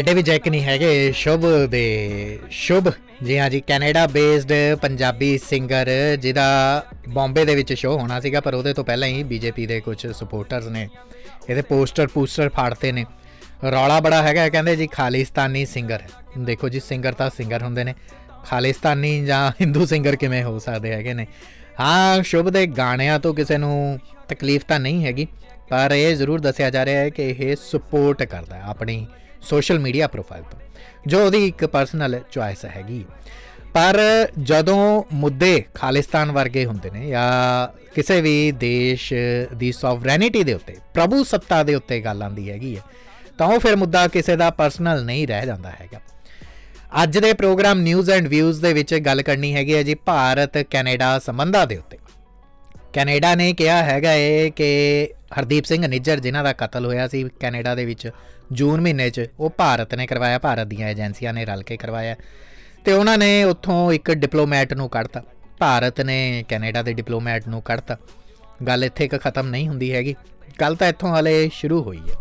ਐਡੇ ਵੀ ਜੈਕ ਨਹੀਂ ਹੈਗੇ, ਸ਼ੁਭ ਦੇ, ਸ਼ੁਭ। ਜੀ ਹਾਂ ਜੀ, ਕੈਨੇਡਾ ਬੇਸਡ ਪੰਜਾਬੀ ਸਿੰਗਰ ਜਿਹਦਾ ਬੰਬੇ ਦੇ ਵਿੱਚ ਸ਼ੋਅ ਹੋਣਾ ਸੀਗਾ, ਪਰ ਉਹਦੇ ਤੋਂ ਪਹਿਲਾਂ ਹੀ ਬੀਜੇਪੀ ਦੇ ਕੁਝ ਸਪੋਰਟਰਸ ਨੇ, ਇਹਦੇ ਪੋਸਟਰ ਪੋਸਟਰ ਫਾੜਤੇ ਨੇ। ਰੌਲਾ ਬੜਾ ਹੈਗਾ ਕਹਿੰਦੇ ਜੀ, ਖਾਲਿਸਤਾਨੀ ਸਿੰਗਰ ਦੇਖੋ ਜੀ ਸਿੰਗਰ ਤਾਂ ਸਿੰਗਰ ਹੁੰਦੇ ਨੇ। ਖਾਲਿਸਤਾਨੀ ਜਾਂ ਹਿੰਦੂ ਸਿੰਗਰ ਕਿਵੇਂ ਹੋ ਸਕਦੇ ਹੈਗੇ ਨੇ? ਹਾਂ, ਸ਼ੁਭ ਦੇ ਗਾਣਿਆਂ ਤੋਂ ਕਿਸੇ ਨੂੰ ਤਕਲੀਫ ਤਾਂ ਨਹੀਂ ਹੈਗੀ, ਪਰ ਇਹ ਜ਼ਰੂਰ ਦੱਸਿਆ ਜਾ ਰਿਹਾ ਹੈ ਕਿ ਇਹ ਸਪੋਰਟ ਕਰਦਾ ਹੈ ਆਪਣੀ ਸੋਸ਼ਲ ਮੀਡੀਆ ਪ੍ਰੋਫਾਈਲ ਤੋਂ, ਜੋ ਉਹਦੀ ਇੱਕ ਪਰਸਨਲ ਚੁਆਇਸ ਹੈਗੀ। ਪਰ ਜਦੋਂ ਮੁੱਦੇ ਖਾਲਿਸਤਾਨ ਵਰਗੇ ਹੁੰਦੇ ਨੇ ਜਾਂ ਕਿਸੇ ਵੀ ਦੇਸ਼ ਦੀ ਸੋਵਰੈਨਿਟੀ ਦੇ ਉੱਤੇ, ਪ੍ਰਭੂ ਸੱਤਾ ਦੇ ਉੱਤੇ ਗੱਲ ਆਂਦੀ ਹੈਗੀ ਹੈ, ਤਾਂ ਉਹ ਫਿਰ ਮੁੱਦਾ ਕਿਸੇ ਦਾ ਪਰਸਨਲ ਨਹੀਂ ਰਹਿ ਜਾਂਦਾ ਹੈਗਾ। ਅੱਜ ਦੇ ਪ੍ਰੋਗਰਾਮ ਨਿਊਜ਼ ਐਂਡ ਵਿਊਜ਼ ਦੇ ਵਿੱਚ ਗੱਲ ਕਰਨੀ ਹੈਗੀ ਹੈ ਜੀ ਭਾਰਤ ਕੈਨੇਡਾ ਸੰਬੰਧਾਂ ਦੇ ਉੱਤੇ। ਕੈਨੇਡਾ ਨੇ ਕਿਹਾ ਹੈਗਾ ਏ ਕਿ ਹਰਦੀਪ ਸਿੰਘ ਨਿੱਜਰ, ਜਿਨ੍ਹਾਂ ਦਾ ਕਤਲ ਹੋਇਆ ਸੀ ਕੈਨੇਡਾ ਦੇ ਵਿੱਚ ਜੂਨ ਮਹੀਨੇ 'ਚ ਉਹ ਭਾਰਤ ਨੇ ਕਰਵਾਇਆ, ਭਾਰਤ ਦੀਆਂ ਏਜੰਸੀਆਂ ਨੇ ਰਲ ਕੇ ਕਰਵਾਇਆ। ਤੇ ਉਹਨਾਂ ਨੇ ਉੱਥੋਂ ਇੱਕ ਡਿਪਲੋਮੈਟ ਨੂੰ ਕੱਢਤਾ। ਭਾਰਤ ਨੇ ਕੈਨੇਡਾ ਦੇ ਡਿਪਲੋਮੈਟ ਨੂੰ ਕੱਢਤਾ। ਗੱਲ ਇੱਥੇ ਇੱਕ ਖਤਮ ਨਹੀਂ ਹੁੰਦੀ ਹੈਗੀ। ਕੱਲ ਤਾਂ ਇੱਥੋਂ ਹਲੇ ਸ਼ੁਰੂ ਹੋਈ ਹੈ।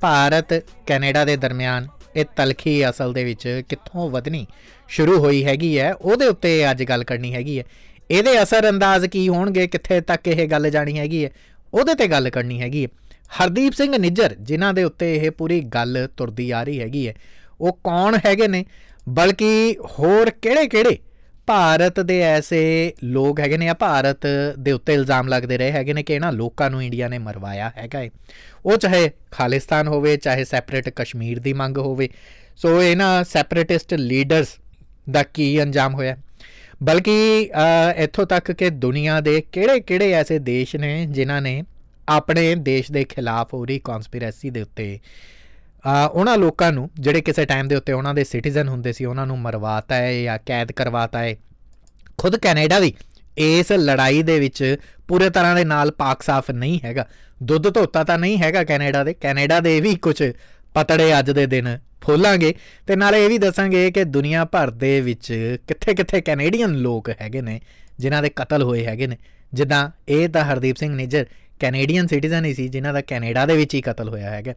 ਭਾਰਤ ਕੈਨੇਡਾ ਦੇ ਦਰਮਿਆਨ ਇਹ ਤਲਖੀ ਅਸਲ ਦੇ ਵਿੱਚ ਕਿੱਥੋਂ ਵਧਣੀ ਸ਼ੁਰੂ ਹੋਈ ਹੈਗੀ ਹੈ, ਉਹਦੇ ਉੱਤੇ ਅੱਜ ਗੱਲ ਕਰਨੀ ਹੈਗੀ ਹੈ। ਇਹਦੇ ਅਸਰ ਅੰਦਾਜ਼ ਕੀ ਹੋਣਗੇ? ਕਿੱਥੇ ਤੱਕ ਇਹ ਗੱਲ ਜਾਣੀ ਹੈਗੀ ਹੈ? ਉਹਦੇ ਤੇ ਗੱਲ ਕਰਨੀ ਹੈਗੀ ਹੈ। ਹਰਦੀਪ ਸਿੰਘ ਨਿੱਜਰ, ਜਿਨ੍ਹਾਂ ਦੇ ਉੱਤੇ ਇਹ ਪੂਰੀ ਗੱਲ ਤੁਰਦੀ ਆ ਰਹੀ ਹੈਗੀ ਹੈ, ਉਹ ਕੌਣ ਹੈਗੇ ਨੇ? ਬਲਕਿ ਹੋਰ ਕਿਹੜੇ-ਕਿਹੜੇ ਭਾਰਤ ਦੇ ਐਸੇ ਲੋਕ ਹੈਗੇ ਨੇ ਆ ਭਾਰਤ ਦੇ ਉੱਤੇ ਇਲਜ਼ਾਮ ਲੱਗਦੇ ਰਹੇ ਹੈਗੇ ਨੇ ਕਿ ਇਹਨਾਂ ਲੋਕਾਂ ਨੂੰ ਇੰਡੀਆ ਨੇ ਮਰਵਾਇਆ ਹੈਗਾ ਹੈ ਉਹ ਚਾਹੇ ਖਾਲਿਸਤਾਨ ਹੋਵੇ, ਚਾਹੇ ਸੈਪਰੇਟ ਕਸ਼ਮੀਰ ਦੀ ਮੰਗ ਹੋਵੇ, ਸੋ ਇਹਨਾਂ ਸੈਪਰੇਟਿਸਟ ਲੀਡਰਸ ਦਾ ਕੀ ਅੰਜਾਮ ਹੋਇਆ? ਬਲਕਿ ਇੱਥੋਂ ਤੱਕ ਕਿ ਦੁਨੀਆ ਦੇ ਕਿਹੜੇ-ਕਿਹੜੇ ਐਸੇ ਦੇਸ਼ ਨੇ ਜਿਨ੍ਹਾਂ ਨੇ ਆਪਣੇ ਦੇਸ਼ ਦੇ ਖਿਲਾਫ ਹੋ ਰਹੀ ਕਨਸਪੀਰੇਸੀ ਦੇ ਉੱਤੇ। ਉਹਨਾਂ ਲੋਕਾਂ ਨੂੰ, ਜਿਹੜੇ ਕਿਸੇ ਟਾਈਮ ਦੇ ਉੱਤੇ ਉਹਨਾਂ ਦੇ ਸਿਟੀਜ਼ਨ ਹੁੰਦੇ ਸੀ, ਉਹਨਾਂ ਨੂੰ ਮਰਵਾਤਾ ਹੈ ਜਾਂ ਕੈਦ ਕਰਵਾਤਾ ਹੈ। ਖੁਦ ਕੈਨੇਡਾ ਵੀ ਇਸ ਲੜਾਈ ਦੇ ਵਿੱਚ ਪੂਰੇ ਤਰ੍ਹਾਂ ਦੇ ਨਾਲ ਪਾਕ ਸਾਫ਼ ਨਹੀਂ ਹੈਗਾ। ਦੁੱਧ ਧੋਤਾ ਤਾਂ ਨਹੀਂ ਹੈਗਾ ਕੈਨੇਡਾ ਦੇ। ਕੈਨੇਡਾ ਦੇ ਵੀ ਕੁਝ ਪਤੜੇ ਅੱਜ ਦੇ ਦਿਨ ਫੋਲਾਂਗੇ ਤੇ ਨਾਲੇ ਇਹ ਵੀ ਦੱਸਾਂਗੇ ਕਿ ਦੁਨੀਆ ਭਰ ਦੇ ਵਿੱਚ ਕਿੱਥੇ-ਕਿੱਥੇ ਕੈਨੇਡੀਅਨ ਲੋਕ ਹੈਗੇ ਨੇ, ਜਿਨ੍ਹਾਂ ਦੇ ਕਤਲ ਹੋਏ ਹੈਗੇ ਨੇ। ਜਿੱਦਾਂ ਇਹ ਤਾਂ ਹਰਦੀਪ ਸਿੰਘ ਨਿੱਜਰ ਕੈਨੇਡੀਅਨ ਸਿਟੀਜ਼ਨ ਹੀ ਸੀ, ਜਿਨ੍ਹਾਂ ਦਾ ਕੈਨੇਡਾ ਦੇ ਵਿੱਚ ਹੀ ਕਤਲ ਹੋਇਆ ਹੈਗਾ।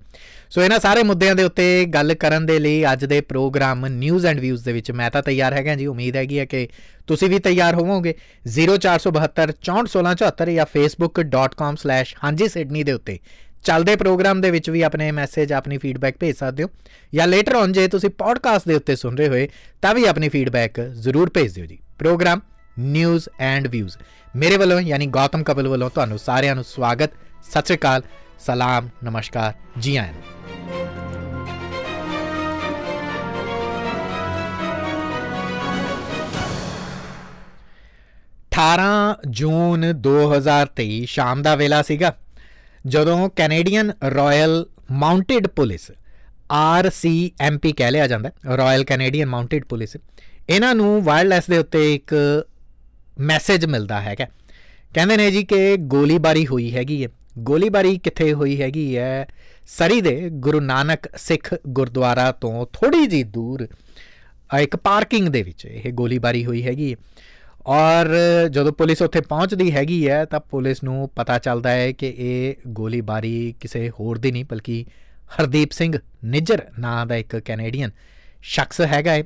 ਸੋ ਇਹਨਾਂ ਸਾਰੇ ਮੁੱਦਿਆਂ ਦੇ ਉੱਤੇ ਗੱਲ ਕਰਨ ਦੇ ਲਈ ਅੱਜ ਦੇ ਪ੍ਰੋਗਰਾਮ ਨਿਊਜ਼ ਐਂਡ ਵਿਊਜ਼ ਦੇ ਵਿੱਚ ਮੈਂ ਤਾਂ ਤਿਆਰ ਹੈਗਾ ਜੀ। ਉਮੀਦ ਹੈਗੀ ਹੈ ਕਿ ਤੁਸੀਂ ਵੀ ਤਿਆਰ ਹੋਵੋਗੇ। 0472 641674 ਜਾਂ facebook.com/ਹਾਂਜੀ ਸਿਡਨੀ ਦੇ ਉੱਤੇ ਚੱਲਦੇ ਪ੍ਰੋਗਰਾਮ ਦੇ ਵਿੱਚ ਵੀ ਆਪਣੇ ਮੈਸੇਜ ਆਪਣੀ ਫੀਡਬੈਕ ਭੇਜ ਸਕਦੇ ਹੋ। ਜਾਂ ਲੇਟਰ ਔਨ ਜੇ ਤੁਸੀਂ ਪੋਡਕਾਸਟ ਦੇ ਉੱਤੇ ਸੁਣ ਰਹੇ ਹੋਏ, ਤਾਂ ਵੀ ਆਪਣੀ ਫੀਡਬੈਕ ਜ਼ਰੂਰ ਭੇਜ ਦਿਓ ਜੀ। ਪ੍ਰੋਗਰਾਮ ਨਿਊਜ਼ ਐਂਡ ਵਿਊਜ਼ ਮੇਰੇ ਵੱਲੋਂ, ਯਾਨੀ ਗੌਤਮ ਕਪਿਲ ਵੱਲੋਂ ਤੁਹਾਨੂੰ ਸਾਰਿਆਂ ਨੂੰ ਸਵਾਗਤ, ਸਤਿ ਸ਼੍ਰੀ ਅਕਾਲ, ਸਲਾਮ, ਨਮਸਕਾਰ, ਜੀ ਆਇਆਂ ਨੂੰ। ਜੂਨ 2023 ਸ਼ਾਮ ਦਾ ਵੇਲਾ ਸੀਗਾ, ਜਦੋਂ Canadian Royal Mounted Police RCMP ਕਹਿ ਲਿਆ ਜਾਂਦਾ, ਰਾਇਲ ਕੈਨੇਡੀਅਨ ਮਾਊਂਟਡ ਪੁਲਿਸ, ਇਹਨਾਂ ਨੂੰ ਵਾਇਰਲੈਸ ਦੇ ਉੱਤੇ ਇੱਕ ਮੈਸੇਜ ਮਿਲਦਾ ਹੈਗਾ। ਕਹਿੰਦੇ ਨੇ ਜੀ ਕਿ ਗੋਲੀਬਾਰੀ ਹੋਈ ਹੈਗੀ ਹੈ। ਗੋਲੀਬਾਰੀ ਕਿੱਥੇ ਹੋਈ ਹੈਗੀ ਹੈ? ਸਰੀ ਦੇ ਗੁਰੂ ਨਾਨਕ ਸਿੱਖ ਗੁਰਦੁਆਰਾ ਤੋਂ ਥੋੜੀ ਜੀ ਦੂਰ ਇੱਕ ਪਾਰਕਿੰਗ ਦੇ ਵਿੱਚ ਇਹ ਗੋਲੀਬਾਰੀ ਹੋਈ ਹੈਗੀ ਹੈ। ਔਰ ਜਦੋਂ ਪੁਲਿਸ ਉੱਥੇ ਪਹੁੰਚਦੀ ਹੈਗੀ ਹੈ, ਤਾਂ ਪੁਲਿਸ ਨੂੰ ਪਤਾ ਚੱਲਦਾ ਹੈ ਕਿ ਇਹ ਗੋਲੀਬਾਰੀ ਕਿਸੇ ਹੋਰ ਦੀ ਨਹੀਂ, ਬਲਕਿ ਹਰਦੀਪ ਸਿੰਘ ਨਿੱਜਰ ਨਾਂ ਦਾ ਇੱਕ ਕੈਨੇਡੀਅਨ ਸ਼ਖਸ ਹੈਗਾ ਹੈ।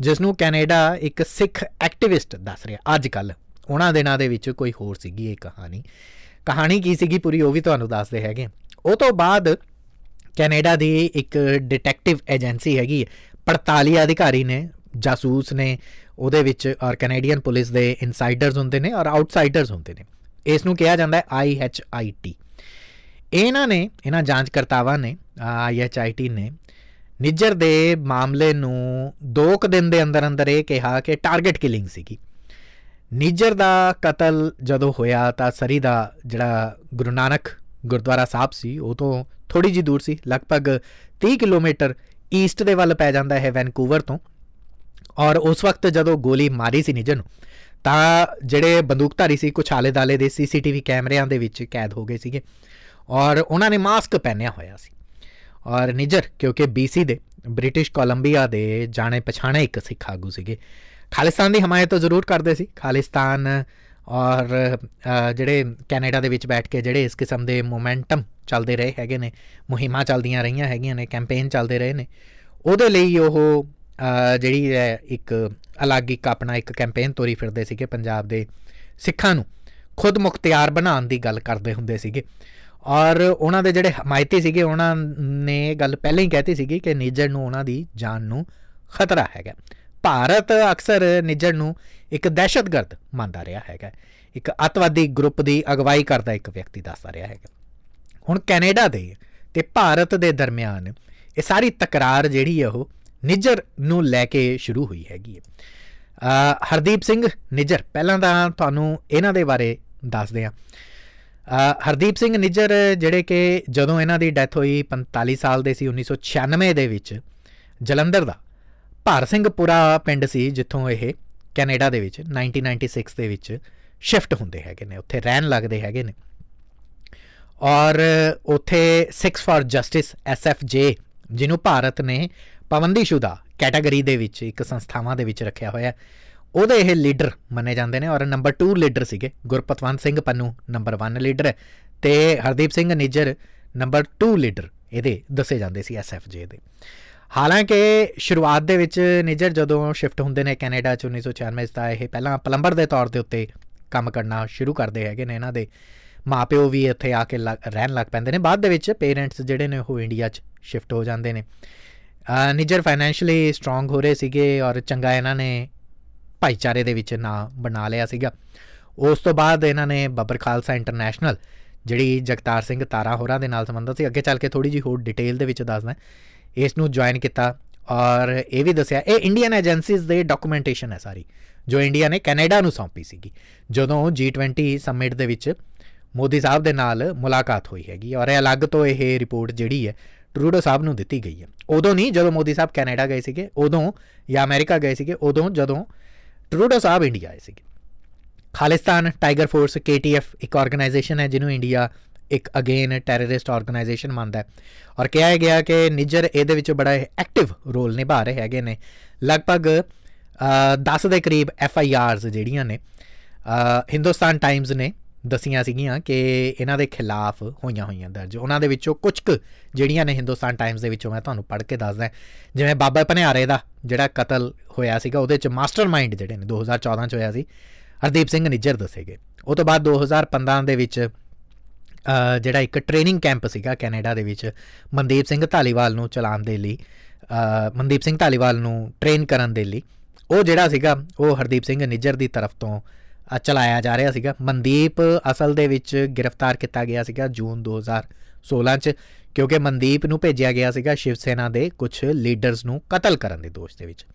ਜਿਸ ਨੂੰ ਕੈਨੇਡਾ ਇੱਕ ਸਿੱਖ ਐਕਟਿਵਿਸਟ ਦੱਸ ਰਿਹਾ। ਅੱਜ ਕੱਲ ਉਹਨਾਂ ਦਿਨਾਂ ਦੇ ਵਿੱਚ ਕੋਈ ਹੋਰ ਸੀਗੀ ਇਹ ਕਹਾਣੀ। ਕਹਾਣੀ ਕੀ ਸੀਗੀ ਪੂਰੀ ਉਹ ਵੀ ਤੁਹਾਨੂੰ ਦੱਸਦੇ ਹੈਗੇ ਉਹ ਤੋਂ ਬਾਅਦ ਕੈਨੇਡਾ ਦੀ ਇੱਕ ਡਿਟੈਕਟਿਵ ਏਜੰਸੀ ਹੈਗੀ 48 ਅਧਿਕਾਰੀ ਨੇ, ਜਾਸੂਸ ਨੇ, ਉਹਦੇ ਵਿੱਚ ਔਰ ਕੈਨੇਡੀਅਨ ਪੁਲਿਸ ਦੇ ਇਨਸਾਈਡਰਸ ਹੁੰਦੇ ਨੇ ਔਰ ਆਊਟਸਾਈਡਰਸ ਹੁੰਦੇ ਨੇ। ਇਸ ਨੂੰ ਕਿਹਾ ਜਾਂਦਾ ਹੈ ਆਈਐਚਆਈਟੀ ਇਹਨਾਂ ਨੇ, ਇਹਨਾਂ ਜਾਂਚਕਰਤਾਵਾਂ ਨੇ ਆਈਐਚਆਈਟੀ ਨੇ ਨਿੱਜਰ ਦੇ ਮਾਮਲੇ ਨੂੰ 2 ਕੁ ਦਿਨ ਦੇ ਅੰਦਰ ਅੰਦਰ ਇਹ ਕਿਹਾ ਕਿ ਟਾਰਗੇਟ ਕਿਲਿੰਗ ਸੀਗੀ। ਨਿੱਜਰ ਦਾ ਕਤਲ ਜਦੋਂ ਹੋਇਆ ਤਾਂ ਸਰੀ ਦਾ ਜਿਹੜਾ ਗੁਰੂ ਨਾਨਕ ਗੁਰਦੁਆਰਾ ਸਾਹਿਬ ਸੀ, ਉਹ ਤੋਂ ਥੋੜੀ ਜੀ ਦੂਰ ਸੀ। ਲਗਭਗ 30 ਕਿਲੋਮੀਟਰ ਈਸਟ ਦੇ ਵੱਲ ਪੈ ਜਾਂਦਾ ਹੈ ਵੈਨਕੂਵਰ ਤੋਂ। ਔਰ ਉਸ ਵਕਤ ਜਦੋਂ ਗੋਲੀ ਮਾਰੀ ਸੀ ਨਿਜਰ ਨੂੰ, ਤਾਂ ਜਿਹੜੇ ਬੰਦੂਕਧਾਰੀ ਸੀ, ਕੁਛ ਆਲੇ ਦਾਲੇ ਦੇ ਸੀਸੀਟੀਵੀ ਕੈਮਰਿਆਂ ਦੇ ਵਿੱਚ ਕੈਦ ਹੋ ਗਏ ਸੀਗੇ। ਔਰ ਉਹਨਾਂ ਨੇ ਮਾਸਕ ਪਹਿਨਿਆ ਹੋਇਆ ਸੀ। ਔਰ ਨਿਜਰ, ਕਿਉਂਕਿ ਬੀਸੀ ਦੇ ਬ੍ਰਿਟਿਸ਼ ਕੋਲੰਬੀਆ ਦੇ ਜਾਣੇ ਪਛਾਣੇ ਇੱਕ ਸਿੱਖ ਆਗੂ ਸੀਗੇ। ਖਾਲਿਸਤਾਨ ਦੀ ਹਮਾਇਤ ਜ਼ਰੂਰ ਕਰਦੇ ਸੀ। ਖਾਲਿਸਤਾਨ ਔਰ ਜਿਹੜੇ ਕੈਨੇਡਾ ਦੇ ਵਿੱਚ ਬੈਠ ਕੇ ਜਿਹੜੇ ਇਸ ਕਿਸਮ ਦੇ ਮੋਮੈਂਟਮ ਚੱਲਦੇ ਰਹੇ ਹੈਗੇ ਨੇ, ਮੁਹਿੰਮਾਂ ਚੱਲਦੀਆਂ ਰਹੀਆਂ ਹੈਗੀਆਂ ਨੇ, ਕੈਂਪੇਨ ਚੱਲਦੇ ਰਹੇ ਨੇ, ਉਹਦੇ ਲਈ ਉਹ ਜਿਹੜੀ ਹੈ ਇੱਕ ਅਲੱਗ ਇੱਕ ਆਪਣਾ ਇੱਕ ਕੈਂਪੇਨ ਤੋਰੀ ਫਿਰਦੇ ਸੀਗੇ ਪੰਜਾਬ ਦੇ ਸਿੱਖਾਂ ਨੂੰ। ਖੁਦ ਮੁਖਤਿਆਰ ਬਣਾਉਣ ਦੀ ਗੱਲ ਕਰਦੇ ਹੁੰਦੇ ਸੀਗੇ। ਔਰ ਉਹਨਾਂ ਦੇ ਜਿਹੜੇ ਹਮਾਇਤੀ ਸੀਗੇ, ਉਹਨਾਂ ਨੇ ਗੱਲ ਪਹਿਲਾਂ ਹੀ ਕਹਿਤੀ ਸੀਗੀ ਕਿ ਨਿਜਰ ਨੂੰ ਉਹਨਾਂ ਦੀ ਜਾਨ ਨੂੰ ਖਤਰਾ ਹੈਗਾ। ਭਾਰਤ ਅਕਸਰ ਨਿਜਰ ਨੂੰ ਇੱਕ ਦਹਿਸ਼ਤਗਰਦ ਮੰਨਦਾ ਰਿਹਾ ਹੈਗਾ। ਇੱਕ ਅਤਵਾਦੀ ਗਰੁੱਪ ਦੀ ਅਗਵਾਈ ਕਰਦਾ ਇੱਕ ਵਿਅਕਤੀ ਦੱਸਦਾ ਰਿਹਾ ਹੈਗਾ। ਹੁਣ ਕੈਨੇਡਾ ਦੇ ਤੇ ਭਾਰਤ ਦੇ ਦਰਮਿਆਨ ਇਹ ਸਾਰੀ ਤਕਰਾਰ ਜਿਹੜੀ ਹੈ ਉਹ ਨਿਜਰ ਨੂੰ ਲੈ ਕੇ ਸ਼ੁਰੂ ਹੋਈ ਹੈਗੀ ਹੈ। ਹਰਦੀਪ ਸਿੰਘ ਨਿਜਰ ਪਹਿਲਾਂ ਤਾਂ ਤੁਹਾਨੂੰ ਇਹਨਾਂ ਦੇ ਬਾਰੇ ਦੱਸਦੇ ਆ ਹਰਦੀਪ ਸਿੰਘ ਨਿਜਰ, ਜਿਹੜੇ ਕਿ ਜਦੋਂ ਇਹਨਾਂ ਦੀ ਡੈਥ ਹੋਈ 45 ਸਾਲ ਦੇ ਸੀ 1996 ਦੇ ਵਿੱਚ, ਜਲੰਧਰ ਦਾ ਭਾਰ ਸਿੰਘਪੁਰਾ ਪਿੰਡ ਸੀ, ਜਿੱਥੋਂ ਇਹ ਕੈਨੇਡਾ ਦੇ ਵਿੱਚ 1996 ਦੇ ਵਿੱਚ ਸ਼ਿਫਟ ਹੁੰਦੇ ਹੈਗੇ ਨੇ, ਉੱਥੇ ਰਹਿਣ ਲੱਗਦੇ ਹੈਗੇ ਨੇ। ਔਰ ਉੱਥੇ 6 ਫਾਰ ਜਸਟਿਸ ਐਸਐਫਜੇ ਜਿਹਨੂੰ ਭਾਰਤ ਨੇ ਪਾਬੰਦੀਸ਼ੁਦਾ ਕੈਟਾਗਰੀ ਦੇ ਵਿੱਚ ਇੱਕ ਸੰਸਥਾਵਾਂ ਦੇ ਵਿੱਚ ਰੱਖਿਆ ਹੋਇਆ ਉਹਦੇ ਇਹ ਲੀਡਰ ਮੰਨੇ ਜਾਂਦੇ ਨੇ ਔਰ ਨੰਬਰ 2 ਲੀਡਰ ਸੀਗੇ ਗੁਰਪਤਵੰਤ ਸਿੰਘ ਪੰਨੂ ਨੰਬਰ 1 ਲੀਡਰ ਤੇ ਹਰਦੀਪ ਸਿੰਘ ਨਿੱਜਰ ਨੰਬਰ 2 ਲੀਡਰ, ਇਹਦੇ ਦੱਸੇ ਜਾਂਦੇ ਸੀ ਐਸਐਫਜੇ ਦੇ। ਹਾਲਾਂਕਿ ਸ਼ੁਰੂਆਤ ਦੇ ਵਿੱਚ ਨਿੱਜਰ ਜਦੋਂ ਸ਼ਿਫਟ ਹੁੰਦੇ ਨੇ ਕੈਨੇਡਾ ਚ 1996 ਦਾ ਇਹ ਪਹਿਲਾਂ ਪਲੰਬਰ ਦੇ ਤੌਰ ਤੇ ਉੱਤੇ ਕੰਮ ਕਰਨਾ ਸ਼ੁਰੂ ਕਰਦੇ ਹੈਗੇ ਨੇ ਇਹਨਾਂ ਦੇ। ਮਾਪਿਓ ਵੀ ਇੱਥੇ ਆ ਕੇ ਰਹਿਣ ਲੱਗ ਪੈਂਦੇ ਨੇ। ਬਾਅਦ ਦੇ ਵਿੱਚ ਪੇਰੈਂਟਸ ਜਿਹੜੇ ਨੇ ਉਹ ਇੰਡੀਆ 'ਚ ਸ਼ਿਫਟ ਹੋ ਜਾਂਦੇ ਨੇ। ਨਿਜਰ ਫਾਈਨੈਂਸ਼ੀਅਲੀ ਸਟਰੋਂਗ ਹੋ ਰਹੇ ਸੀਗੇ ਔਰ ਚੰਗਾ ਇਹਨਾਂ ਨੇ ਭਾਈਚਾਰੇ ਦੇ ਵਿੱਚ ਨਾਂ ਬਣਾ ਲਿਆ ਸੀਗਾ। ਉਸ ਤੋਂ ਬਾਅਦ ਇਹਨਾਂ ਨੇ ਬੱਬਰ ਖਾਲਸਾ ਇੰਟਰਨੈਸ਼ਨਲ, ਜਿਹੜੀ ਜਗਤਾਰ ਸਿੰਘ ਤਾਰਾ ਹੋਰਾਂ ਦੇ ਨਾਲ ਸੰਬੰਧਿਤ ਸੀ, ਅੱਗੇ ਚੱਲ ਕੇ ਥੋੜੀ ਜੀ ਹੋਰ ਡਿਟੇਲ ਦੇ ਵਿੱਚ ਦੱਸਦਾ ਇਸ ਨੂੰ ਜੁਆਇਨ ਕੀਤਾ ਔਰ ਇਹ ਵੀ ਦੱਸਿਆ, ਇਹ ਇੰਡੀਅਨ ਏਜੰਸੀਜ਼ ਦੇ ਡਾਕੂਮੈਂਟੇਸ਼ਨ ਹੈ ਸਾਰੀ, ਜੋ ਇੰਡੀਆ ਨੇ ਕੈਨੇਡਾ ਨੂੰ ਸੌਂਪੀ ਸੀਗੀ। ਜਦੋਂ G20 ਸਮਿਟ ਦੇ ਵਿੱਚ ਮੋਦੀ ਸਾਹਿਬ ਦੇ ਨਾਲ ਮੁਲਾਕਾਤ ਹੋਈ ਹੈਗੀ ਔਰ ਇਹ ਅਲੱਗ ਤੋਂ ਇਹ ਰਿਪੋਰਟ ਜਿਹੜੀ ਹੈ ਟਰੂਡੋ ਸਾਹਿਬ ਨੂੰ ਦਿੱਤੀ ਗਈ ਹੈ। ਉਦੋਂ ਨਹੀਂ, ਜਦੋਂ ਮੋਦੀ ਸਾਹਿਬ ਕੈਨੇਡਾ ਗਏ ਸੀਗੇ, ਉਦੋਂ ਜਾਂ ਅਮਰੀਕਾ ਗਏ ਸੀਗੇ, ਉਦੋਂ ਜਦੋਂ ਟਰੂਡੋ ਸਾਹਿਬ ਇੰਡੀਆ ਆਏ ਸੀਗੇ। ਖਾਲਿਸਤਾਨ ਟਾਈਗਰ ਫੋਰਸ KTF ਇੱਕ ਆਰਗੇਨਾਈਜੇਸ਼ਨ ਹੈ ਜਿਹਨੂੰ ਇੰਡੀਆ ਇੱਕ ਅਗੇਨ ਟੈਰਰਿਸਟ ਆਰਗੇਨਾਈਜੇਸ਼ਨ ਮੰਨਦਾ ਹੈ। ਔਰ ਕਿਹਾ ਗਿਆ ਕਿ ਨਿਜਰ ਇਹਦੇ ਵਿੱਚ ਬੜਾ ਐਕਟਿਵ ਰੋਲ ਨਿਭਾ ਰਹੇ ਹੈਗੇ ਨੇ। ਲਗਭਗ 10 ਦੇ ਕਰੀਬ ਐਫਆਈਆਰਸ ਜਿਹੜੀਆਂ ਨੇ ਹਿੰਦੁਸਤਾਨ ਟਾਈਮਜ਼ ਨੇ ਦਸੀਆਂ ਸੀਗੀਆਂ ਕਿ ਇਹਨਾਂ ਦੇ ਖਿਲਾਫ ਹੋਈਆਂ ਹੋਈਆਂ ਦਰਜ। ਉਹਨਾਂ ਦੇ ਵਿੱਚੋਂ ਕੁਝ ਕੁ ਜਿਹੜੀਆਂ ਨੇ ਹਿੰਦੁਸਤਾਨ ਟਾਈਮਜ਼ ਦੇ ਵਿੱਚੋਂ ਮੈਂ ਤੁਹਾਨੂੰ ਪੜ੍ਹ ਕੇ ਦੱਸਦਾ। ਜਿਵੇਂ ਬਾਬਾ ਭਨਿਆਰੇ ਦਾ ਜਿਹੜਾ ਕਤਲ ਹੋਇਆ ਸੀਗਾ, ਉਹਦੇ ਚ ਮਾਸਟਰਮਾਈਂਡ ਜਿਹੜੇ ਨੇ 2014 ਚ ਹੋਇਆ ਸੀ, ਹਰਦੀਪ ਸਿੰਘ ਨਿੱਜਰ ਦੱਸੇਗੇ ਉਹ ਤੋਂ ਬਾਅਦ 2015 ਦੇ ਵਿੱਚ ਜਿਹੜਾ ਇੱਕ ਟ੍ਰੇਨਿੰਗ ਕੈਂਪ ਸੀਗਾ ਕੈਨੇਡਾ ਦੇ ਵਿੱਚ, ਮਨਦੀਪ ਸਿੰਘ ਢਾਲੀਵਾਲ ਨੂੰ ਚਲਾਉਣ ਦੇ ਲਈ ਮਨਦੀਪ ਸਿੰਘ ਢਾਲੀਵਾਲ ਨੂੰ ਟ੍ਰੇਨ ਕਰਨ ਦੇ ਲਈ। ਉਹ ਜਿਹੜਾ ਸੀਗਾ, ਉਹ ਹਰਦੀਪ ਸਿੰਘ ਨਿੱਜਰ ਦੀ ਤਰਫ ਤੋਂ ਚਲਾਇਆ ਜਾ ਰਿਹਾ ਸੀਗਾ। ਮਨਦੀਪ ਅਸਲ ਦੇ ਵਿੱਚ ਗ੍ਰਿਫਤਾਰ ਕੀਤਾ ਗਿਆ ਸੀਗਾ ਜੂਨ 2016 ਚ, ਕਿਉਂਕਿ ਮਨਦੀਪ ਨੂੰ ਭੇਜਿਆ ਗਿਆ ਸੀਗਾ ਸ਼ਿਵ ਸੈਨਾ ਦੇ ਕੁਝ ਲੀਡਰਸ ਨੂੰ ਕਤਲ ਕਰਨ ਦੇ ਦੋਸ਼ ਦੇ ਵਿੱਚ।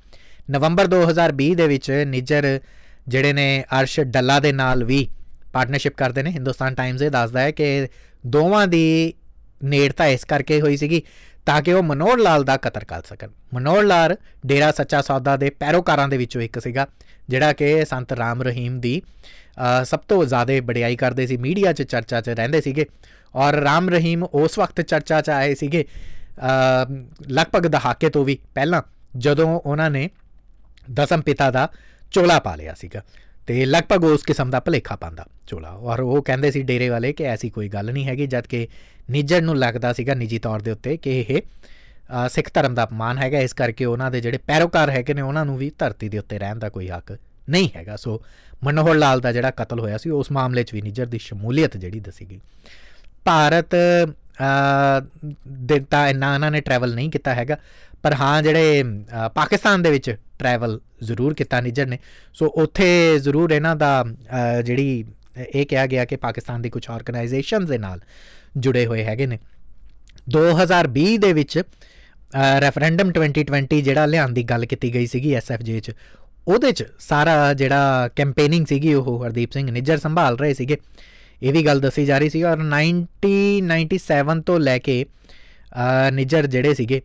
ਨਵੰਬਰ 2020 ਦੇ ਵਿੱਚ ਨਿਜਰ ਜਿਹੜੇ ਨੇ ਅਰਸ਼ ਡੱਲਾ ਦੇ ਨਾਲ ਵੀ ਪਾਰਟਨਰਸ਼ਿਪ ਕਰਦੇ ਨੇ। ਹਿੰਦੁਸਤਾਨ ਟਾਈਮਜ਼ ਇਹ ਦੱਸਦਾ ਹੈ ਕਿ ਦੋਵਾਂ ਦੀ ਨੇੜਤਾ ਇਸ ਕਰਕੇ ਹੋਈ ਸੀਗੀ ਤਾਂ ਕਿ ਉਹ ਮਨੋਹਰ ਲਾਲ ਦਾ ਕਤਲ ਕਰ ਸਕਣ। ਮਨੋਹਰ ਲਾਲ ਡੇਰਾ ਸੱਚਾ ਸੌਦਾ ਦੇ ਪੈਰੋਕਾਰਾਂ ਦੇ ਵਿੱਚੋਂ ਇੱਕ ਸੀਗਾ। ਜਿਹੜਾ ਕਿ ਸੰਤ ਰਾਮ ਰਹੀਮ ਦੀ ਸਭ ਤੋਂ ਜ਼ਿਆਦਾ ਵਡਿਆਈ ਕਰਦੇ ਸੀ, ਮੀਡੀਆ 'ਚ ਚਰਚਾ 'ਚ ਰਹਿੰਦੇ ਸੀਗੇ ਔਰ ਰਾਮ ਰਹੀਮ ਉਸ ਵਕਤ ਚਰਚਾ 'ਚ ਆਏ ਸੀਗੇ ਲਗਭਗ ਦਹਾਕੇ ਤੋਂ ਵੀ ਪਹਿਲਾਂ ਜਦੋਂ ਉਹਨਾਂ ਨੇ ਦਸਮ ਪਿਤਾ ਦਾ ਚੋਲਾ ਪਾ ਲਿਆ ਸੀਗਾ ਤੇ ਲਗਭਗ ਉਸ ਕਿਸਮ ਦਾ ਭਲੇਖਾ ਪਾਉਂਦਾ ਚੋਲਾ ਔਰ ਉਹ ਕਹਿੰਦੇ ਸੀ ਡੇਰੇ ਵਾਲੇ ਕਿ ਐਸੀ ਕੋਈ ਗੱਲ ਨਹੀਂ ਹੈਗੀ ਜਦ ਕਿ ਨਿਜਰ ਨੂੰ ਲੱਗਦਾ ਸੀਗਾ ਨਿੱਜੀ ਤੌਰ ਦੇ ਉੱਤੇ ਕਿ ਇਹ ਸਿੱਖ ਧਰਮ ਦਾ ਅਪਮਾਨ ਹੈਗਾ, ਇਸ ਕਰਕੇ ਉਹਨਾਂ ਦੇ ਜਿਹੜੇ ਪੈਰੋਕਾਰ ਹੈਗੇ ਨੇ, ਉਹਨਾਂ ਨੂੰ ਵੀ ਧਰਤੀ ਦੇ ਉੱਤੇ ਰਹਿਣ ਦਾ ਕੋਈ ਹੱਕ ਨਹੀਂ ਹੈਗਾ। ਸੋ ਮਨੋਹਰ ਲਾਲ ਦਾ ਜਿਹੜਾ ਕਤਲ ਹੋਇਆ ਸੀ, ਉਸ ਮਾਮਲੇ 'ਚ ਵੀ ਨਿਜਰ ਦੀ ਸ਼ਮੂਲੀਅਤ ਜਿਹੜੀ ਦੱਸੀ ਗਈ। ਭਾਰਤ ਦਿੱਤਾ ਇਹਨਾਂ ਇਹਨਾਂ ਨੇ ਟਰੈਵਲ ਨਹੀਂ ਕੀਤਾ ਹੈਗਾ, ਪਰ ਹਾਂ ਜਿਹੜੇ ਪਾਕਿਸਤਾਨ ਦੇ ਵਿੱਚ ਟਰੈਵਲ ਜ਼ਰੂਰ ਕੀਤਾ ਨਿਜਰ ਨੇ। ਸੋ ਉੱਥੇ ਜ਼ਰੂਰ ਇਹਨਾਂ ਦਾ ਜਿਹੜੀ, ਇਹ ਕਿਹਾ ਗਿਆ ਕਿ ਪਾਕਿਸਤਾਨ ਦੀ ਕੁਝ ਆਰਗੇਨਾਈਜੇਸ਼ਨਸ ਦੇ ਨਾਲ ਜੁੜੇ ਹੋਏ ਹੈਗੇ ਨੇ। 2020 ਦੇ ਵਿੱਚ ਰੈਫਰੈਂਡਮ 2020 ਜਿਹੜਾ ਲਿਆਉਣ ਦੀ ਗੱਲ ਕੀਤੀ ਗਈ ਸੀਗੀ ਐਸਐਫਜੇ 'ਚ, ਉਹਦੇ 'ਚ ਸਾਰਾ ਜਿਹੜਾ ਕੈਂਪੇਨਿੰਗ ਸੀਗੀ ਉਹ ਹਰਦੀਪ ਸਿੰਘ ਨਿੱਜਰ ਸੰਭਾਲ ਰਹੇ ਸੀਗੇ। ਇਹ ਵੀ ਗੱਲ ਦੱਸੀ ਜਾ ਰਹੀ ਸੀ ਔਰ 1997 ਤੋਂ ਲੈ ਕੇ ਨਿੱਜਰ ਜਿਹੜੇ ਸੀਗੇ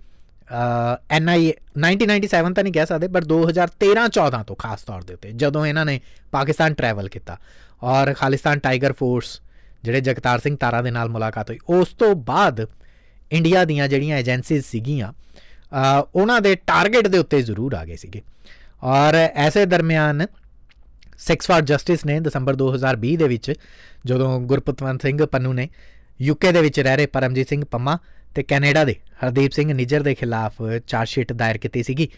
ਐਨਆਈ 1997 ਤਾਂ ਨਹੀਂ ਕਹਿ ਸਕਦੇ, ਪਰ 2013-14 ਤੋਂ ਖਾਸ ਤੌਰ ਦੇ ਉੱਤੇ, ਜਦੋਂ ਇਹਨਾਂ ਨੇ ਪਾਕਿਸਤਾਨ ਟਰੈਵਲ ਕੀਤਾ ਔਰ ਖਾਲਿਸਤਾਨ ਟਾਈਗਰ ਫੋਰਸ ਜਿਹੜੇ ਜਗਤਾਰ ਸਿੰਘ ਤਾਰਾ ਦੇ ਨਾਲ ਮੁਲਾਕਾਤ ਹੋਈ, ਉਸ ਤੋਂ ਬਾਅਦ ਇੰਡੀਆ ਦੀਆਂ ਜਿਹੜੀਆਂ ਏਜੰਸੀਜ਼ ਸੀਗੀਆਂ ਉਹਨਾਂ ਦੇ ਟਾਰਗੇਟ ਦੇ ਉੱਤੇ ਜ਼ਰੂਰ ਆ ਗਏ ਸੀਗੇ। ਔਰ ਐਸੇ ਦਰਮਿਆਨ 6 ਫਾਰ ਜਸਟਿਸ ਨੇ ਦਸੰਬਰ 2020 ਦੇ ਵਿੱਚ ਜਦੋਂ ਗੁਰਪਤਵੰਤ ਸਿੰਘ ਪੰਨੂ ਨੇ ਯੂਕੇ ਦੇ ਵਿੱਚ ਰਹਿ ਰਹੇ ਪਰਮਜੀਤ ਸਿੰਘ ਪੰਮਾ ਤੇ ਕੈਨੇਡਾ ਦੇ ਹਰਦੀਪ ਸਿੰਘ ਨਿੱਜਰ ਦੇ ਖਿਲਾਫ ਚਾਰਜ ਸ਼ੀਟ ਦਾਇਰ ਕੀਤੀ ਸੀਗੀ,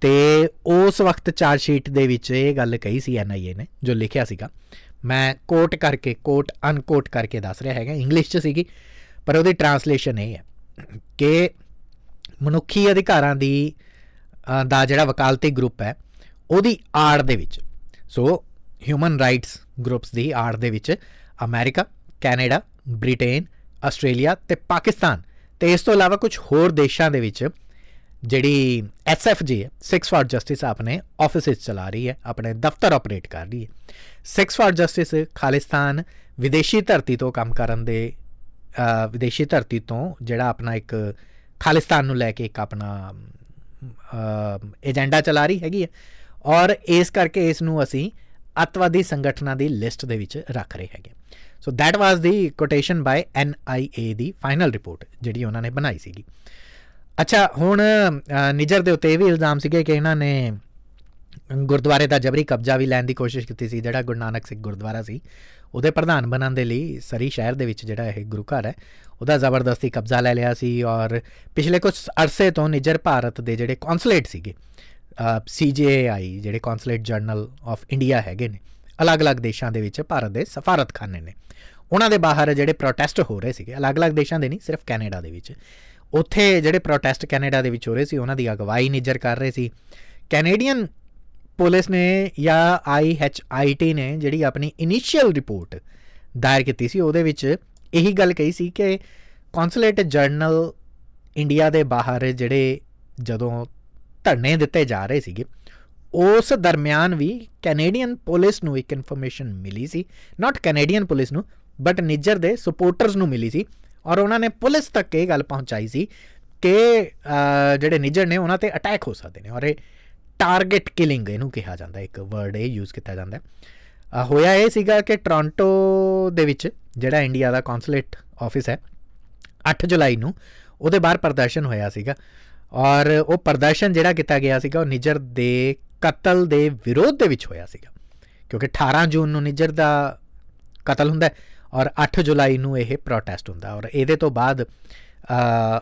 ਤੇ ਉਸ ਵਕਤ ਚਾਰਜ ਸ਼ੀਟ ਦੇ ਵਿੱਚ ਇਹ ਗੱਲ ਕਹੀ ਸੀ ਐਨਆਈਏ ਨੇ, ਜੋ ਲਿਖਿਆ ਸੀਗਾ। ਮੈਂ ਕੋਟ ਕਰਕੇ ਕੋਟ ਅਨਕੋਟ ਕਰਕੇ ਦੱਸ ਰਿਹਾ ਹੈਗਾ ਇੰਗਲਿਸ਼ 'ਚ ਸੀਗੀ, ਪਰ ਉਹਦੀ ਟਰਾਂਸਲੇਸ਼ਨ ਇਹ ਹੈ। ਕਿ ਮਨੁੱਖੀ ਅਧਿਕਾਰਾਂ ਦੀ ਦਾ ਜਿਹੜਾ ਵਕਾਲਤੀ ਗਰੁੱਪ ਹੈ, ਉਹਦੀ ਆੜ ਦੇ ਵਿੱਚ, ਸੋ ਹਿਊਮਨ ਰਾਈਟਸ ਗਰੁੱਪਸ ਦੀ ਆੜ ਦੇ ਵਿੱਚ ਅਮਰੀਕਾ ਕੈਨੇਡਾ ਬ੍ਰਿਟੇਨ ਆਸਟ੍ਰੇਲੀਆ ਤੇ ਪਾਕਿਸਤਾਨ ਤੇ ਇਸ ਤੋਂ ਇਲਾਵਾ ਕੁਝ ਹੋਰ ਦੇਸ਼ਾਂ ਦੇ ਵਿੱਚ ਜਿਹੜੀ ਐਸਐਫਜੀ ਹੈ 6 ਫਾਰ ਜਸਟਿਸ ਆਪਣੇ ਆਫਿਸਿਸ ਚਲਾ ਰਹੀ ਹੈ, ਆਪਣੇ ਦਫ਼ਤਰ ਆਪਰੇਟ ਕਰ ਰਹੀ ਹੈ। 6 ਫਾਰ ਜਸਟਿਸ ਖਾਲਿਸਤਾਨ ਵਿਦੇਸ਼ੀ ਧਰਤੀ ਤੋਂ ਕੰਮ ਕਰਨ ਦੇ ਵਿਦੇਸ਼ੀ ਧਰਤੀ ਤੋਂ ਜਿਹੜਾ ਆਪਣਾ ਇੱਕ ਖਾਲਿਸਤਾਨ ਨੂੰ ਲੈ ਕੇ ਇੱਕ ਆਪਣਾ ਏਜੰਡਾ ਚਲਾ ਰਹੀ ਹੈਗੀ ਹੈ। ਔਰ ਇਸ ਕਰਕੇ ਇਸ ਨੂੰ ਅਸੀਂ ਅਤਵਾਦੀ ਸੰਗਠਨਾਂ ਦੀ ਲਿਸਟ ਦੇ ਵਿੱਚ ਰੱਖ ਰਹੇ ਹੈਗੇ। So that was the quotation by NIA ਦੀ ਫਾਈਨਲ ਰਿਪੋਰਟ ਜਿਹੜੀ ਉਹਨਾਂ ਨੇ ਬਣਾਈ ਸੀਗੀ। ਅੱਛਾ, ਹੁਣ ਨਿਜਰ ਦੇ ਉੱਤੇ ਇਹ ਵੀ ਇਲਜ਼ਾਮ ਸੀਗੇ ਕਿ ਇਹਨਾਂ ਨੇ ਗੁਰਦੁਆਰੇ ਦਾ ਜਬਰੀ ਕਬਜ਼ਾ ਵੀ ਲੈਣ ਦੀ ਕੋਸ਼ਿਸ਼ ਕੀਤੀ ਸੀ, ਜਿਹੜਾ ਗੁਰੂ ਨਾਨਕ ਸਿੰਘ ਗੁਰਦੁਆਰਾ ਸੀ। ਉਹਦੇ ਪ੍ਰਧਾਨ ਬਣਨ ਦੇ ਲਈ ਸਰੀ ਸ਼ਹਿਰ ਦੇ ਵਿੱਚ ਜਿਹੜਾ ਇਹ ਗੁਰੂ ਘਰ ਹੈ, ਉਹਦਾ ਜ਼ਬਰਦਸਤੀ ਕਬਜ਼ਾ ਲੈ ਲਿਆ ਸੀ ਔਰ ਪਿਛਲੇ ਕੁਝ ਅਰਸੇ ਤੋਂ ਨਿਜਰ ਭਾਰਤ ਦੇ ਜਿਹੜੇ ਕੌਂਸੂਲੇਟ ਸੀਗੇ ਸੀਜੀਆਈ ਜਿਹੜੇ ਕੌਂਸੂਲੇਟ ਜਰਨਲ ਆਫ ਇੰਡੀਆ ਹੈਗੇ ਨੇ, ਅਲੱਗ-ਅਲੱਗ ਦੇਸ਼ਾਂ ਦੇ ਵਿੱਚ ਭਾਰਤ ਦੇ ਸਫਾਰਤਖਾਨੇ ਨੇ। ਉਹਨਾਂ ਦੇ ਬਾਹਰ ਜਿਹੜੇ ਪ੍ਰੋਟੈਸਟ ਹੋ ਰਹੇ ਸੀਗੇ, ਅਲੱਗ-ਅਲੱਗ ਦੇਸ਼ਾਂ ਦੇ ਨਹੀਂ, ਸਿਰਫ ਕੈਨੇਡਾ ਦੇ ਵਿੱਚ। ਉੱਥੇ ਜਿਹੜੇ ਪ੍ਰੋਟੈਸਟ ਕੈਨੇਡਾ ਦੇ ਵਿੱਚ ਹੋ ਰਹੇ ਸੀ, ਉਹਨਾਂ ਦੀ ਅਗਵਾਈ ਨਿਜਰ ਕਰ ਰਹੇ ਸੀ। ਕੈਨੇਡੀਅਨ ਪੁਲਿਸ ਨੇ ਜਾਂ ਆਈਐਚਆਈਟੀ ਨੇ ਜਿਹੜੀ ਆਪਣੀ ਇਨੀਸ਼ੀਅਲ ਰਿਪੋਰਟ ਦਾਇਰ ਕੀਤੀ ਸੀ, ਉਹਦੇ ਵਿੱਚ ਇਹੀ ਗੱਲ ਕਹੀ ਸੀ ਕਿ ਕੌਂਸੂਲੇਟ ਜਰਨਲ ਇੰਡੀਆ ਦੇ ਬਾਹਰ ਜਿਹੜੇ ਜਦੋਂ ਧਰਨੇ ਦਿੱਤੇ ਜਾ ਰਹੇ ਸੀਗੇ, ਉਸ ਦਰਮਿਆਨ ਵੀ ਕੈਨੇਡੀਅਨ ਪੁਲਿਸ ਨੂੰ ਇੱਕ ਇਨਫੋਰਮੇਸ਼ਨ ਮਿਲੀ ਸੀ ਨਾਟ ਕੈਨੇਡੀਅਨ ਪੁਲਿਸ ਨੂੰ ਬਟ ਨਿਜਰ ਦੇ ਸਪੋਰਟਰਸ ਨੂੰ ਮਿਲੀ ਸੀ ਔਰ ਉਹਨਾਂ ਨੇ ਪੁਲਿਸ ਤੱਕ ਇਹ ਗੱਲ ਪਹੁੰਚਾਈ ਸੀ ਕਿ ਜਿਹੜੇ ਨਿਜਰ ਨੇ ਉਹਨਾਂ ਤੇ ਅਟੈਕ ਹੋ ਸਕਦੇ ਨੇ ਔਰ ਇਹ ਟਾਰਗੇਟ ਕਿਲਿੰਗ ਇਹਨੂੰ ਕਿਹਾ ਜਾਂਦਾ ਇੱਕ ਵਰਡ ਇਹ ਯੂਜ਼ ਕੀਤਾ ਜਾਂਦਾ ਹੋਇਆ ਇਹ ਸੀਗਾ ਕਿ ਟੋਰਾਂਟੋ ਦੇ ਵਿੱਚ ਜਿਹੜਾ ਇੰਡੀਆ ਦਾ ਕੌਂਸੂਲੇਟ ਆਫਿਸ ਹੈ 8 ਜੁਲਾਈ ਨੂੰ ਉਹਦੇ ਬਾਹਰ ਪ੍ਰਦਰਸ਼ਨ ਹੋਇਆ ਸੀਗਾ ਔਰ ਉਹ ਪ੍ਰਦਰਸ਼ਨ ਜਿਹੜਾ ਕੀਤਾ ਗਿਆ ਸੀਗਾ ਉਹ ਨਿਜਰ ਦੇ ਕਤਲ ਦੇ ਵਿਰੋਧ ਦੇ ਵਿੱਚ ਹੋਇਆ ਸੀਗਾ। ਕਿਉਂਕਿ 18 ਜੂਨ ਨੂੰ ਨਿਜਰ ਦਾ ਕਤਲ ਹੁੰਦਾ ਔਰ 8 ਜੁਲਾਈ ਨੂੰ ਇਹ ਪ੍ਰੋਟੈਸਟ ਹੁੰਦਾ ਔਰ ਇਹਦੇ ਤੋਂ ਬਾਅਦ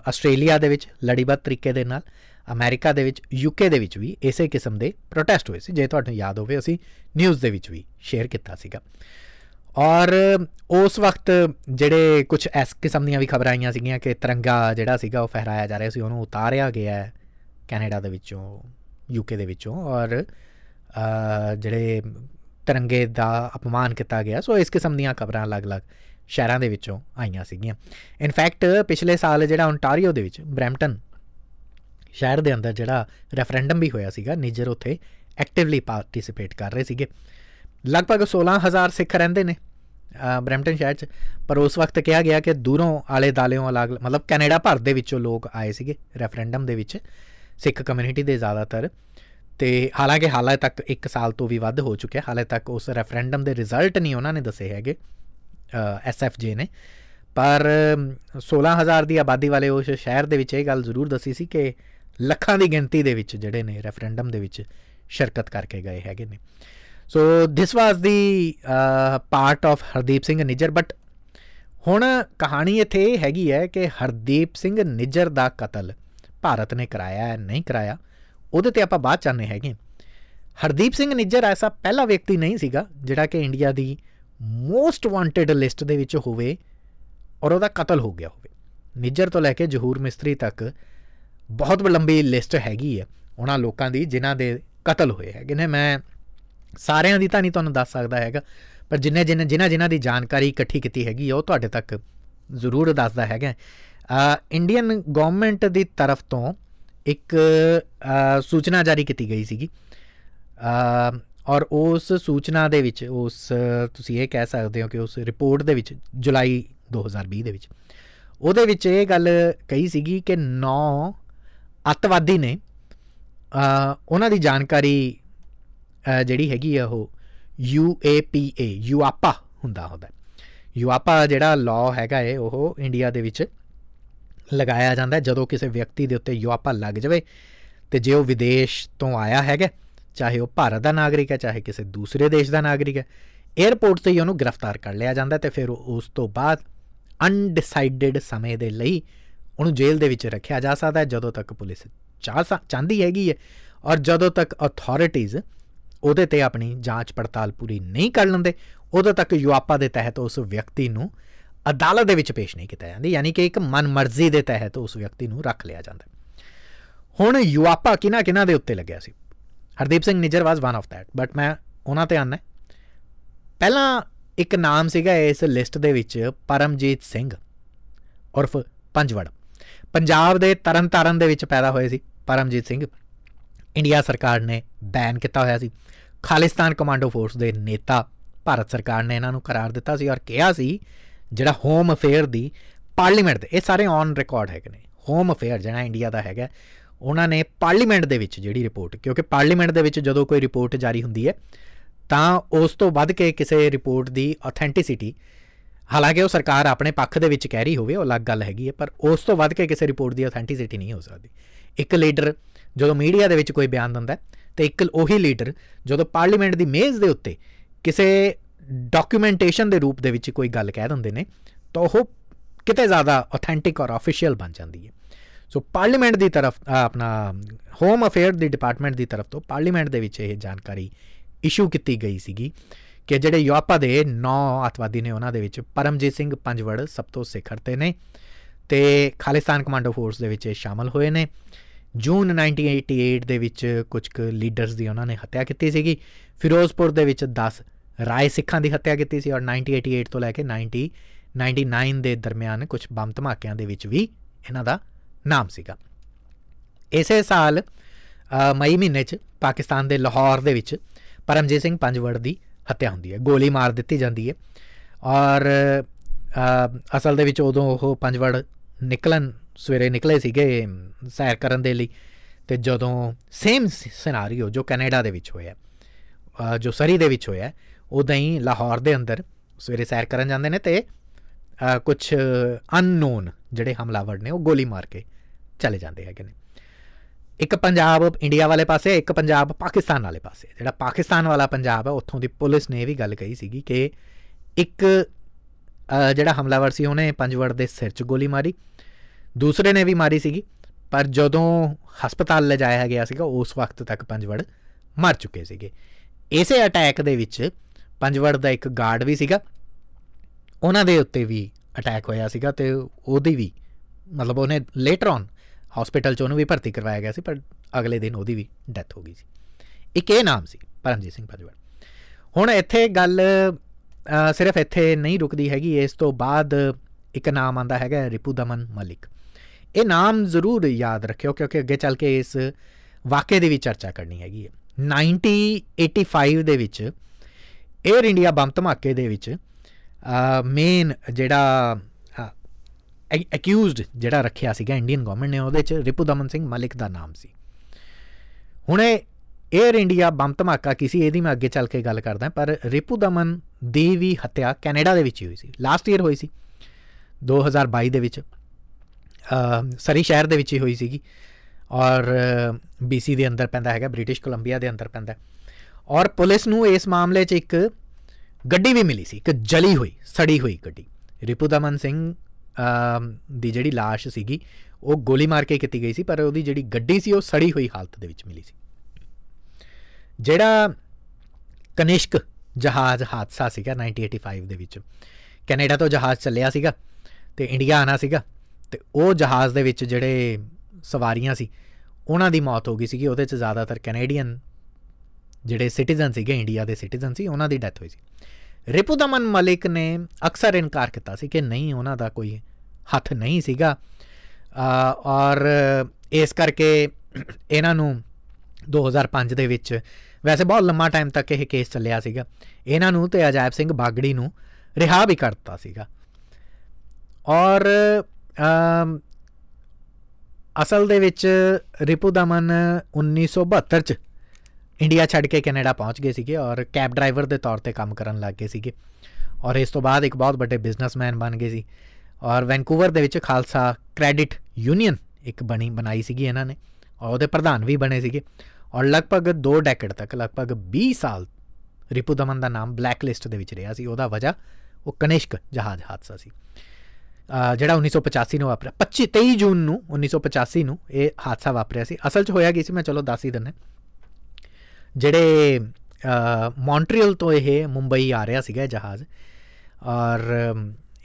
ਆਸਟ੍ਰੇਲੀਆ ਦੇ ਵਿੱਚ ਲੜੀਬੱਧ ਤਰੀਕੇ ਦੇ ਨਾਲ ਅਮਰੀਕਾ ਦੇ ਵਿੱਚ ਯੂਕੇ ਦੇ ਵਿੱਚ ਵੀ ਇਸੇ ਕਿਸਮ ਦੇ ਪ੍ਰੋਟੈਸਟ ਹੋਏ ਸੀ, ਜੇ ਤੁਹਾਨੂੰ ਯਾਦ ਹੋਵੇ, ਅਸੀਂ ਨਿਊਜ਼ ਦੇ ਵਿੱਚ ਵੀ ਸ਼ੇਅਰ ਕੀਤਾ ਸੀਗਾ। ਔਰ ਉਸ ਵਕਤ ਜਿਹੜੇ ਕੁਝ ਇਸ ਕਿਸਮ ਦੀਆਂ ਵੀ ਖਬਰਾਂ ਆਈਆਂ ਸੀਗੀਆਂ ਕਿ ਤਿਰੰਗਾ ਜਿਹੜਾ ਸੀਗਾ, ਉਹ ਫਹਿਰਾਇਆ ਜਾ ਰਿਹਾ ਸੀ, ਉਹਨੂੰ ਉਤਾਰਿਆ ਗਿਆ ਹੈ ਕੈਨੇਡਾ ਦੇ ਵਿੱਚੋਂ ਯੂਕੇ ਦੇ ਵਿੱਚੋਂ, ਔਰ ਜਿਹੜੇ ਤਿਰੰਗੇ ਦਾ ਅਪਮਾਨ ਕੀਤਾ ਗਿਆ, ਸੋ ਇਸ ਕਿਸਮ ਦੀਆਂ ਖਬਰਾਂ ਅਲੱਗ-ਅਲੱਗ ਸ਼ਹਿਰਾਂ ਦੇ ਵਿੱਚੋਂ ਆਈਆਂ ਸੀਗੀਆਂ। ਇਨਫੈਕਟ ਪਿਛਲੇ ਸਾਲ ਜਿਹੜਾ ਓਨਟਾਰੀਓ ਦੇ ਵਿੱਚ, ਬ੍ਰੈਂਪਟਨ ਸ਼ਹਿਰ ਦੇ ਅੰਦਰ ਜਿਹੜਾ ਰੈਫਰੈਂਡਮ ਵੀ ਹੋਇਆ ਸੀਗਾ, ਨਿਜਰ ਉੱਥੇ ਐਕਟਿਵਲੀ ਪਾਰਟਿਸਿਪੇਟ ਕਰ ਰਹੇ ਸੀਗੇ। ਲਗਭਗ 16000 ਸਿੱਖ ਰਹਿੰਦੇ ਨੇ ਬ੍ਰੈਂਪਟਨ ਸ਼ਹਿਰ 'ਚ। ਪਰ ਉਸ ਵਕਤ ਕਿਹਾ ਗਿਆ ਕਿ ਦੂਰੋਂ ਆਲੇ ਦਾਲਿਓਂ ਅਲੱਗ, ਮਤਲਬ ਕੈਨੇਡਾ ਭਰ ਦੇ ਵਿੱਚੋਂ ਲੋਕ ਆਏ ਸੀਗੇ ਰੈਫਰੈਂਡਮ ਦੇ ਵਿੱਚ, ਸਿੱਖ ਕਮਿਊਨਿਟੀ ਦੇ ਜ਼ਿਆਦਾਤਰ। ਤੇ ਹਾਲਾਂਕਿ ਹਾਲੇ ਤੱਕ 1 ਸਾਲ ਤੋਂ ਵੀ ਵੱਧ ਹੋ ਚੁੱਕਿਆ, ਹਾਲੇ ਤੱਕ ਉਸ ਰੈਫਰੈਂਡਮ ਦੇ ਰਿਜ਼ਲਟ ਨਹੀਂ ਉਹਨਾਂ ਨੇ ਦੱਸੇ ਹੈਗੇ ਐਸਐਫਜੇ ਨੇ। ਪਰ 16000 ਦੀ ਆਬਾਦੀ ਵਾਲੇ ਉਸ ਸ਼ਹਿਰ ਦੇ ਵਿੱਚ ਇਹ ਗੱਲ ਜ਼ਰੂਰ ਦੱਸੀ ਸੀ ਕਿ ਲੱਖਾਂ ਦੀ ਗਿਣਤੀ ਦੇ ਵਿੱਚ ਜਿਹੜੇ ਨੇ ਰੈਫਰੈਂਡਮ ਦੇ ਵਿੱਚ ਸ਼ਿਰਕਤ ਕਰਕੇ ਗਏ ਹੈਗੇ ਨੇ। So this was the part of Hardeep Singh Nijjar but ਹੁਣ ਕਹਾਣੀ ਇੱਥੇ ਇਹ ਹੈਗੀ ਹੈ ਕਿ ਹਰਦੀਪ ਸਿੰਘ ਨਿਜਰ ਦਾ ਕਤਲ ਭਾਰਤ ਨੇ ਕਰਾਇਆ ਹੈ, ਨਹੀਂ ਕਰਾਇਆ, ਉਹਦੇ ਤੇ ਆਪਾਂ ਬਾਅਦ ਚਾਹਨੇ ਹੈਗੇ। ਹਰਦੀਪ ਸਿੰਘ ਨਿਜਰ ਐਸਾ ਪਹਿਲਾ ਵਿਅਕਤੀ ਨਹੀਂ ਸੀਗਾ ਜਿਹੜਾ ਕਿ ਇੰਡੀਆ ਦੀ ਮੋਸਟ ਵਾਂਟਡ ਲਿਸਟ ਦੇ ਵਿੱਚ ਹੋਵੇ ਔਰ ਉਹਦਾ ਕਤਲ ਹੋ ਗਿਆ ਹੋਵੇ। ਨਿਜਰ ਤੋਂ ਲੈ ਕੇ ਜਹੂਰ ਮਿਸਤਰੀ ਤੱਕ ਬਹੁਤ ਲੰਬੀ ਲਿਸਟ ਹੈਗੀ ਹੈ ਉਹਨਾਂ ਲੋਕਾਂ ਦੀ, ਜਿਨ੍ਹਾਂ ਦੇ ਕਤਲ ਹੋਏ ਹੈਗੇ ਨੇ। ਮੈਂ ਸਾਰਿਆਂ ਦੀ ਤਾਂ ਨਹੀਂ ਤੁਹਾਨੂੰ ਦੱਸ ਸਕਦਾ ਹੈਗਾ, ਪਰ ਜਿੰਨੇ ਜਿੰਨੇ, ਜਿਨ੍ਹਾਂ ਜਿਨ੍ਹਾਂ ਦੀ ਜਾਣਕਾਰੀ ਇਕੱਠੀ ਕੀਤੀ ਹੈਗੀ ਉਹ ਤੁਹਾਡੇ ਤੱਕ ਜ਼ਰੂਰ ਦੱਸਦਾ ਹੈਗਾ। ਇੰਡੀਅਨ ਗਵਰਨਮੈਂਟ ਦੀ ਤਰਫ ਤੋਂ ਇੱਕ ਸੂਚਨਾ ਜਾਰੀ ਕੀਤੀ ਗਈ ਸੀਗੀ। ਔਰ ਉਸ ਸੂਚਨਾ ਦੇ ਵਿੱਚ, ਉਸ ਤੁਸੀਂ ਇਹ ਕਹਿ ਸਕਦੇ ਹੋ ਕਿ ਉਸ ਰਿਪੋਰਟ ਦੇ ਵਿੱਚ, ਜੁਲਾਈ 2020 ਦੇ ਵਿੱਚ, ਉਹਦੇ ਵਿੱਚ ਇਹ ਗੱਲ ਕਹੀ ਸੀਗੀ ਕਿ 9 ਅੱਤਵਾਦੀ ਨੇ ਉਹਨਾਂ ਦੀ ਜਾਣਕਾਰੀ ਜਿਹੜੀ ਹੈਗੀ ਆ ਉਹ UAPA ਯੂਆਪਾ ਹੁੰਦਾ ਹੁੰਦਾ ਯੂਆਪਾ ਜਿਹੜਾ ਲਾਅ ਹੈਗਾ ਏ, ਉਹ ਇੰਡੀਆ ਦੇ ਵਿੱਚ ਲਗਾਇਆ ਜਾਂਦਾ ਜਦੋਂ ਕਿਸੇ ਵਿਅਕਤੀ ਦੇ ਉੱਤੇ ਯੂਆਪਾ ਲੱਗ ਜਾਵੇ ਤੇ ਜੇ ਉਹ ਵਿਦੇਸ਼ ਤੋਂ ਆਇਆ ਹੈਗਾ, ਚਾਹੇ ਉਹ ਭਾਰਤ ਦਾ ਨਾਗਰਿਕ ਹੈ, ਚਾਹੇ ਕਿਸੇ ਦੂਸਰੇ ਦੇਸ਼ ਦਾ ਨਾਗਰਿਕ ਹੈ 에ਅਰਪੋਰਟ ਤੇ ਹੀ ਉਹਨੂੰ ਗ੍ਰਿਫਤਾਰ ਕਰ ਲਿਆ ਜਾਂਦਾ ਤੇ ਫਿਰ ਉਸ ਤੋਂ ਬਾਅਦ ਅਨਡਿਸਾਈਡਡ ਸਮੇਂ ਦੇ ਲਈ ਉਹਨੂੰ ਜੇਲ੍ਹ ਦੇ ਵਿੱਚ ਰੱਖਿਆ ਜਾ ਸਕਦਾ ਹੈ ਜਦੋਂ ਤੱਕ ਪੁਲਿਸ ਚਾਹ ਚਾਹੁੰਦੀ ਹੈਗੀ ਹੈ। ਔਰ ਜਦੋਂ ਤੱਕ ਅਥਾਰਟੀਜ਼ ਉਹਦੇ ਤੇ ਆਪਣੀ ਜਾਂਚ ਪੜਤਾਲ ਪੂਰੀ ਨਹੀਂ ਕਰ ਲੈਂਦੇ, ਉਦੋਂ ਤੱਕ ਯੂਆਪਾ ਦੇ ਤਹਿਤ ਉਸ ਵਿਅਕਤੀ ਨੂੰ ਅਦਾਲਤ ਦੇ ਵਿੱਚ ਪੇਸ਼ ਨਹੀਂ ਕੀਤਾ ਜਾਂਦਾ। ਯਾਨੀ ਕਿ ਇੱਕ ਮਨਮਰਜ਼ੀ ਦੇ ਤਹਿਤ ਉਸ ਵਿਅਕਤੀ ਨੂੰ ਰੱਖ ਲਿਆ ਜਾਂਦਾ। ਹੁਣ ਯੂਆਪਾ ਕਿਨਾ ਕਿਨਾ ਦੇ ਉੱਤੇ ਲੱਗਿਆ ਸੀ? Hardeep Singh Nijjar was one of that but ਮੈਂ ਉਹਨਾਂ ਤੇ ਆਨਾ ਪਹਿਲਾਂ ਇੱਕ ਨਾਮ ਸੀਗਾ ਇਸ ਲਿਸਟ ਦੇ ਵਿੱਚ ਪਰਮਜੀਤ ਸਿੰਘ ਉਰਫ ਪੰਜਵੜ। ਪੰਜਾਬ ਦੇ ਤਰਨਤਾਰਨ ਦੇ ਵਿੱਚ ਪੈਦਾ ਹੋਏ ਸੀ ਪਰਮਜੀਤ ਸਿੰਘ। ਇੰਡੀਆ ਸਰਕਾਰ ਨੇ ਬੈਨ ਕੀਤਾ ਹੋਇਆ ਸੀ। ਖਾਲਿਸਤਾਨ ਕਮਾਂਡੋ ਫੋਰਸ ਦੇ ਨੇਤਾ ਭਾਰਤ ਸਰਕਾਰ ਨੇ ਇਹਨਾਂ ਨੂੰ ਕਰਾਰ ਦਿੱਤਾ ਸੀ ਔਰ ਕਿਹਾ ਸੀ, ਜਿਹੜਾ ਹੋਮ ਅਫੇਅਰ ਦੀ ਪਾਰਲੀਮੈਂਟ ਦੇ ਇਹ ਸਾਰੇ ਔਨ ਰਿਕਾਰਡ ਹੈਗੇ ਨੇ। ਹੋਮ ਅਫੇਅਰ ਜਿਹੜਾ ਇੰਡੀਆ ਦਾ ਹੈਗਾ, ਉਹਨਾਂ ਨੇ ਪਾਰਲੀਮੈਂਟ ਦੇ ਵਿੱਚ ਜਿਹੜੀ ਰਿਪੋਰਟ ਕਿਉਂਕਿ ਪਾਰਲੀਮੈਂਟ ਦੇ ਵਿੱਚ ਜਦੋਂ ਕੋਈ ਰਿਪੋਰਟ ਜਾਰੀ ਹੁੰਦੀ ਹੈ, ਤਾਂ ਉਸ ਤੋਂ ਵੱਧ ਕੇ ਕਿਸੇ ਰਿਪੋਰਟ ਦੀ ਆਥੈਂਟਿਸਿਟੀ ਹਾਲਾਂਕਿ ਉਹ ਸਰਕਾਰ ਆਪਣੇ ਪੱਖ ਦੇ ਵਿੱਚ ਕਹਿ ਰਹੀ ਹੋਵੇ, ਉਹ ਅਲੱਗ ਗੱਲ ਹੈਗੀ ਹੈ, ਪਰ ਉਸ ਤੋਂ ਵੱਧ ਕੇ ਕਿਸੇ ਰਿਪੋਰਟ ਦੀ ਆਥੈਂਟਿਸਿਟੀ ਨਹੀਂ ਹੋ ਸਕਦੀ। ਇੱਕ ਲੀਡਰ ਜਦੋਂ ਮੀਡੀਆ ਦੇ ਵਿੱਚ ਕੋਈ ਬਿਆਨ ਦਿੰਦਾ ਤੇ ਇੱਕ ਉਹੀ ਲੀਡਰ ਜਦੋਂ ਪਾਰਲੀਮੈਂਟ ਦੀ ਮੇਜ਼ ਦੇ ਉੱਤੇ ਕਿਸੇ ਡਾਕੂਮੈਂਟੇਸ਼ਨ ਦੇ ਰੂਪ ਦੇ ਵਿੱਚ ਕੋਈ ਗੱਲ ਕਹਿ ਦਿੰਦੇ ਨੇ, ਤਾਂ ਉਹ ਕਿਤੇ ਜ਼ਿਆਦਾ ਆਥੈਂਟਿਕ ਔਰ ਆਫੀਸ਼ੀਅਲ ਬਣ ਜਾਂਦੀ ਹੈ। ਸੋ ਪਾਰਲੀਮੈਂਟ ਦੀ ਤਰਫ ਆਪਣਾ ਹੋਮ ਅਫੇਅਰ ਦੀ ਡਿਪਾਰਟਮੈਂਟ ਦੀ ਤਰਫ ਤੋਂ ਪਾਰਲੀਮੈਂਟ ਦੇ ਵਿੱਚ ਇਹ ਜਾਣਕਾਰੀ ਇਸ਼ੂ ਕੀਤੀ ਗਈ ਸੀਗੀ। ਕਿ ਜਿਹੜੇ ਯੂਆਪਾ ਦੇ 9 ਅਤਵਾਦੀ ਨੇ ਉਹਨਾਂ ਦੇ ਵਿੱਚ ਪਰਮਜੀਤ ਸਿੰਘ ਪੰਜਵੜ ਸਭ ਤੋਂ ਸਿਖਰ ਤੇ ਨੇ ਤੇ ਖਾਲਿਸਤਾਨ ਕਮਾਂਡੋ ਫੋਰਸ ਦੇ ਵਿੱਚ ਸ਼ਾਮਲ ਹੋਏ ਨੇ। ਜੂਨ 1988 ਦੇ ਵਿੱਚ ਕੁਝ ਕੁ ਲੀਡਰਸ ਦੀ ਉਹਨਾਂ ਨੇ ਹੱਤਿਆ ਕੀਤੀ ਸੀਗੀ। ਫਿਰੋਜ਼ਪੁਰ ਦੇ ਵਿੱਚ 10 ਰਾਏ ਸਿੱਖਾਂ ਦੀ ਹੱਤਿਆ ਕੀਤੀ ਸੀ ਔਰ 1988 ਤੋਂ ਲੈ ਕੇ 90 99 ਦੇ ਦਰਮਿਆਨ ਕੁਝ ਬੰਬ ਧਮਾਕਿਆਂ ਦੇ ਵਿੱਚ ਵੀ ਇਹਨਾਂ ਦਾ ਨਾਮ ਸੀਗਾ। ਇਸੇ ਸਾਲ ਮਈ ਮਹੀਨੇ 'ਚ ਪਾਕਿਸਤਾਨ ਦੇ ਲਾਹੌਰ ਦੇ ਵਿੱਚ ਪਰਮਜੀਤ ਸਿੰਘ ਪੰਜਵੜ ਦੀ ਹੱਤਿਆ ਹੁੰਦੀ ਹੈ, ਗੋਲੀ ਮਾਰ ਦਿੱਤੀ ਜਾਂਦੀ ਹੈ। ਔਰ ਅਸਲ ਦੇ ਵਿੱਚ ਉਦੋਂ ਉਹ ਪੰਜਵੜ ਨਿਕਲਣ ਸਵੇਰੇ ਨਿਕਲੇ ਸੀਗੇ ਸੈਰ ਕਰਨ ਦੇ ਲਈ ਤੇ ਜਦੋਂ ਸੇਮ ਸਿਨੈਰੀਓ ਜੋ ਕੈਨੇਡਾ ਦੇ ਵਿੱਚ ਹੋਇਆ ਜੋ ਸਰੀ ਦੇ ਵਿੱਚ ਹੋਇਆ, ਉਦਾਂ ਹੀ ਲਾਹੌਰ ਦੇ ਅੰਦਰ ਸਵੇਰੇ ਸੈਰ ਕਰਨ ਜਾਂਦੇ ਨੇ ਤੇ ਕੁਝ ਅਨਨੋਨ ਜਿਹੜੇ ਹਮਲਾਵਰ ਨੇ ਉਹ ਗੋਲੀ ਮਾਰ ਕੇ ਚਲੇ ਜਾਂਦੇ ਹੈਗੇ ਨੇ। ਇੱਕ ਪੰਜਾਬ ਇੰਡੀਆ ਵਾਲੇ ਪਾਸੇ, ਇੱਕ ਪੰਜਾਬ ਪਾਕਿਸਤਾਨ ਵਾਲੇ ਪਾਸੇ। ਜਿਹੜਾ ਪਾਕਿਸਤਾਨ ਵਾਲਾ ਪੰਜਾਬ ਹੈ, ਉੱਥੋਂ ਦੀ ਪੁਲਿਸ ਨੇ ਵੀ ਗੱਲ ਕਹੀ ਸੀਗੀ ਕਿ ਇੱਕ ਜਿਹੜਾ ਹਮਲਾਵਰ ਸੀ, ਉਹਨੇ ਪੰਜਵੜ ਦੇ ਸਿਰ 'ਚ ਗੋਲੀ ਮਾਰੀ। ਦੂਸਰੇ ਨੇ ਵੀ ਮਾਰੀ ਸੀਗੀ, ਪਰ ਜਦੋਂ ਹਸਪਤਾਲ ਲਿਜਾਇਆ ਗਿਆ ਸੀਗਾ, ਉਸ ਵਕਤ ਤੱਕ ਪੰਜਵੜ ਮਰ ਚੁੱਕੇ ਸੀਗੇ। ਇਸੇ ਅਟੈਕ ਦੇ ਵਿੱਚ ਪੰਜਵੜ ਦਾ ਇੱਕ ਗਾਰਡ ਵੀ ਸੀਗਾ। ਉਹਨਾਂ ਦੇ ਉੱਤੇ ਵੀ ਅਟੈਕ ਹੋਇਆ ਸੀਗਾ ਤੇ ਉਹਦੀ ਵੀ, ਮਤਲਬ ਉਹਨੇ ਲੇਟਰ ਔਨ ਹਸਪੀਟਲ 'ਚ ਉਹਨੂੰ ਵੀ ਭਰਤੀ ਕਰਵਾਇਆ ਗਿਆ ਸੀ, ਪਰ ਅਗਲੇ ਦਿਨ ਉਹਦੀ ਵੀ ਡੈਥ ਹੋ ਗਈ ਸੀ। ਇੱਕ ਇਹ ਨਾਮ ਸੀ, ਪਰਮਜੀਤ ਸਿੰਘ ਪੰਜਵੜ। ਹੁਣ ਇੱਥੇ ਗੱਲ ਸਿਰਫ ਇੱਥੇ ਨਹੀਂ ਰੁਕਦੀ ਹੈਗੀ, ਇਸ ਤੋਂ ਬਾਅਦ ਇੱਕ ਨਾਮ ਆਂਦਾ ਹੈਗਾ ਰਿਪੂ ਦਮਨ ਮਲਿਕ। ਇਹ ਨਾਮ ਜ਼ਰੂਰ ਯਾਦ ਰੱਖਿਓ, ਕਿਉਂਕਿ ਅੱਗੇ ਚੱਲ ਕੇ ਇਸ ਵਾਕਿਏ ਦੀ ਵੀ ਚਰਚਾ ਕਰਨੀ ਹੈਗੀ ਹੈ। 1985 ਦੇ ਵਿੱਚ 에ਅਰ ਇੰਡੀਆ ਬੰਬ ਧਮਾਕੇ ਦੇ ਵਿੱਚ ਮੇਨ ਜਿਹੜਾ ਅਕਿਊਜ਼ਡ ਜਿਹੜਾ ਰੱਖਿਆ ਸੀਗਾ ਇੰਡੀਅਨ ਗਵਰਨਮੈਂਟ ਨੇ, ਉਹਦੇ ਚ ਰਿਪੂ ਦਮਨ ਸਿੰਘ ਮਲਿਕ ਦਾ ਨਾਮ ਸੀ। ਹੁਣ ਇਹ 에ਅਰ ਇੰਡੀਆ ਬੰਬ ਧਮਾਕਾ ਕਿਸੇ ਇਹਦੀ ਮੈਂ ਅੱਗੇ ਚੱਲ ਕੇ ਗੱਲ ਕਰਦਾ, ਪਰ ਰਿਪੂ ਦਮਨ ਦੀ ਵੀ ਹੱਤਿਆ ਕੈਨੇਡਾ ਦੇ ਵਿੱਚ ਹੀ ਹੋਈ ਸੀ। ਲਾਸਟ ਈਅਰ ਹੋਈ ਸੀ। 2022 ਦੇ ਵਿੱਚ ਸਰੀ ਸ਼ਹਿਰ ਦੇ ਵਿੱਚ ਹੀ ਹੋਈ ਸੀਗੀ। ਔਰ BC ਦੇ ਅੰਦਰ ਪੈਂਦਾ ਹੈਗਾ ਬ੍ਰਿਟਿਸ਼ ਕੋਲੰਬੀਆ ਦੇ ਅੰਦਰ ਪੈਂਦਾ। ਔਰ ਪੁਲਿਸ ਨੂੰ ਇਸ ਮਾਮਲੇ 'ਚ ਇੱਕ ਗੱਡੀ ਵੀ ਮਿਲੀ ਸੀ, ਇੱਕ ਜਲੀ ਹੋਈ, ਸੜੀ ਹੋਈ ਗੱਡੀ। ਰਿਪੂ ਦਮਨ ਸਿੰਘ ਦੀ ਜਿਹੜੀ লাশ ਸੀਗੀ, ਉਹ ਗੋਲੀ ਮਾਰ ਕੇ ਕੀਤੀ ਗਈ ਸੀ, ਪਰ ਉਹਦੀ ਜਿਹੜੀ ਗੱਡੀ ਸੀ, ਉਹ ਸੜੀ ਹੋਈ ਹਾਲਤ ਦੇ ਵਿੱਚ ਮਿਲੀ ਸੀ। ਜਿਹੜਾ ਕਨਿਸ਼ਕ ਜਹਾਜ਼ ਹਾਦਸਾ ਸੀਗਾ 1985 ਦੇ ਵਿੱਚ, ਕੈਨੇਡਾ ਤੋਂ ਜਹਾਜ਼ ਚੱਲਿਆ ਸੀਗਾ ਤੇ ਇੰਡੀਆ ਆਣਾ ਸੀਗਾ, ਤੇ ਉਹ ਜਹਾਜ਼ ਦੇ ਵਿੱਚ ਜਿਹੜੇ ਸਵਾਰੀਆਂ ਸੀ, ਉਹਨਾਂ ਦੀ ਮੌਤ ਹੋ ਗਈ ਸੀਗੀ, ਉਹਦੇ ਚ ਜ਼ਿਆਦਾਤਰ ਕੈਨੇਡੀਅਨ ਜਿਹੜੇ ਸਿਟੀਜ਼ਨ ਸੀਗੇ, ਇੰਡੀਆ ਦੇ ਸਿਟੀਜ਼ਨ ਸੀ, ਉਹਨਾਂ ਦੀ ਡੈਥ ਹੋਈ ਸੀ। ਰਿਪੂਦਮਨ ਮਲਿਕ ਨੇ ਅਕਸਰ ਇਨਕਾਰ ਕੀਤਾ ਸੀ ਕਿ ਨਹੀਂ, ਉਹਨਾਂ ਦਾ ਕੋਈ ਹੱਥ ਨਹੀਂ ਸੀਗਾ। ਔਰ ਇਸ ਕਰਕੇ ਇਹਨਾਂ ਨੂੰ 2005 ਦੇ ਵਿੱਚ ਵੈਸੇ ਬਹੁਤ ਲੰਮਾ ਟਾਈਮ ਤੱਕ ਇਹ ਕੇਸ ਚੱਲਿਆ ਸੀਗਾ। ਇਹਨਾਂ ਨੂੰ ਤੇ ਅਜਾਇਬ ਸਿੰਘ ਬਾਗੜੀ ਨੂੰ ਰਿਹਾ ਵੀ ਕਰਤਾ ਸੀਗਾ। ਔਰ ਅਸਲ ਦੇ ਵਿੱਚ ਰਿਪੂਦਮਨ 1972 ਚ ਇੰਡੀਆ ਛੱਡ ਕੇ ਕੈਨੇਡਾ ਪਹੁੰਚ ਗਏ ਸੀਗੇ ਔਰ ਕੈਬ ਡਰਾਈਵਰ ਦੇ ਤੌਰ ਤੇ ਕੰਮ ਕਰਨ ਲੱਗ ਗਏ ਸੀਗੇ। ਔਰ ਇਸ ਤੋਂ ਬਾਅਦ ਇੱਕ ਬਹੁਤ ਵੱਡੇ ਬਿਜ਼ਨਸਮੈਨ ਬਣ ਗਏ ਸੀ। ਔਰ ਵੈਂਕੂਵਰ ਦੇ ਵਿੱਚ ਖਾਲਸਾ ਕ੍ਰੈਡਿਟ ਯੂਨੀਅਨ ਇੱਕ ਬਣੀ, ਬਣਾਈ ਸੀਗੀ ਇਹਨਾਂ ਨੇ। ਔਰ ਉਹਦੇ ਪ੍ਰਧਾਨ ਵੀ ਬਣੇ ਸੀਗੇ। ਔਰ ਲਗਭਗ 2 ਡੈਕੇਡ ਤੱਕ, ਲਗਭਗ 20 ਸਾਲ ਰਿਪੂ ਦਮਨ ਦਾ ਨਾਮ ਬਲੈਕ ਲਿਸਟ ਦੇ ਵਿੱਚ ਰਿਹਾ ਸੀ। ਉਹਦਾ ਵਜ੍ਹਾ ਉਹ ਕਨਿਸ਼ਕ ਜਹਾਜ਼ ਹਾਦਸਾ ਸੀ। ਜਿਹੜਾ 1985 ਨੂੰ ਵਾਪਰਿਆ 25 23 ਜੂਨ ਨੂੰ 1985 ਨੂੰ ਇਹ ਹਾਦਸਾ ਵਾਪਰਿਆ ਸੀ। ਅਸਲ 'ਚ ਹੋਇਆ ਕੀ ਸੀ? ਮੈਂ ਚਲੋ ਦੱਸ ਹੀ ਦਿੰਨਾ ਜਿਹੜੇ ਮੌਂਟਰੀਅਲ ਤੋਂ ਇਹ ਮੁੰਬਈ ਆ ਰਿਹਾ ਸੀਗਾ ਜਹਾਜ਼, ਔਰ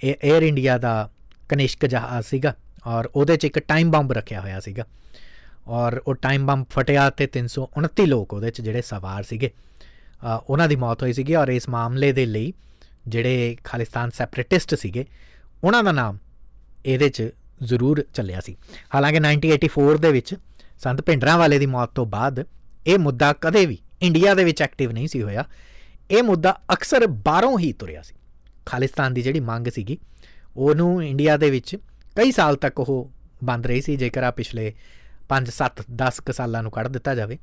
ਇਹ 에ਅਰ ਇੰਡੀਆ ਦਾ ਕਨਿਸ਼ਕ ਜਹਾਜ਼ ਸੀਗਾ, ਔਰ ਉਹਦੇ 'ਚ ਇੱਕ ਟਾਈਮ ਬੰਬ ਰੱਖਿਆ ਹੋਇਆ ਸੀਗਾ, ਔਰ ਉਹ ਟਾਈਮ ਬੰਬ ਫਟਿਆ ਤੇ 329 ਲੋਕ ਉਹਦੇ 'ਚ ਜਿਹੜੇ ਸਵਾਰ ਸੀਗੇ ਉਹਨਾਂ ਦੀ ਮੌਤ ਹੋਈ ਸੀਗੀ, ਔਰ ਇਸ ਮਾਮਲੇ ਦੇ ਲਈ ਜਿਹੜੇ ਖਾਲਿਸਤਾਨ ਸੈਪਰੇਟਿਸਟ ਸੀਗੇ, ਉਹਨਾਂ ਦਾ ਨਾਮ ਇਹਦੇ 'ਚ ਜ਼ਰੂਰ ਚੱਲਿਆ ਸੀ। ਹਾਲਾਂਕਿ 1984 ਦੇ ਵਿੱਚ ਸੰਤ ਭਿੰਡਰਾਂ ਵਾਲੇ ਦੀ ਮੌਤ ਤੋਂ ਬਾਅਦ ਇਹ ਮੁੱਦਾ ਕਦੇ ਵੀ ਇੰਡੀਆ ਦੇ ਵਿੱਚ ਐਕਟਿਵ ਨਹੀਂ ਸੀ ਹੋਇਆ। ਇਹ ਮੁੱਦਾ ਅਕਸਰ ਬਾਹਰੋਂ ਹੀ ਤੁਰਿਆ ਸੀ। ਖਾਲਿਸਤਾਨ ਦੀ ਜਿਹੜੀ ਮੰਗ ਸੀਗੀ, ਉਹਨੂੰ ਇੰਡੀਆ ਦੇ ਵਿੱਚ ਕਈ ਸਾਲ ਤੱਕ ਉਹ ਬੰਦ ਰਹੀ ਸੀ। ਜੇਕਰ ਆ ਪਿਛਲੇ 5 7 10 ਕ ਸਾਲਾਂ ਨੂੰ ਕੱਢ ਦਿੱਤਾ ਜਾਵੇ,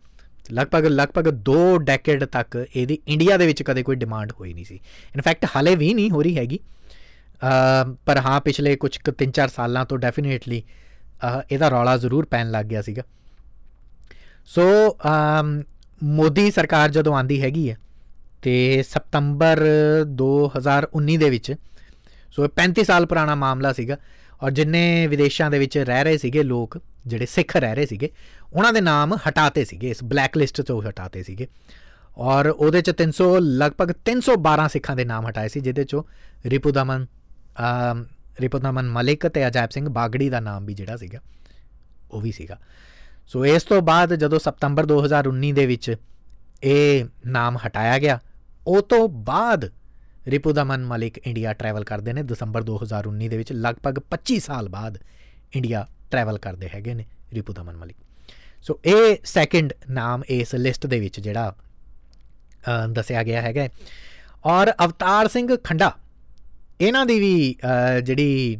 ਲਗਭਗ ਲਗਭਗ 2 ਡੈਕੇਡ ਤੱਕ ਇਹਦੀ ਇੰਡੀਆ ਦੇ ਵਿੱਚ ਕਦੇ ਕੋਈ ਡਿਮਾਂਡ ਹੋਈ ਨਹੀਂ ਸੀ। ਇਨਫੈਕਟ ਹਾਲੇ ਵੀ ਨਹੀਂ ਹੋ ਰਹੀ ਹੈਗੀ। ਪਰ ਹਾਂ, ਪਿਛਲੇ ਕੁਝ 3-4 ਸਾਲਾਂ ਤੋਂ ਡੈਫੀਨੇਟਲੀ ਇਹਦਾ ਰੌਲਾ ਜ਼ਰੂਰ ਪੈਣ ਲੱਗ ਗਿਆ ਸੀਗਾ। ਸੋ um, ਮੋਦੀ ਸਰਕਾਰ ਜਦੋਂ ਆਂਦੀ ਹੈਗੀ ਹੈ, ਤੇ ਸਤੰਬਰ 2019 ਦੇ ਵਿੱਚ ਸੋ 35 ਸਾਲ ਪੁਰਾਣਾ ਮਾਮਲਾ ਸੀਗਾ, ਔਰ ਜਿੰਨੇ ਵਿਦੇਸ਼ਾਂ ਦੇ ਵਿੱਚ ਰਹਿ ਰਹੇ ਸੀਗੇ ਲੋਕ, ਜਿਹੜੇ ਸਿੱਖ ਰਹਿ ਰਹੇ ਸੀਗੇ, ਉਹਨਾਂ ਦੇ ਨਾਮ ਹਟਾਤੇ ਸੀਗੇ, ਇਸ ਬਲੈਕ ਲਿਸਟ ਤੋਂ ਹਟਾਤੇ ਸੀਗੇ। ਔਰ ਉਹਦੇ ਚ 300 ਲਗਭਗ 312 ਸਿੱਖਾਂ ਦੇ ਨਾਮ ਹਟਾਏ ਸੀ, ਜਿਹਦੇ ਚੋਂ ਰਿਪੂਦਮਨ ਰਿਪੂਦਮਨ ਮਲਿਕ ਤੇ ਅਜਾਇਬ ਸਿੰਘ ਬਾਗੜੀ ਦਾ ਨਾਮ ਵੀ ਜਿਹੜਾ ਸੀਗਾ, ਉਹ ਵੀ ਸੀਗਾ। ਸੋ ਇਸ ਤੋਂ ਬਾਅਦ ਜਦੋਂ ਸਤੰਬਰ 2019 ਦੇ ਵਿੱਚ ਇਹ ਨਾਮ ਹਟਾਇਆ ਗਿਆ, ਉਹ ਤੋਂ ਬਾਅਦ ਰਿਪੂਦਮਨ ਮਲਿਕ ਇੰਡੀਆ ਟਰੈਵਲ ਕਰਦੇ ਨੇ। ਦਸੰਬਰ 2019 ਦੇ ਵਿੱਚ ਲਗਭਗ 25 ਸਾਲ ਬਾਅਦ ਇੰਡੀਆ ਟਰੈਵਲ ਕਰਦੇ ਹੈਗੇ ਨੇ ਰਿਪੂਦਮਨ ਮਲਿਕ। ਸੋ ਇਹ ਸੈਕੰਡ ਨਾਮ ਇਸ ਲਿਸਟ ਦੇ ਵਿੱਚ ਜਿਹੜਾ ਦੱਸਿਆ ਗਿਆ ਹੈਗਾ ਔਰ ਅਵਤਾਰ ਸਿੰਘ ਖੰਡਾ, ਇਹਨਾਂ ਦੀ ਵੀ ਜਿਹੜੀ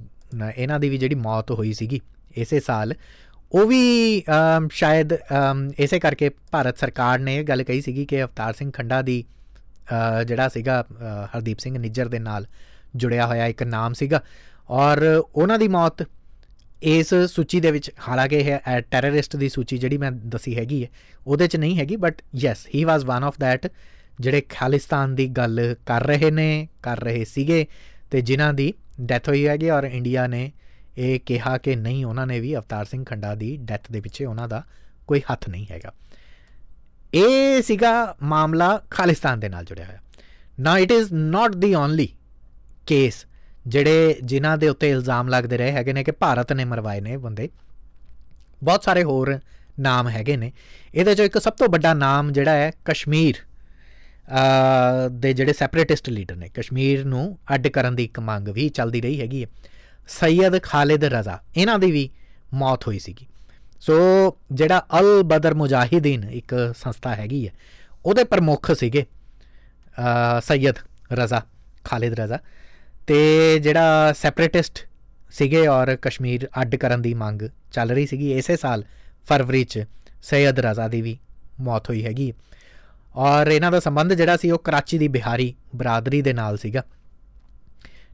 ਇਹਨਾਂ ਦੀ ਵੀ ਜਿਹੜੀ ਮੌਤ ਹੋਈ ਸੀਗੀ, ਇਸੇ ਸਾਲ ਉਹ ਵੀ ਸ਼ਾਇਦ ਇਸੇ ਕਰਕੇ ਭਾਰਤ ਸਰਕਾਰ ਨੇ ਇਹ ਗੱਲ ਕਹੀ ਸੀਗੀ ਕਿ ਅਵਤਾਰ ਸਿੰਘ ਖੰਡਾ ਦੀ ਜਿਹੜਾ ਸੀਗਾ ਹਰਦੀਪ ਸਿੰਘ ਨਿੱਜਰ ਦੇ ਨਾਲ ਜੁੜਿਆ ਹੋਇਆ ਇੱਕ ਨਾਮ ਸੀਗਾ। ਔਰ ਉਹਨਾਂ ਦੀ ਮੌਤ ਇਸ ਸੂਚੀ ਦੇ ਵਿੱਚ, ਹਾਲਾਂਕਿ ਇਹ ਟੈਰਰਿਸਟ ਦੀ ਸੂਚੀ ਜਿਹੜੀ ਮੈਂ ਦੱਸੀ ਹੈਗੀ ਹੈ, ਉਹਦੇ 'ਚ ਨਹੀਂ ਹੈਗੀ but yes he was one of that ਜਿਹੜੇ ਖਾਲਿਸਤਾਨ ਦੀ ਗੱਲ ਕਰ ਰਹੇ ਨੇ, ਕਰ ਰਹੇ ਸੀਗੇ, ਤੇ ਜਿਨ੍ਹਾਂ ਦੀ ਡੈਥ ਹੋਈ ਹੈਗੀ ਔਰ ਇੰਡੀਆ ਨੇ ਇਹ ਕਿਹਾ ਕਿ ਨਹੀਂ, ਉਹਨਾਂ ਨੇ ਵੀ ਅਵਤਾਰ ਸਿੰਘ ਖੰਡਾ ਦੀ ਡੈਥ ਦੇ ਪਿੱਛੇ ਉਹਨਾਂ ਦਾ ਕੋਈ ਹੱਥ ਨਹੀਂ ਹੈਗਾ। ਇਹ ਸੀਗਾ ਮਾਮਲਾ ਖਾਲਿਸਤਾਨ ਦੇ ਨਾਲ ਜੁੜਿਆ ਹੋਇਆ। ਨਾ it is not the only case ਜਿਹੜੇ ਜਿਨ੍ਹਾਂ ਦੇ ਉੱਤੇ ਇਲਜ਼ਾਮ ਲੱਗਦੇ ਰਹੇ ਹੈਗੇ ਨੇ ਕਿ ਭਾਰਤ ਨੇ ਮਰਵਾਏ ਨੇ ਬੰਦੇ। ਬਹੁਤ ਸਾਰੇ ਹੋਰ ਨਾਮ ਹੈਗੇ ਨੇ। ਇਹਦੇ ਚੋਂ ਇੱਕ ਸਭ ਤੋਂ ਵੱਡਾ ਨਾਮ ਜਿਹੜਾ ਹੈ ਕਸ਼ਮੀਰ ਦੇ ਜਿਹੜੇ ਸੈਪਰੇਟਿਸਟ ਲੀਡਰ ਨੇ। ਕਸ਼ਮੀਰ ਨੂੰ ਅੱਡ ਕਰਨ ਦੀ ਇੱਕ ਮੰਗ ਵੀ ਚੱਲਦੀ ਰਹੀ ਹੈਗੀ ਹੈ। ਸੈਯਦ ਖਾਲਿਦ ਰਜ਼ਾ, ਇਹਨਾਂ ਦੀ ਵੀ ਮੌਤ ਹੋਈ ਸੀਗੀ। ਸੋ ਜਿਹੜਾ ਅਲ ਬਦਰ ਮੁਜਾਹਿਦੀਨ ਇੱਕ ਸੰਸਥਾ ਹੈਗੀ ਹੈ, ਉਹਦੇ ਪ੍ਰਮੁੱਖ ਸੀਗੇ ਸੈਯਦ ਰਜ਼ਾ, ਖਾਲਿਦ ਰਜ਼ਾ। ਤੇ ਜਿਹੜਾ ਸੈਪਰੇਟਿਸਟ ਸੀਗੇ ਔਰ ਕਸ਼ਮੀਰ ਅੱਡ ਕਰਨ ਦੀ ਮੰਗ ਚੱਲ ਰਹੀ ਸੀਗੀ, ਇਸੇ ਸਾਲ ਫਰਵਰੀ 'ਚ ਸੈਯਦ ਰਜ਼ਾ ਦੀ ਵੀ ਮੌਤ ਹੋਈ ਹੈਗੀ ਔਰ ਇਹਨਾਂ ਦਾ ਸੰਬੰਧ ਜਿਹੜਾ ਸੀ, ਉਹ ਕਰਾਚੀ ਦੀ ਬਿਹਾਰੀ ਬਰਾਦਰੀ ਦੇ ਨਾਲ ਸੀਗਾ।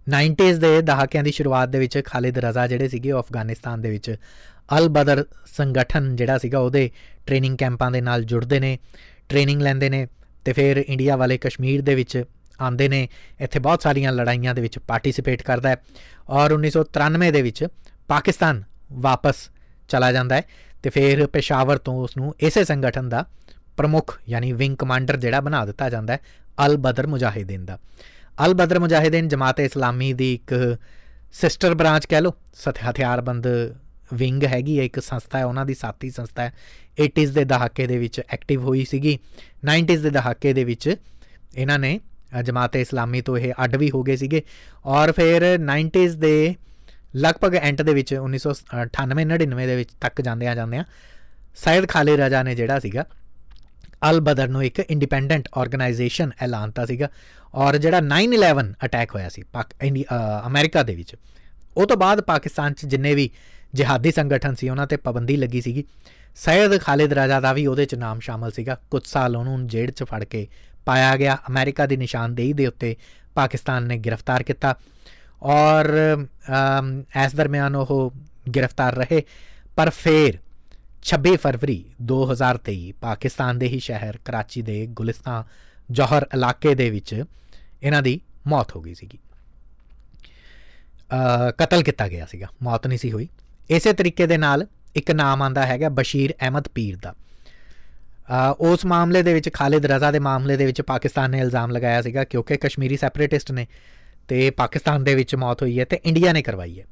90s ਦੇ ਦਹਾਕਿਆਂ ਦੀ ਸ਼ੁਰੂਆਤ ਦੇ ਵਿੱਚ ਖਾਲਿਦ ਰਜ਼ਾ ਜਿਹੜੇ ਸੀਗੇ ਉਹ ਅਫਗਾਨਿਸਤਾਨ ਦੇ ਵਿੱਚ ਅਲ ਬਦਰ ਸੰਗਠਨ ਜਿਹੜਾ ਸੀਗਾ ਉਹਦੇ ਟ੍ਰੇਨਿੰਗ ਕੈਂਪਾਂ ਦੇ ਨਾਲ ਜੁੜਦੇ ਨੇ ਟ੍ਰੇਨਿੰਗ ਲੈਂਦੇ ਨੇ ਤੇ ਫਿਰ ਇੰਡੀਆ ਵਾਲੇ ਕਸ਼ਮੀਰ ਦੇ ਵਿੱਚ ਆਉਂਦੇ ਨੇ, ਇੱਥੇ ਬਹੁਤ ਸਾਰੀਆਂ ਲੜਾਈਆਂ ਦੇ ਵਿੱਚ ਪਾਰਟਿਸਿਪੇਟ ਕਰਦਾ ਹੈ ਔਰ 1993 ਦੇ ਵਿੱਚ ਪਾਕਿਸਤਾਨ ਵਾਪਸ ਚਲਾ ਜਾਂਦਾ ਹੈ ਤੇ ਫਿਰ ਪੇਸ਼ਾਵਰ ਤੋਂ ਉਸ ਨੂੰ ਇਸੇ ਸੰਗਠਨ ਦਾ ਪ੍ਰਮੁੱਖ ਯਾਨੀ ਵਿੰਗ ਕਮਾਂਡਰ ਜਿਹੜਾ ਬਣਾ ਦਿੱਤਾ ਜਾਂਦਾ ਹੈ, ਅਲ ਬਦਰ ਮੁਜਾਹਿਦੀਨ ਦਾ। ਅਲ ਬਦਰ ਮੁਜਾਹਿਦੀਨ ਜਮਾਤ ਇਸਲਾਮੀ ਦੀ ਇੱਕ ਸਿਸਟਰ ਬ੍ਰਾਂਚ ਕਹਿ ਲਓ ਸਥ ਹਥਿਆਰਬੰਦ ਵਿੰਗ ਹੈਗੀ ਹੈ ਇੱਕ ਸੰਸਥਾ ਹੈ ਉਹਨਾਂ ਦੀ ਸਾਥੀ ਸੰਸਥਾ ਹੈ 80s ਦੇ ਦਹਾਕੇ ਦੇ ਵਿੱਚ ਐਕਟਿਵ ਹੋਈ ਸੀਗੀ। 90s ਦੇ ਦਹਾਕੇ ਦੇ ਵਿੱਚ ਇਹਨਾਂ ਨੇ ਜਮਾਤ ਇਸਲਾਮੀ ਤੋਂ ਇਹ ਅੱਡ ਵੀ ਹੋ ਗਏ ਸੀਗੇ। ਔਰ ਫਿਰ 90s ਦੇ ਲਗਭਗ ਐਂਡ ਦੇ ਵਿੱਚ 1998 99 ਦੇ ਵਿੱਚ ਤੱਕ ਜਾਂਦੇ ਆ ਜਾਂਦੇ ਆ ਸੈਦ ਖਾਲੇ ਰਾਜਾ ਨੇ ਜਿਹੜਾ ਸੀਗਾ ਅਲ ਬਦਰ ਨੂੰ ਇੱਕ ਇੰਡੀਪੈਂਡੈਂਟ ਆਰਗੇਨਾਈਜੇਸ਼ਨ ਐਲਾਨਤਾ ਸੀਗਾ ਔਰ ਜਿਹੜਾ 9/11 ਅਟੈਕ ਹੋਇਆ ਸੀ ਪਾਕ ਅਮਰੀਕਾ ਦੇ ਵਿੱਚ। ਉਹ ਤੋਂ ਬਾਅਦ ਪਾਕਿਸਤਾਨ 'ਚ ਜਿੰਨੇ ਵੀ ਜਿਹਾਦੀ ਸੰਗਠਨ ਸੀ ਉਹਨਾਂ ਤੇ ਪਾਬੰਦੀ ਲੱਗੀ ਸੀਗੀ। ਸੈਦ ਖਾਲਿਦ ਰਾਜਾ ਦਾ ਵੀ ਉਹਦੇ 'ਚ ਨਾਮ ਸ਼ਾਮਲ ਸੀਗਾ। ਕੁਝ ਸਾਲ ਉਹਨੂੰ ਜੇਲ੍ਹ 'ਚ ਫੜ ਕੇ ਪਾਇਆ ਗਿਆ। ਅਮਰੀਕਾ ਦੀ ਨਿਸ਼ਾਨਦੇਹੀ ਦੇ ਉੱਤੇ ਪਾਕਿਸਤਾਨ ਨੇ ਗ੍ਰਿਫਤਾਰ ਕੀਤਾ ਔਰ ਇਸ ਦਰਮਿਆਨ ਉਹ ਗ੍ਰਿਫਤਾਰ ਰਹੇ। ਪਰ ਫਿਰ 26 ਫਰਵਰੀ 2023 ਪਾਕਿਸਤਾਨ ਦੇ ਹੀ ਸ਼ਹਿਰ ਕਰਾਚੀ ਦੇ ਗੁਲਿਸਤਾਨ, ਜੋਹਰ ਇਲਾਕੇ ਦੇ ਵਿੱਚ ਇਹਨਾਂ ਦੀ ਮੌਤ ਹੋ ਗਈ ਸੀਗੀ। ਕਤਲ ਕੀਤਾ ਗਿਆ ਸੀਗਾ, ਮੌਤ ਨਹੀਂ ਸੀ ਹੋਈ। ਇਸੇ ਤਰੀਕੇ ਦੇ ਨਾਲ ਇੱਕ ਨਾਮ ਆਂਦਾ ਹੈਗਾ ਬਸ਼ੀਰ ਅਹਿਮਦ ਪੀਰ ਦਾ। ਉਸ ਮਾਮਲੇ ਦੇ ਵਿੱਚ, ਖਾਲਿਦ ਰਜ਼ਾ ਦੇ ਮਾਮਲੇ ਦੇ ਵਿੱਚ ਪਾਕਿਸਤਾਨ ਨੇ ਇਲਜ਼ਾਮ ਲਗਾਇਆ ਸੀਗਾ ਕਿਉਂਕਿ ਕਸ਼ਮੀਰੀ ਸੈਪਰੇਟਿਸਟ ਨੇ ਤੇ ਪਾਕਿਸਤਾਨ ਦੇ ਵਿੱਚ ਮੌਤ ਹੋਈ ਹੈ ਤੇ ਇੰਡੀਆ ਨੇ ਕਰਵਾਈ ਹੈ।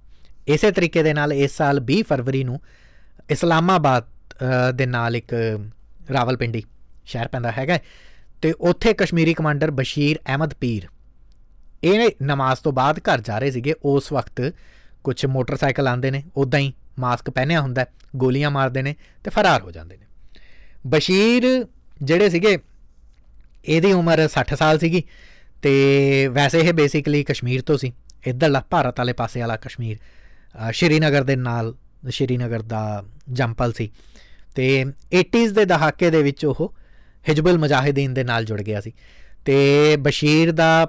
ਇਸੇ ਤਰੀਕੇ ਦੇ ਨਾਲ ਇਸ ਸਾਲ 20 ਫਰਵਰੀ ਨੂੰ ਇਸਲਾਮਾਬਾਦ ਦੇ ਨਾਲ ਇੱਕ ਰਾਵਲਪਿੰਡੀ ਸ਼ਹਿਰ ਪੈਂਦਾ ਹੈਗਾ ਤੇ ਉੱਥੇ ਕਸ਼ਮੀਰੀ ਕਮਾਂਡਰ ਬਸ਼ੀਰ ਅਹਿਮਦ ਪੀਰ, ਇਹ ਨਮਾਜ਼ ਤੋਂ ਬਾਅਦ ਘਰ ਜਾ ਰਹੇ ਸੀਗੇ। ਉਸ ਵਕਤ ਕੁਝ ਮੋਟਰਸਾਈਕਲ ਆਂਦੇ ਨੇ ਉਦਾਂ ਹੀ ਮਾਸਕ ਪਹਿਨਿਆ ਹੁੰਦਾ ਗੋਲੀਆਂ ਮਾਰਦੇ ਨੇ ਤੇ ਫਰਾਰ ਹੋ ਜਾਂਦੇ ਨੇ। ਬਸ਼ੀਰ ਜਿਹੜੇ ਸੀਗੇ, ਇਹਦੀ ਉਮਰ 60 ਸਾਲ ਸੀਗੀ ਤੇ ਵੈਸੇ ਇਹ ਬੇਸਿਕਲੀ ਕਸ਼ਮੀਰ ਤੋਂ ਸੀ। ਇਧਰਲਾ ਭਾਰਤ ਵਾਲੇ ਪਾਸੇ ਵਾਲਾ ਕਸ਼ਮੀਰ ਸ਼੍ਰੀਨਗਰ ਦੇ ਨਾਲ ਸ਼੍ਰੀਨਗਰ ਦਾ ਜੰਪਲ ਸੀ। ਤੇ 80s ਦੇ ਦਹਾਕੇ ਦੇ ਵਿੱਚ ਉਹ ਹਿਜਬੁਲ ਮੁਜਾਹਿਦੀਨ ਦੇ ਨਾਲ ਜੁੜ ਗਿਆ ਸੀ। ਤੇ ਬਸ਼ੀਰ ਦਾ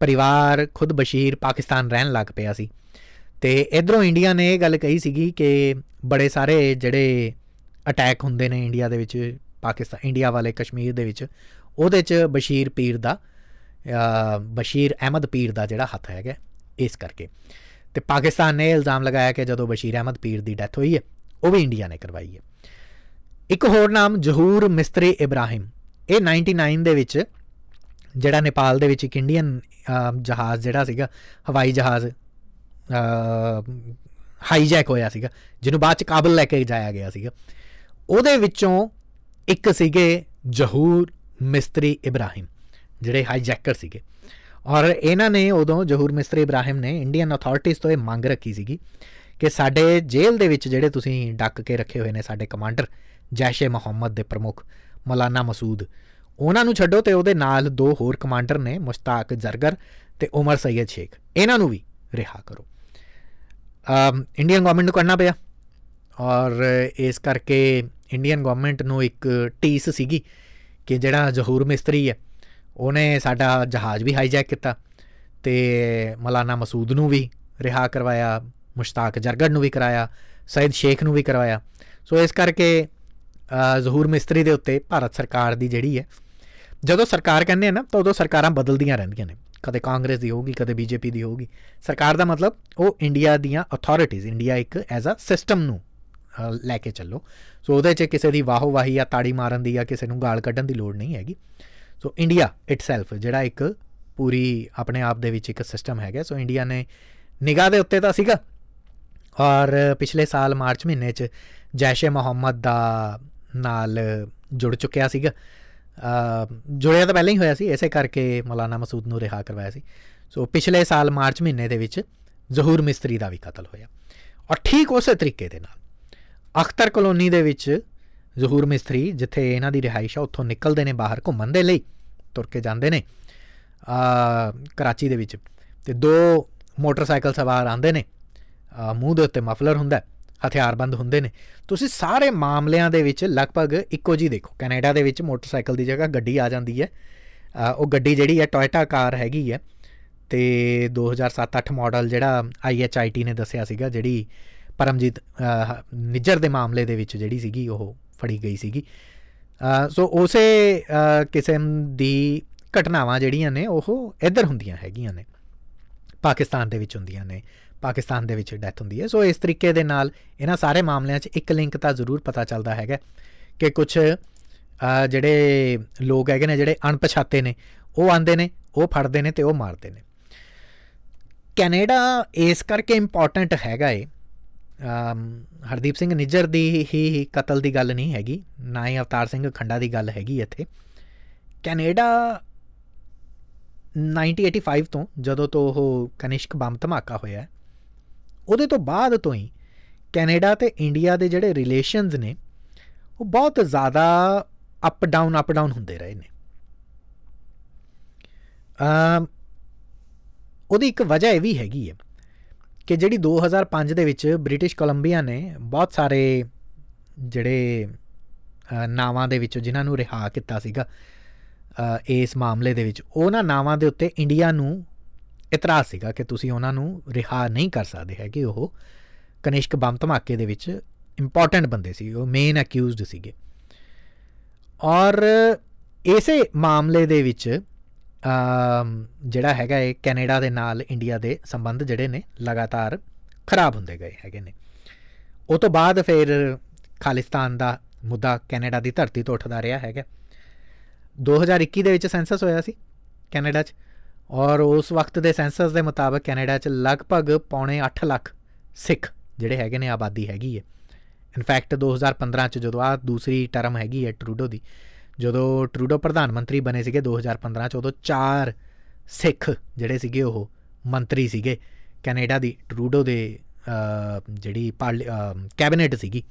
ਪਰਿਵਾਰ ਖੁਦ ਬਸ਼ੀਰ ਪਾਕਿਸਤਾਨ ਰਹਿਣ ਲੱਗ ਪਿਆ ਸੀ। ਤੇ ਇਧਰੋਂ ਇੰਡੀਆ ਨੇ ਇਹ ਗੱਲ ਕਹੀ ਸੀਗੀ ਕਿ ਬੜੇ ਸਾਰੇ ਜਿਹੜੇ ਅਟੈਕ ਹੁੰਦੇ ਨੇ ਇੰਡੀਆ ਦੇ ਵਿੱਚ ਪਾਕਿਸਤਾਨ ਇੰਡੀਆ ਵਾਲੇ ਕਸ਼ਮੀਰ ਦੇ ਵਿੱਚ, ਉਹਦੇ 'ਚ ਬਸ਼ੀਰ ਪੀਰ ਦਾ ਬਸ਼ੀਰ ਅਹਿਮਦ ਪੀਰ ਦਾ ਜਿਹੜਾ ਹੱਥ ਹੈਗਾ ਇਸ ਕਰਕੇ। ਤੇ ਪਾਕਿਸਤਾਨ ਨੇ ਇਲਜ਼ਾਮ ਲਗਾਇਆ ਕਿ ਜਦੋਂ ਬਸ਼ੀਰ ਅਹਿਮਦ ਪੀਰ ਦੀ ਡੈਥ ਹੋਈ ਹੈ, ਉਹ ਵੀ ਇੰਡੀਆ ਨੇ ਕਰਵਾਈ ਹੈ। ਇੱਕ ਹੋਰ ਨਾਮ ਜਹੂਰ ਮਿਸਤਰੀ ਇਬਰਾਹਿਮ। ਇਹ 99 ਦੇ ਵਿੱਚ ਜਿਹੜਾ ਨੇਪਾਲ ਦੇ ਵਿੱਚ ਇੱਕ ਇੰਡੀਅਨ ਜਹਾਜ਼ ਜਿਹੜਾ ਸੀਗਾ, ਹਵਾਈ ਜਹਾਜ਼ ਹਾਈਜੈਕ ਹੋਇਆ ਸੀਗਾ, ਜਿਹਨੂੰ ਬਾਅਦ ਚ ਕਾਬਲ ਲੈ ਕੇ ਜਾਇਆ ਗਿਆ ਸੀਗਾ। ਉਹਦੇ ਵਿੱਚੋਂ ਇੱਕ ਸੀਗੇ ਜਹੂਰ ਮਿਸਤਰੀ ਇਬਰਾਹਿਮ, ਜਿਹੜੇ ਹਾਈਜੈਕਰ ਸੀਗੇ। ਔਰ ਇਹਨਾਂ ਨੇ ਉਦੋਂ ਜਹੂਰ ਮਿਸਤਰੀ ਇਬਰਾਹਿਮ ਨੇ ਇੰਡੀਅਨ ਅਥਾਰਟੀਜ਼ ਤੋਂ ਇਹ ਮੰਗ ਰੱਖੀ ਸੀਗੀ ਕਿ ਸਾਡੇ ਜੇਲ੍ਹ ਦੇ ਵਿੱਚ ਜਿਹੜੇ ਤੁਸੀਂ ਡੱਕ ਕੇ ਰੱਖੇ ਹੋਏ ਨੇ ਸਾਡੇ ਕਮਾਂਡਰ, ਜੈਸ਼ੇ ਮੁਹੰਮਦ ਦੇ ਪ੍ਰਮੁੱਖ, ਮੌਲਾਨਾ ਮਸੂਦ, ਉਹਨਾਂ ਨੂੰ ਛੱਡੋ ਤੇ ਉਹਦੇ ਨਾਲ ਦੋ ਹੋਰ ਕਮਾਂਡਰ ਨੇ, ਮੁਸ਼ਤਾਕ ਜ਼ਰਗਰ ਤੇ ਉਮਰ ਸੈਦ ਸ਼ੇਖ। ਇਹਨਾਂ ਨੂੰ ਵੀ ਰਿਹਾ ਕਰੋ। ਇੰਡੀਅਨ ਗਵਰਨਮੈਂਟ ਨੂੰ ਕਰਨਾ ਪਿਆ। ਔਰ ਇਸ ਕਰਕੇ ਇੰਡੀਅਨ ਗਵਰਨਮੈਂਟ ਨੂੰ ਇੱਕ ਟੀਸ ਸੀਗੀ ਕਿ ਜਿਹੜਾ ਜ਼ਹੂਰ ਮਿਸਤਰੀ ਹੈ ਉਹਨੇ ਸਾਡਾ ਜਹਾਜ਼ ਵੀ ਹਾਈਜੈਕ ਕੀਤਾ ਤੇ ਮਲਾਨਾ ਮਸੂਦ ਨੂੰ ਵੀ ਰਿਹਾ ਕਰਵਾਇਆ, ਮੁਸ਼ਤਾਕ ਜਰਗੜ ਨੂੰ ਵੀ ਕਰਾਇਆ ਸੈਦ ਸ਼ੇਖ ਨੂੰ ਵੀ ਕਰਵਾਇਆ। ਸੋ ਇਸ ਕਰਕੇ ਜ਼ਹੂਰ ਮਿਸਤਰੀ ਦੇ ਉੱਤੇ ਭਾਰਤ ਸਰਕਾਰ ਦੀ ਜਿਹੜੀ ਹੈ, ਜਦੋਂ ਸਰਕਾਰ ਕਹਿੰਦੇ ਆ ਨਾ, ਤਾਂ ਉਦੋਂ ਸਰਕਾਰਾਂ ਬਦਲਦੀਆਂ ਰਹਿੰਦੀਆਂ ਨੇ। ਕਦੇ ਕਾਂਗਰਸ ਦੀ ਹੋਊਗੀ, ਕਦੇ ਬੀਜੇਪੀ ਦੀ ਹੋਊਗੀ। ਸਰਕਾਰ ਦਾ ਮਤਲਬ ਉਹ ਇੰਡੀਆ ਦੀਆਂ ਅਥਾਰਟੀਆਂ ਇੰਡੀਆ ਇੱਕ ਐਜ਼ ਅ ਸਿਸਟਮ ਨੂੰ ਲੈ ਕੇ ਚੱਲੋ। ਸੋ ਉਹਦੇ 'ਚ ਕਿਸੇ ਦੀ ਵਾਹੋ ਵਾਹੀ ਜਾਂ ਤਾੜੀ ਮਾਰਨ ਦੀ ਜਾਂ ਕਿਸੇ ਨੂੰ ਗਾਲ ਕੱਢਣ ਦੀ ਲੋੜ ਨਹੀਂ ਹੈਗੀ। ਸੋ ਇੰਡੀਆ ਇਟਸੈਲਫ ਜਿਹੜਾ ਇੱਕ ਪੂਰੀ ਆਪਣੇ ਆਪ ਦੇ ਵਿੱਚ ਇੱਕ ਸਿਸਟਮ ਹੈਗਾ। ਸੋ ਇੰਡੀਆ ਨੇ ਨਿਗਾਹ ਦੇ ਉੱਤੇ ਤਾਂ ਸੀਗਾ। ਔਰ ਪਿਛਲੇ ਸਾਲ ਮਾਰਚ ਮਹੀਨੇ 'ਚ ਜੈਸ਼ੇ ਮੁਹੰਮਦ ਦਾ ਨਾਲ ਜੁੜ ਚੁੱਕਿਆ ਸੀਗਾ। ਜੁੜਿਆ ਤਾਂ ਪਹਿਲਾਂ ਹੀ ਹੋਇਆ ਸੀ ਐਸੇ ਕਰਕੇ ਮੌਲਾਨਾ ਮਸੂਦ ਨੂੰ ਰਿਹਾ ਕਰਵਾਇਆ ਸੀ। ਸੋ ਪਿਛਲੇ ਸਾਲ ਮਾਰਚ ਮਹੀਨੇ ਦੇ ਵਿੱਚ ਜ਼ਹੂਰ ਮਿਸਤਰੀ ਦਾ ਵੀ ਕਤਲ ਹੋਇਆ। ਔਰ ਠੀਕ ਉਸੇ ਤਰੀਕੇ ਦੇ ਨਾਲ ਅਖਤਰ ਕਲੋਨੀ ਦੇ ਵਿੱਚ ਜ਼ਹੂਰ ਮਿਸਤਰੀ, ਜਿੱਥੇ ਇਹਨਾਂ ਦੀ ਰਿਹਾਇਸ਼ ਆ, ਉੱਥੋਂ ਨਿਕਲਦੇ ਨੇ ਬਾਹਰ ਘੁੰਮਣ ਦੇ ਲਈ, ਤੁਰ ਕੇ ਜਾਂਦੇ ਨੇ, ਆ, ਕਰਾਚੀ ਦੇ ਵਿੱਚ। ਤੇ ਦੋ ਮੋਟਰਸਾਈਕਲ ਸਵਾਰ ਆਂਦੇ ਨੇ ਮੂੰਹ ਦੇ ਉੱਤੇ ਮਫਲਰ ਹੁੰਦਾ ਹਥਿਆਰਬੰਦ ਹੁੰਦੇ ਨੇ। ਤੁਸੀਂ ਸਾਰੇ ਮਾਮਲਿਆਂ ਦੇ ਵਿੱਚ ਲਗਭਗ ਇੱਕੋ ਜੀ ਦੇਖੋ। ਕੈਨੇਡਾ ਦੇ ਵਿੱਚ ਮੋਟਰਸਾਈਕਲ ਦੀ ਜਗ੍ਹਾ ਗੱਡੀ ਆ ਜਾਂਦੀ ਹੈ। ਉਹ ਗੱਡੀ ਜਿਹੜੀ ਹੈ, ਟੋਇਟਾ ਕਾਰ ਹੈਗੀ ਹੈ। ਤੇ 2007-8 ਮਾਡਲ ਜਿਹੜਾ IHIT ਨੇ ਦੱਸਿਆ ਸੀਗਾ, ਜਿਹੜੀ ਪਰਮਜੀਤ ਨਿੱਜਰ ਦੇ ਮਾਮਲੇ ਦੇ ਵਿੱਚ ਜਿਹੜੀ ਸੀਗੀ, ਉਹ ਫੜੀ ਗਈ ਸੀਗੀ। ਸੋ ਉਸੇ ਕਿਸਮ ਦੀ ਘਟਨਾਵਾਂ ਜਿਹੜੀਆਂ ਨੇ, ਉਹ ਇੱਧਰ ਹੁੰਦੀਆਂ ਹੈਗੀਆਂ ਨੇ। ਪਾਕਿਸਤਾਨ ਦੇ ਵਿੱਚ ਹੁੰਦੀਆਂ ਨੇ। ਪਾਕਿਸਤਾਨ ਦੇ ਵਿੱਚ ਡੈਥ ਹੁੰਦੀ ਹੈ। ਸੋ ਇਸ ਤਰੀਕੇ ਦੇ ਨਾਲ ਇਹਨਾਂ ਸਾਰੇ ਮਾਮਲਿਆਂ 'ਚ ਇੱਕ ਲਿੰਕ ਤਾਂ ਜ਼ਰੂਰ ਪਤਾ ਚੱਲਦਾ ਹੈਗਾ ਕਿ ਕੁਝ ਜਿਹੜੇ ਲੋਕ ਹੈਗੇ ਨੇ, ਜਿਹੜੇ ਅਣਪਛਾਤੇ ਨੇ, ਉਹ ਆਂਦੇ ਨੇ, ਉਹ ਫੜਦੇ ਨੇ ਤੇ ਉਹ ਮਾਰਦੇ ਨੇ। ਕੈਨੇਡਾ ਇਸ ਕਰਕੇ ਇੰਪੋਰਟੈਂਟ ਹੈਗਾ ਏ ਹਰਦੀਪ ਸਿੰਘ ਨਿੱਜਰ ਦੀ ਹੀ ਕਤਲ ਦੀ ਗੱਲ ਨਹੀਂ ਹੈਗੀ, ਨਾ ਹੀ ਅਵਤਾਰ ਸਿੰਘ ਖੰਡਾ ਦੀ ਗੱਲ ਹੈਗੀ ਇੱਥੇ। ਕੈਨੇਡਾ 1985 ਤੋਂ ਜਦੋਂ ਤੋਂ ਉਹ ਕਨਿਸ਼ਕ ਬੰਬ ਧਮਾਕਾ ਹੋਇਆ, ਉਹਦੇ ਤੋਂ ਬਾਅਦ ਤੋਂ ਹੀ ਕੈਨੇਡਾ ਤੇ ਇੰਡੀਆ ਦੇ ਜਿਹੜੇ ਰਿਲੇਸ਼ਨਸ ਨੇ, ਉਹ ਬਹੁਤ ਜ਼ਿਆਦਾ ਅਪ ਡਾਊਨ ਅਪ ਡਾਊਨ ਹੁੰਦੇ ਰਹੇ ਨੇ। ਅ ਉਹਦੀ ਇੱਕ ਵਜ੍ਹਾ ਇਹ ਵੀ ਹੈਗੀ ਹੈ ਕਿ ਜਿਹੜੀ 2005 ਦੇ ਵਿੱਚ ਬ੍ਰਿਟਿਸ਼ ਕੋਲੰਬੀਆ ਨੇ ਬਹੁਤ ਸਾਰੇ ਜਿਹੜੇ ਨਾਵਾਂ ਦੇ ਵਿੱਚ ਜਿਨ੍ਹਾਂ ਨੂੰ ਰਿਹਾ ਕੀਤਾ ਸੀਗਾ ਇਸ ਮਾਮਲੇ ਦੇ ਵਿੱਚ, ਉਹਨਾਂ ਨਾਵਾਂ ਦੇ ਉੱਤੇ ਇੰਡੀਆ ਨੂੰ ਇਤਰਾਜ਼ ਸੀਗਾ ਕਿ ਤੁਸੀਂ ਉਹਨਾਂ ਨੂੰ ਰਿਹਾ ਨਹੀਂ ਕਰ ਸਕਦੇ ਹੈ ਕਿ ਉਹ ਕਨਿਸ਼ਕ ਬੰਬ ਧਮਾਕੇ ਦੇ ਵਿੱਚ ਇੰਪੋਰਟੈਂਟ ਬੰਦੇ ਸੀ, ਉਹ ਮੇਨ ਅਕਿਊਜ਼ਡ ਸੀਗੇ। ਔਰ ਇਸੇ ਮਾਮਲੇ ਦੇ ਵਿੱਚ ਜਿਹੜਾ ਹੈਗਾ ਇਹ ਕੈਨੇਡਾ ਦੇ ਨਾਲ ਇੰਡੀਆ ਦੇ ਸੰਬੰਧ ਜਿਹੜੇ ਨੇ ਲਗਾਤਾਰ ਖਰਾਬ ਹੁੰਦੇ ਗਏ ਹੈਗੇ ਨੇ। ਉਹ ਤੋਂ ਬਾਅਦ ਫਿਰ ਖਾਲਿਸਤਾਨ ਦਾ ਮੁੱਦਾ ਕੈਨੇਡਾ ਦੀ ਧਰਤੀ ਤੋਂ ਉੱਠਦਾ ਰਿਹਾ ਹੈਗਾ। 2021 ਦੇ ਵਿੱਚ ਸੈਂਸਸ ਹੋਇਆ ਸੀ ਕੈਨੇਡਾ 'ਚ ਔਰ ਉਸ ਵਕਤ ਦੇ ਸੈਂਸਸ ਦੇ ਮੁਤਾਬਕ ਕੈਨੇਡਾ 'ਚ ਲਗਭਗ ਪੌਣੇ 8 ਲੱਖ ਸਿੱਖ ਜਿਹੜੇ ਹੈਗੇ ਨੇ ਆਬਾਦੀ ਹੈਗੀ ਹੈ ਇਨਫੈਕਟ 2015 ਚ ਜਦੋਂ ਆ ਦੂਸਰੀ ਟਰਮ ਹੈਗੀ ਹੈ ਟਰੂਡੋ ਦੀ ਜਦੋਂ ਟਰੂਡੋ ਪ੍ਰਧਾਨ ਮੰਤਰੀ ਬਣੇ ਸੀਗੇ 2015 ਚ, ਉਦੋਂ ਚਾਰ ਸਿੱਖ ਜਿਹੜੇ ਸੀਗੇ ਉਹ ਮੰਤਰੀ ਸੀਗੇ, ਕੈਨੇਡਾ ਦੀ ਟਰੂਡੋ ਦੇ ਜਿਹੜੀ ਕੈਬਨਿਟ ਸੀਗੀ।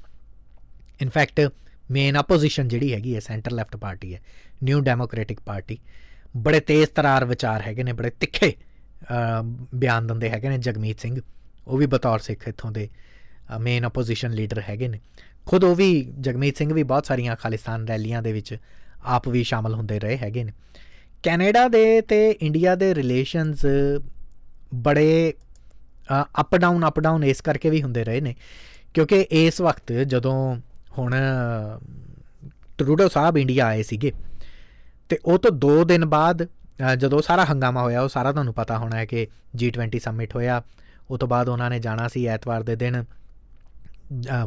ਇਨਫੈਕਟ ਮੇਨ ਆਪੋਜੀਸ਼ਨ ਜਿਹੜੀ ਹੈਗੀ ਹੈ ਸੈਂਟਰ ਲੈਫਟ ਪਾਰਟੀ ਹੈ ਨਿਊ ਡੈਮੋਕ੍ਰੈਟਿਕ ਪਾਰਟੀ ਬੜੇ ਤੇਜ਼ ਤਰਾਰ ਵਿਚਾਰ ਹੈਗੇ ਨੇ, ਬੜੇ ਤਿੱਖੇ ਬਿਆਨ ਦਿੰਦੇ ਹੈਗੇ ਨੇ ਜਗਮੀਤ ਸਿੰਘ। ਉਹ ਵੀ ਬਤੌਰ ਸਿੱਖ ਇਥੋਂ ਦੇ ਮੇਨ ਆਪੋਜੀਸ਼ਨ ਲੀਡਰ ਹੈਗੇ ਨੇ। ਖੁਦ ਉਹ ਵੀ ਜਗਮੀਤ ਸਿੰਘ ਵੀ ਬਹੁਤ ਸਾਰੀਆਂ ਖਾਲਿਸਤਾਨ ਰੈਲੀਆਂ ਦੇ ਵਿੱਚ ਆਪ ਵੀ ਸ਼ਾਮਲ ਹੁੰਦੇ ਰਹੇ ਹੈਗੇ ਨੇ। ਕੈਨੇਡਾ ਦੇ ਤੇ ਇੰਡੀਆ ਦੇ ਰਿਲੇਸ਼ਨਸ ਬੜੇ ਅਪ ਡਾਊਨ ਅਪ ਡਾਊਨ ਇਸ ਕਰਕੇ ਵੀ ਹੁੰਦੇ ਰਹੇ ਨੇ। ਕਿਉਂਕਿ ਇਸ ਵਕਤ ਜਦੋਂ ਹੁਣ ਟਰੂਡੋ ਸਾਹਿਬ ਇੰਡੀਆ ਆਏ ਸੀਗੇ, ਤੇ ਉਹ ਤੋਂ 2 ਦਿਨ ਬਾਅਦ ਜਦੋਂ ਸਾਰਾ ਹੰਗਾਮਾ ਹੋਇਆ, ਉਹ ਸਾਰਾ ਤੁਹਾਨੂੰ ਪਤਾ ਹੋਣਾ ਹੈ ਕਿ G20 ਸਮਿਟ ਹੋਇਆ। ਉਹ ਤੋਂ ਬਾਅਦ ਉਹਨਾਂ ਨੇ ਜਾਣਾ ਸੀ ਐਤਵਾਰ ਦੇ ਦਿਨ।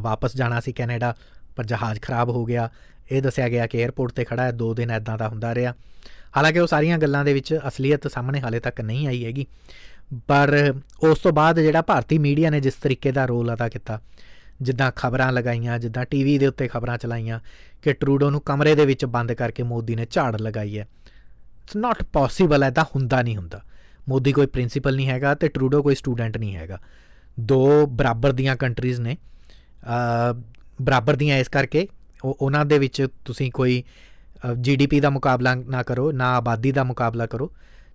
ਵਾਪਸ ਜਾਣਾ ਸੀ ਕੈਨੇਡਾ, ਪਰ ਜਹਾਜ਼ ਖਰਾਬ ਹੋ ਗਿਆ। ਇਹ ਦੱਸਿਆ ਗਿਆ ਕਿ 에어ਪੋਰਟ ਤੇ ਖੜਾ ਹੈ 2 ਦਿਨ ਐਦਾਂ ਦਾ ਹੁੰਦਾ ਰਿਹਾ। ਹਾਲਾਂਕਿ ਉਹ ਸਾਰੀਆਂ ਗੱਲਾਂ ਦੇ ਵਿੱਚ ਅਸਲੀਅਤ ਸਾਹਮਣੇ ਹਾਲੇ ਤੱਕ ਨਹੀਂ ਆਈ ਹੈਗੀ। ਪਰ ਉਸ ਤੋਂ ਬਾਅਦ ਜਿਹੜਾ ਭਾਰਤੀ ਮੀਡੀਆ ਨੇ ਜਿਸ ਤਰੀਕੇ ਦਾ ਰੋਲ ਅਦਾ ਕੀਤਾ, ਜਿੱਦਾਂ ਖਬਰਾਂ ਲਗਾਈਆਂ, ਜਿੱਦਾਂ ਟੀਵੀ ਦੇ ਉੱਤੇ ਖਬਰਾਂ ਚਲਾਈਆਂ, ਕਿ ਟਰੂਡੋ ਨੂੰ ਕਮਰੇ ਦੇ ਵਿੱਚ ਬੰਦ ਕਰਕੇ ਮੋਦੀ ਨੇ ਝਾੜ ਲਗਾਈ ਹੈ। ਇਟਸ ਨਾਟ ਪੋਸੀਬਲ ਐਦਾ ਹੁੰਦਾ ਨਹੀਂ ਹੁੰਦਾ। ਮੋਦੀ ਕੋਈ ਪ੍ਰਿੰਸੀਪਲ ਨਹੀਂ ਹੈਗਾ ਤੇ ਟਰੂਡੋ ਕੋਈ ਸਟੂਡੈਂਟ ਨਹੀਂ ਹੈਗਾ। ਦੋ ਬਰਾਬਰ ਦੀਆਂ ਕੰਟਰੀਜ਼ ਨੇ। ਬਰਾਬਰ ਦੀਆਂ ਇਸ ਕਰਕੇ। ਉਹਨਾਂ ਦੇ ਵਿੱਚ ਤੁਸੀਂ ਕੋਈ ਜੀਡੀਪੀ ਦਾ ਮੁਕਾਬਲਾ ਨਾ ਕਰੋ, ਨਾ ਆਬਾਦੀ ਦਾ ਮੁਕਾਬਲਾ ਕਰੋ।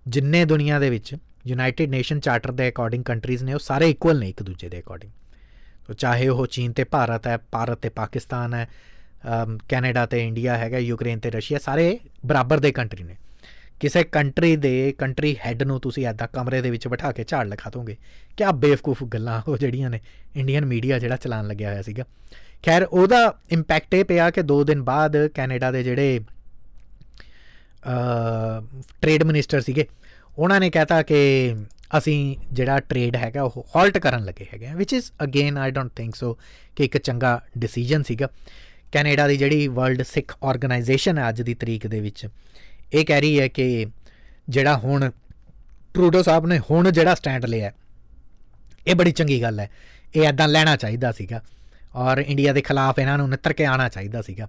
ਜਿੰਨੇ ਦੁਨੀਆ ਦੇ ਵਿੱਚ ਯੂਨਾਈਟਿਡ ਨੇਸ਼ਨ ਚਾਰਟਰ ਦੇ ਅਕੋਰਡਿੰਗ ਕੰਟਰੀਜ਼ ਨੇ, ਉਹ ਸਾਰੇ ਇਕੁਅਲ ਨੇ ਇੱਕ ਦੂਜੇ ਦੇ ਅਕੋਰਡਿੰਗ ਤੋ ਚਾਹੇ ਉਹ ਚੀਨ ਤੇ ਭਾਰਤ ਹੈ, ਭਾਰਤ ਤੇ ਪਾਕਿਸਤਾਨ ਹੈ ਕੈਨੇਡਾ ਤੇ ਇੰਡੀਆ ਹੈਗਾ, ਯੂਕਰੇਨ ਤੇ ਰਸ਼ੀਆ, ਸਾਰੇ ਬਰਾਬਰ ਦੇ ਕੰਟਰੀ ਨੇ। ਕਿਸੇ ਕੰਟਰੀ ਦੇ ਕੰਟਰੀ ਹੈੱਡ ਨੂੰ ਤੁਸੀਂ ਐਦਾਂ ਕਮਰੇ ਦੇ ਵਿੱਚ ਬਿਠਾ ਕੇ ਝਾੜ ਲਖਾ ਦੋਗੇ। ਕਿਆ ਬੇਵਕੂਫ ਗੱਲਾਂ ਉਹ ਜਿਹੜੀਆਂ ਨੇ ਇੰਡੀਅਨ ਮੀਡੀਆ ਜਿਹੜਾ ਚਲਾਨ ਲੱਗਿਆ ਹੋਇਆ ਸੀਗਾ। ਖੈਰ, ਉਹਦਾ ਇੰਪੈਕਟ ਇਹ ਪਿਆ ਕਿ 2 ਦਿਨ ਬਾਅਦ ਕੈਨੇਡਾ ਦੇ ਜਿਹੜੇ ਟ੍ਰੇਡ ਮਿਨਿਸਟਰ ਸੀਗੇ, ਉਹਨਾਂ ਨੇ ਕਹਤਾ ਕਿ ਅਸੀਂ ਜਿਹੜਾ ਟ੍ਰੇਡ ਹੈਗਾ ਉਹ ਹਾਲਟ ਕਰਨ ਲੱਗੇ ਹੈਗੇ which is again I don't think so ਕਿ ਇੱਕ ਚੰਗਾ ਡਿਸੀਜਨ ਸੀਗਾ। ਕੈਨੇਡਾ ਦੀ ਜਿਹੜੀ ਵਰਲਡ ਸਿੱਖ ਆਰਗੇਨਾਈਜੇਸ਼ਨ ਹੈ ਅੱਜ ਦੀ ਤਰੀਕ ਦੇ ਵਿੱਚ ਇਹ ਕਹਿ ਰਹੀ ਹੈ ਕਿ ਜਿਹੜਾ ਹੁਣ ਟਰੂਡੋ ਸਾਹਿਬ ਨੇ ਹੁਣ ਜਿਹੜਾ ਸਟੈਂਡ ਲਿਆ, ਇਹ ਬੜੀ ਚੰਗੀ ਗੱਲ ਹੈ। ਇਹ ਐਦਾਂ ਲੈਣਾ ਚਾਹੀਦਾ ਸੀਗਾ ਔਰ ਇੰਡੀਆ ਦੇ ਖਿਲਾਫ ਇਹਨਾਂ ਨੂੰ ਨਿੱਤਰ ਕੇ ਆਣਾ ਚਾਹੀਦਾ ਸੀਗਾ।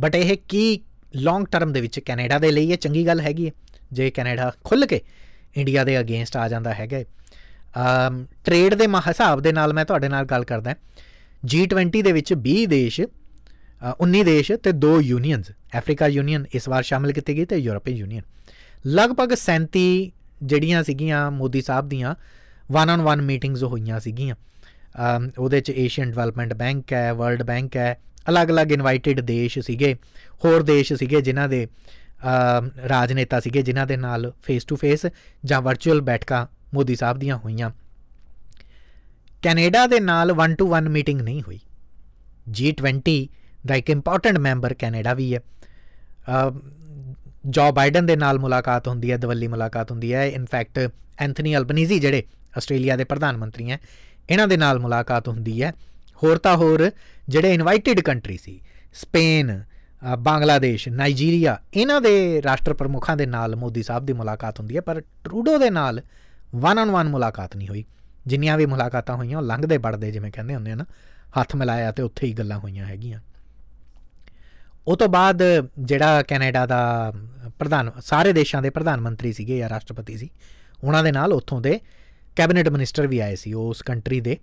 ਬਟ ਇਹ ਕੀ ਲੌਂਗ ਟਰਮ ਦੇ ਵਿੱਚ ਕੈਨੇਡਾ ਦੇ ਲਈ ਇਹ ਚੰਗੀ ਗੱਲ ਹੈਗੀ ਹੈ? ਜੇ ਕੈਨੇਡਾ ਖੁੱਲ ਕੇ ਇੰਡੀਆ ਦੇ ਅਗੇਂਸਟ ਆ ਜਾਂਦਾ ਹੈਗਾ ਅਮ ਟ੍ਰੇਡ ਦੇ ਹਿਸਾਬ ਦੇ ਨਾਲ ਮੈਂ ਤੁਹਾਡੇ ਨਾਲ ਗੱਲ ਕਰਦਾ G20 ਦੇ ਵਿੱਚ 20 ਦੇਸ਼ 19 ਦੇਸ਼ ਤੇ ਦੋ ਯੂਨੀਅਨਸ ਅਫਰੀਕਾ ਯੂਨੀਅਨ ਇਸ ਵਾਰ ਸ਼ਾਮਿਲ ਕੀਤੀ ਗਈ ਤੇ ਯੂਰਪੀ ਯੂਨੀਅਨ ਲਗਭਗ 37 ਜਿਹੜੀਆਂ ਸੀਗੀਆਂ ਮੋਦੀ ਸਾਹਿਬ ਦੀਆਂ ਵਨ ਔਨ ਵਨ ਮੀਟਿੰਗਸ ਹੋਈਆਂ ਸੀਗੀਆਂ। ਉਹਦੇ ਚ ਏਸ਼ੀਅਨ ਡਿਵੈਲਪਮੈਂਟ ਬੈਂਕ ਹੈ ਵਰਲਡ ਬੈਂਕ ਹੈ, ਅਲੱਗ-ਅਲੱਗ ਇਨਵਾਈਟਡ ਦੇਸ਼ ਸੀਗੇ, ਹੋਰ ਦੇਸ਼ ਸੀਗੇ ਜਿਨ੍ਹਾਂ ਦੇ ਰਾਜਨੇਤਾ ਸੀਗੇ ਜਿਨ੍ਹਾਂ ਦੇ ਨਾਲ ਫੇਸ ਟੂ ਫੇਸ ਜਾਂ ਵਰਚੁਅਲ ਬੈਠਕਾਂ ਮੋਦੀ ਸਾਹਿਬ ਦੀਆਂ ਹੋਈਆਂ। ਕੈਨੇਡਾ ਦੇ ਨਾਲ 1 ਟੂ 1 ਮੀਟਿੰਗ ਨਹੀਂ ਹੋਈ। G20 ਦਾ ਇੱਕ ਇੰਪੋਰਟੈਂਟ ਮੈਂਬਰ ਕੈਨੇਡਾ ਵੀ ਹੈ। ਜੋ ਬਾਈਡਨ ਦੇ ਨਾਲ ਮੁਲਾਕਾਤ ਹੁੰਦੀ ਹੈ, ਦਵੱਲੀ ਮੁਲਾਕਾਤ ਹੁੰਦੀ ਹੈ। ਇਨਫੈਕਟ ਐਂਥਨੀ ਅਲਬਨੀਜ਼ੀ ਜਿਹੜੇ ਆਸਟ੍ਰੇਲੀਆ ਦੇ ਪ੍ਰਧਾਨ ਮੰਤਰੀ ਹੈ, ਇਹਨਾਂ ਦੇ ਨਾਲ ਮੁਲਾਕਾਤ ਹੁੰਦੀ ਹੈ। ਹੋਰ ਤਾਂ ਹੋਰ ਜਿਹੜੇ ਇਨਵਾਈਟਡ ਕੰਟਰੀ ਸੀ ਸਪੇਨ ਬੰਗਲਾਦੇਸ਼ ਨਾਈਜੀਰੀਆ ਇਹਨਾਂ ਦੇ ਰਾਸ਼ਟਰ ਪ੍ਰਮੁਖਾਂ ਦੇ ਨਾਲ ਮੋਦੀ ਸਾਹਿਬ ਦੀ ਮੁਲਾਕਾਤ ਹੁੰਦੀ ਹੈ, ਪਰ ਟਰੂਡੋ ਦੇ ਨਾਲ ਵਨ ਔਨ ਵਨ ਮੁਲਾਕਾਤ ਨਹੀਂ ਹੋਈ। ਜਿੰਨੀਆਂ ਵੀ ਮੁਲਾਕਾਤਾਂ ਹੋਈਆਂ, ਉਹ ਲੰਘਦੇ ਵੜਦੇ ਜਿਵੇਂ ਕਹਿੰਦੇ ਹੁੰਦੇ ਆ ਨਾ, ਹੱਥ ਮਿਲਾਇਆ ਤੇ ਉੱਥੇ ਹੀ ਗੱਲਾਂ ਹੋਈਆਂ ਹੈਗੀਆਂ। ਉਹ ਤੋਂ ਬਾਅਦ ਜਿਹੜਾ ਕੈਨੇਡਾ ਦਾ ਪ੍ਰਧਾਨ, ਸਾਰੇ ਦੇਸ਼ਾਂ ਦੇ ਪ੍ਰਧਾਨ ਮੰਤਰੀ ਸੀਗੇ ਜਾਂ ਰਾਸ਼ਟਰਪਤੀ ਸੀ, ਉਹਨਾਂ ਦੇ ਨਾਲ ਉੱਥੋਂ ਦੇ ਕੈਬਨਿਟ ਮਿਨਿਸਟਰ ਵੀ ਆਏ ਸੀ ਉਸ ਕੰਟਰੀ ਦੇ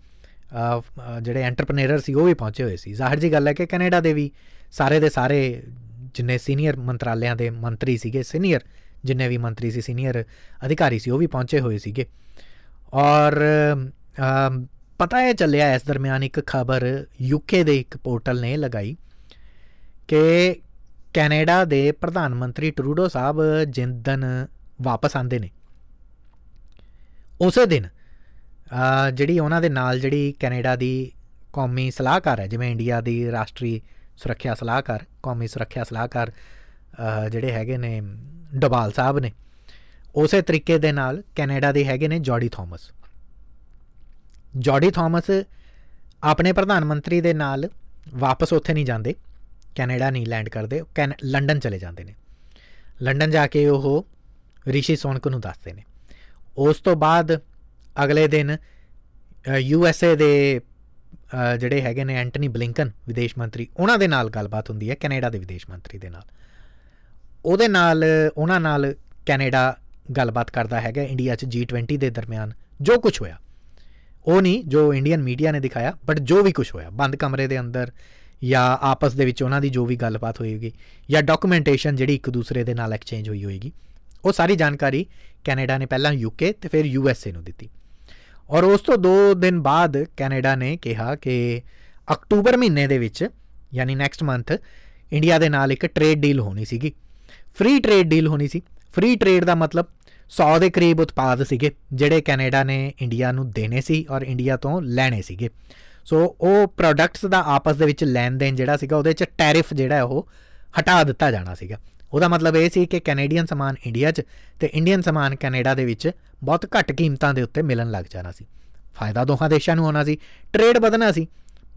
ਜਿਹੜੇ ਐਂਟਰਪ੍ਰੈਨਰ ਸੀ, ਉਹ ਵੀ ਪਹੁੰਚੇ ਹੋਏ ਸੀ। ਜ਼ਾਹਿਰ ਜੀ ਗੱਲ ਹੈ ਕਿ ਕੈਨੇਡਾ ਦੇ ਵੀ ਸਾਰੇ ਦੇ ਸਾਰੇ ਜਿੰਨੇ ਸੀਨੀਅਰ ਮੰਤਰਾਲਿਆਂ ਦੇ ਮੰਤਰੀ ਸੀਗੇ, ਸੀਨੀਅਰ ਜਿੰਨੇ ਵੀ ਮੰਤਰੀ ਸੀ, ਸੀਨੀਅਰ ਅਧਿਕਾਰੀ ਸੀ, ਉਹ ਵੀ ਪਹੁੰਚੇ ਹੋਏ ਸੀਗੇ। ਔਰ ਪਤਾ ਹੈ ਚੱਲਿਆ ਇਸ ਦਰਮਿਆਨ ਇੱਕ ਖਬਰ ਯੂਕੇ ਦੇ ਇੱਕ ਪੋਰਟਲ ਨੇ ਲਗਾਈ ਕਿ ਕੈਨੇਡਾ ਦੇ ਪ੍ਰਧਾਨ ਮੰਤਰੀ ਟਰੂਡੋ ਸਾਹਿਬ ਜਿੰਦਨ ਵਾਪਸ ਆਂਦੇ ਨੇ। ਉਸੇ ਦਿਨ ਜਿਹੜੀ ਉਹਨਾਂ ਦੇ ਨਾਲ ਜਿਹੜੀ ਕੈਨੇਡਾ ਦੀ ਕੌਮੀ ਸਲਾਹਕਾਰ ਹੈ, ਜਿਵੇਂ ਇੰਡੀਆ ਦੀ ਰਾਸ਼ਟਰੀ ਸੁਰੱਖਿਆ ਸਲਾਹਕਾਰ, ਕੌਮੀ ਸੁਰੱਖਿਆ ਸਲਾਹਕਾਰ ਜਿਹੜੇ ਹੈਗੇ ਨੇ, ਡਬਾਲ ਸਾਹਿਬ ਨੇ, ਉਸੇ ਤਰੀਕੇ ਦੇ ਨਾਲ ਕੈਨੇਡਾ ਦੇ ਹੈਗੇ ਨੇ ਜੌਡੀ ਥਾਮਸ। ਜੌਡੀ ਥਾਮਸ ਆਪਣੇ ਪ੍ਰਧਾਨ ਮੰਤਰੀ ਦੇ ਨਾਲ ਵਾਪਸ ਉੱਥੇ ਨਹੀਂ ਜਾਂਦੇ। ਕੈਨੇਡਾ ਨਹੀਂ ਲੈਂਡ ਕਰਦੇ ਲੰਡਨ ਚਲੇ ਜਾਂਦੇ ਨੇ। ਲੰਡਨ ਜਾ ਕੇ ਉਹ ਰਿਸ਼ੀ ਸੋਨਕ ਨੂੰ ਦੱਸਦੇ ਨੇ। ਉਸ ਤੋਂ ਬਾਅਦ ਅਗਲੇ ਦਿਨ ਯੂ ਐਸ ਏ ਦੇ ਜਿਹੜੇ ਹੈਗੇ ਨੇ ਐਂਟਨੀ ਬਲਿੰਕਨ, ਵਿਦੇਸ਼ ਮੰਤਰੀ, ਉਹਨਾਂ ਦੇ ਨਾਲ ਗੱਲਬਾਤ ਹੁੰਦੀ ਹੈ, ਕੈਨੇਡਾ ਦੇ ਵਿਦੇਸ਼ ਮੰਤਰੀ ਦੇ ਨਾਲ। ਉਹਦੇ ਨਾਲ, ਉਹਨਾਂ ਨਾਲ ਕੈਨੇਡਾ ਗੱਲਬਾਤ ਕਰਦਾ ਹੈਗਾ, ਇੰਡੀਆ 'ਚ G20 ਦੇ ਦਰਮਿਆਨ, ਜੋ ਕੁਝ ਹੋਇਆ। ਉਹ ਨਹੀਂ, ਜੋ ਇੰਡੀਅਨ ਮੀਡੀਆ ਨੇ ਦਿਖਾਇਆ ਬਟ ਜੋ ਵੀ ਕੁਝ ਹੋਇਆ, ਬੰਦ ਕਮਰੇ ਦੇ ਅੰਦਰ ਜਾਂ ਆਪਸ ਦੇ ਵਿੱਚ ਉਹਨਾਂ ਦੀ ਜੋ ਵੀ ਗੱਲਬਾਤ ਹੋਏਗੀ ਜਾਂ ਡਾਕੂਮੈਂਟੇਸ਼ਨ ਜਿਹੜੀ ਇੱਕ ਦੂਸਰੇ ਦੇ ਨਾਲ ਐਕਸਚੇਂਜ ਹੋਈ ਹੋਏਗੀ, ਉਹ ਸਾਰੀ ਜਾਣਕਾਰੀ ਕੈਨੇਡਾ ਨੇ ਪਹਿਲਾਂ ਯੂਕੇ ਤੇ ਫਿਰ ਯੂਐਸਏ ਨੂੰ ਦਿੱਤੀ। ਔਰ ਉਸ ਤੋਂ 2 ਦਿਨ ਬਾਅਦ ਕੈਨੇਡਾ ਨੇ ਕਿਹਾ ਕਿ ਅਕਤੂਬਰ ਮਹੀਨੇ ਦੇ ਵਿੱਚ, ਯਾਨੀ ਨੈਕਸਟ ਮੰਥ ਇੰਡੀਆ ਦੇ ਨਾਲ ਇੱਕ ਟ੍ਰੇਡ ਡੀਲ ਹੋਣੀ ਸੀਗੀ। ਫ੍ਰੀ ਟ੍ਰੇਡ ਡੀਲ ਹੋਣੀ ਸੀ। ਫ੍ਰੀ ਟ੍ਰੇਡ ਦਾ ਮਤਲਬ 100 ਦੇ ਕਰੀਬ ਉਤਪਾਦ ਸੀਗੇ, ਜਿਹੜੇ ਕੈਨੇਡਾ ਨੇ ਇੰਡੀਆ ਨੂੰ ਦੇਣੇ ਸੀ ਔਰ ਇੰਡੀਆ ਤੋਂ ਲੈਣੇ ਸੀਗੇ। ਸੋ ਉਹ ਪ੍ਰੋਡਕਟਸ ਦਾ ਆਪਸ ਦੇ ਵਿੱਚ ਲੈਣ ਦੇਣ ਜਿਹੜਾ ਸੀਗਾ, ਉਹਦੇ ਚ ਟੈਰਿਫ ਜਿਹੜਾ ਉਹ ਹਟਾ ਦਿੱਤਾ ਜਾਣਾ ਸੀਗਾ। ਉਹਦਾ ਮਤਲਬ ਇਹ ਸੀ ਕਿ ਕੈਨੇਡੀਅਨ ਸਮਾਨ ਇੰਡੀਆ 'ਚ ਤੇ ਇੰਡੀਅਨ ਸਮਾਨ ਕੈਨੇਡਾ ਦੇ ਵਿੱਚ ਬਹੁਤ ਘੱਟ ਕੀਮਤਾਂ ਦੇ ਉੱਤੇ ਮਿਲਣ ਲੱਗ ਜਾਣਾ ਸੀ। ਫਾਇਦਾ ਦੋਹਾਂ ਦੇਸ਼ਾਂ ਨੂੰ ਹੋਣਾ ਸੀ ਟ੍ਰੇਡ ਵਧਣਾ ਸੀ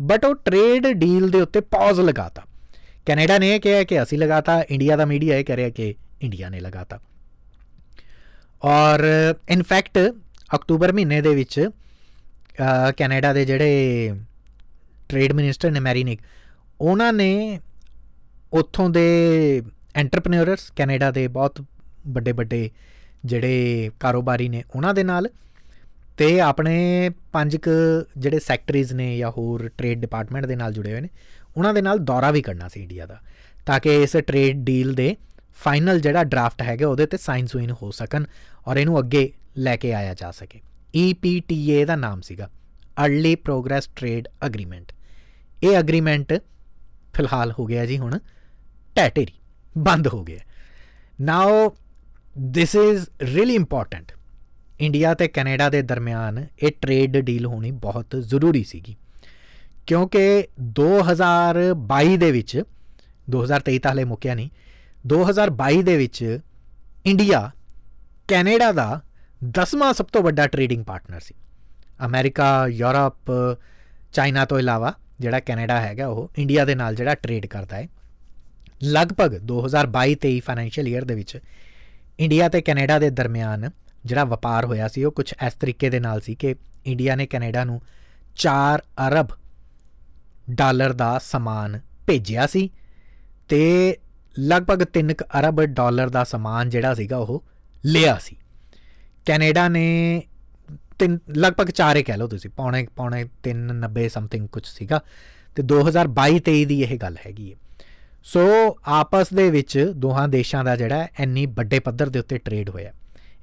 ਬਟ ਉਹ ਟ੍ਰੇਡ ਡੀਲ ਦੇ ਉੱਤੇ ਪਾਜ਼ ਲਗਾਤਾ। ਕੈਨੇਡਾ ਨੇ ਇਹ ਕਿਹਾ ਕਿ ਅਸੀਂ ਲਗਾਤਾ ਇੰਡੀਆ ਦਾ ਮੀਡੀਆ ਇਹ ਕਹਿ ਰਿਹਾ ਕਿ ਇੰਡੀਆ ਨੇ ਲਗਾਤਾ। ਔਰ ਇਨਫੈਕਟ ਅਕਤੂਬਰ ਮਹੀਨੇ ਦੇ ਵਿੱਚ ਕੈਨੇਡਾ ਦੇ ਜਿਹੜੇ ਟ੍ਰੇਡ ਮਿਨਿਸਟਰ ਨੇ ਮੈਰੀਨਿਕ ਉਹਨਾਂ ਨੇ ਉੱਥੋਂ ਦੇ ਐਂਟਰਪ੍ਰੀਨਿਓਰਸ ਕੈਨੇਡਾ ਦੇ ਬਹੁਤ ਵੱਡੇ ਵੱਡੇ ਜਿਹੜੇ ਕਾਰੋਬਾਰੀ ਨੇ ਉਹਨਾਂ ਦੇ ਨਾਲ ਤੇ ਆਪਣੇ ਪੰਜ ਕ ਜਿਹੜੇ ਸੈਕਟਰੀਜ਼ ਨੇ ਜਾਂ ਹੋਰ ਟ੍ਰੇਡ ਡਿਪਾਰਟਮੈਂਟ ਦੇ ਨਾਲ ਜੁੜੇ ਹੋਏ ਨੇ, ਉਹਨਾਂ ਦੇ ਨਾਲ ਦੌਰਾ ਵੀ ਕਰਨਾ ਸੀ ਇੰਡੀਆ ਦਾ, ਤਾਂ ਕਿ ਇਸ ਟ੍ਰੇਡ ਡੀਲ ਦੇ ਫਾਈਨਲ ਜਿਹੜਾ ਡਰਾਫਟ ਹੈਗਾ ਉਹਦੇ ਤੇ ਸਾਈਨ ਸੂਇਨ ਹੋ ਸਕਣ ਔਰ ਇਹਨੂੰ ਅੱਗੇ ਲੈ ਕੇ ਆਇਆ ਜਾ ਸਕੇ। EPTA ਦਾ ਨਾਮ ਸੀਗਾ ਅਰਲੀ ਪ੍ਰੋਗਰੈਸ ਟ੍ਰੇਡ ਅਗਰੀਮੈਂਟ ਇਹ ਅਗਰੀਮੈਂਟ ਫਿਲਹਾਲ ਹੋ ਗਿਆ ਜੀ ਹੁਣ, ਟੈਟੇਰੀ, ਬੰਦ ਹੋ ਗਿਆ। Now this is really important India ਤੇ ਕੈਨੇਡਾ ਦੇ ਦਰਮਿਆਨ ਇਹ ਟ੍ਰੇਡ ਡੀਲ ਹੋਣੀ ਬਹੁਤ ਜ਼ਰੂਰੀ ਸੀਗੀ। ਕਿਉਂਕਿ 2022 ਦੇ ਵਿੱਚ 2023 ਤਾਂ ਹਲੇ ਮੁੱਕਿਆ ਨਹੀਂ 2022 ਦੇ ਵਿੱਚ ਇੰਡੀਆ, ਕੈਨੇਡਾ ਦਾ 10ਵਾਂ ਸਭ ਤੋਂ ਵੱਡਾ ਟ੍ਰੇਡਿੰਗ ਪਾਰਟਨਰ ਸੀ। ਅਮਰੀਕਾ, ਯੂਰਪ, ਚਾਈਨਾ ਤੋਂ ਇਲਾਵਾ ਜਿਹੜਾ ਕੈਨੇਡਾ ਹੈਗਾ ਉਹ ਇੰਡੀਆ ਦੇ ਨਾਲ ਜਿਹੜਾ ਟ੍ਰੇਡ ਕਰਦਾ ਹੈ। ਲਗਭਗ 2022-23 ਫਾਈਨੈਂਸ਼ੀਅਲ ਈਅਰ ਦੇ ਵਿੱਚ ਇੰਡੀਆ ਤੇ ਕੈਨੇਡਾ ਦੇ ਦਰਮਿਆਨ ਜਿਹੜਾ ਵਪਾਰ ਹੋਇਆ ਸੀ ਉਹ ਕੁਝ ਇਸ ਤਰੀਕੇ ਦੇ ਨਾਲ ਸੀ ਕਿ ਇੰਡੀਆ ਨੇ ਕੈਨੇਡਾ ਨੂੰ 4 ਅਰਬ ਡਾਲਰ ਦਾ ਸਮਾਨ ਭੇਜਿਆ ਸੀ ਤੇ ਲਗਭਗ 3 ਅਰਬ ਡਾਲਰ ਦਾ ਸਮਾਨ ਜਿਹੜਾ ਸੀਗਾ ਉਹ ਲਿਆ ਸੀ। ਕੈਨੇਡਾ ਨੇ ਤਿੰਨ, ਲਗਭਗ 4 ਕਹਿ ਲਓ ਤੁਸੀਂ, ਪੌਣੇ ਪੌਣੇ 390 ਸਮਥਿੰਗ ਕੁਝ ਸੀਗਾ ਤੇ 2022-23 ਦੀ ਇਹ ਗੱਲ ਹੈਗੀ ਹੈ ਸੋ ਆਪਸ ਦੇ ਵਿੱਚ ਦੋਹਾਂ ਦੇਸ਼ਾਂ ਦਾ ਜਿਹੜਾ ਇੰਨੀ ਵੱਡੇ ਪੱਧਰ ਦੇ ਉੱਤੇ ਟ੍ਰੇਡ ਹੋਇਆ।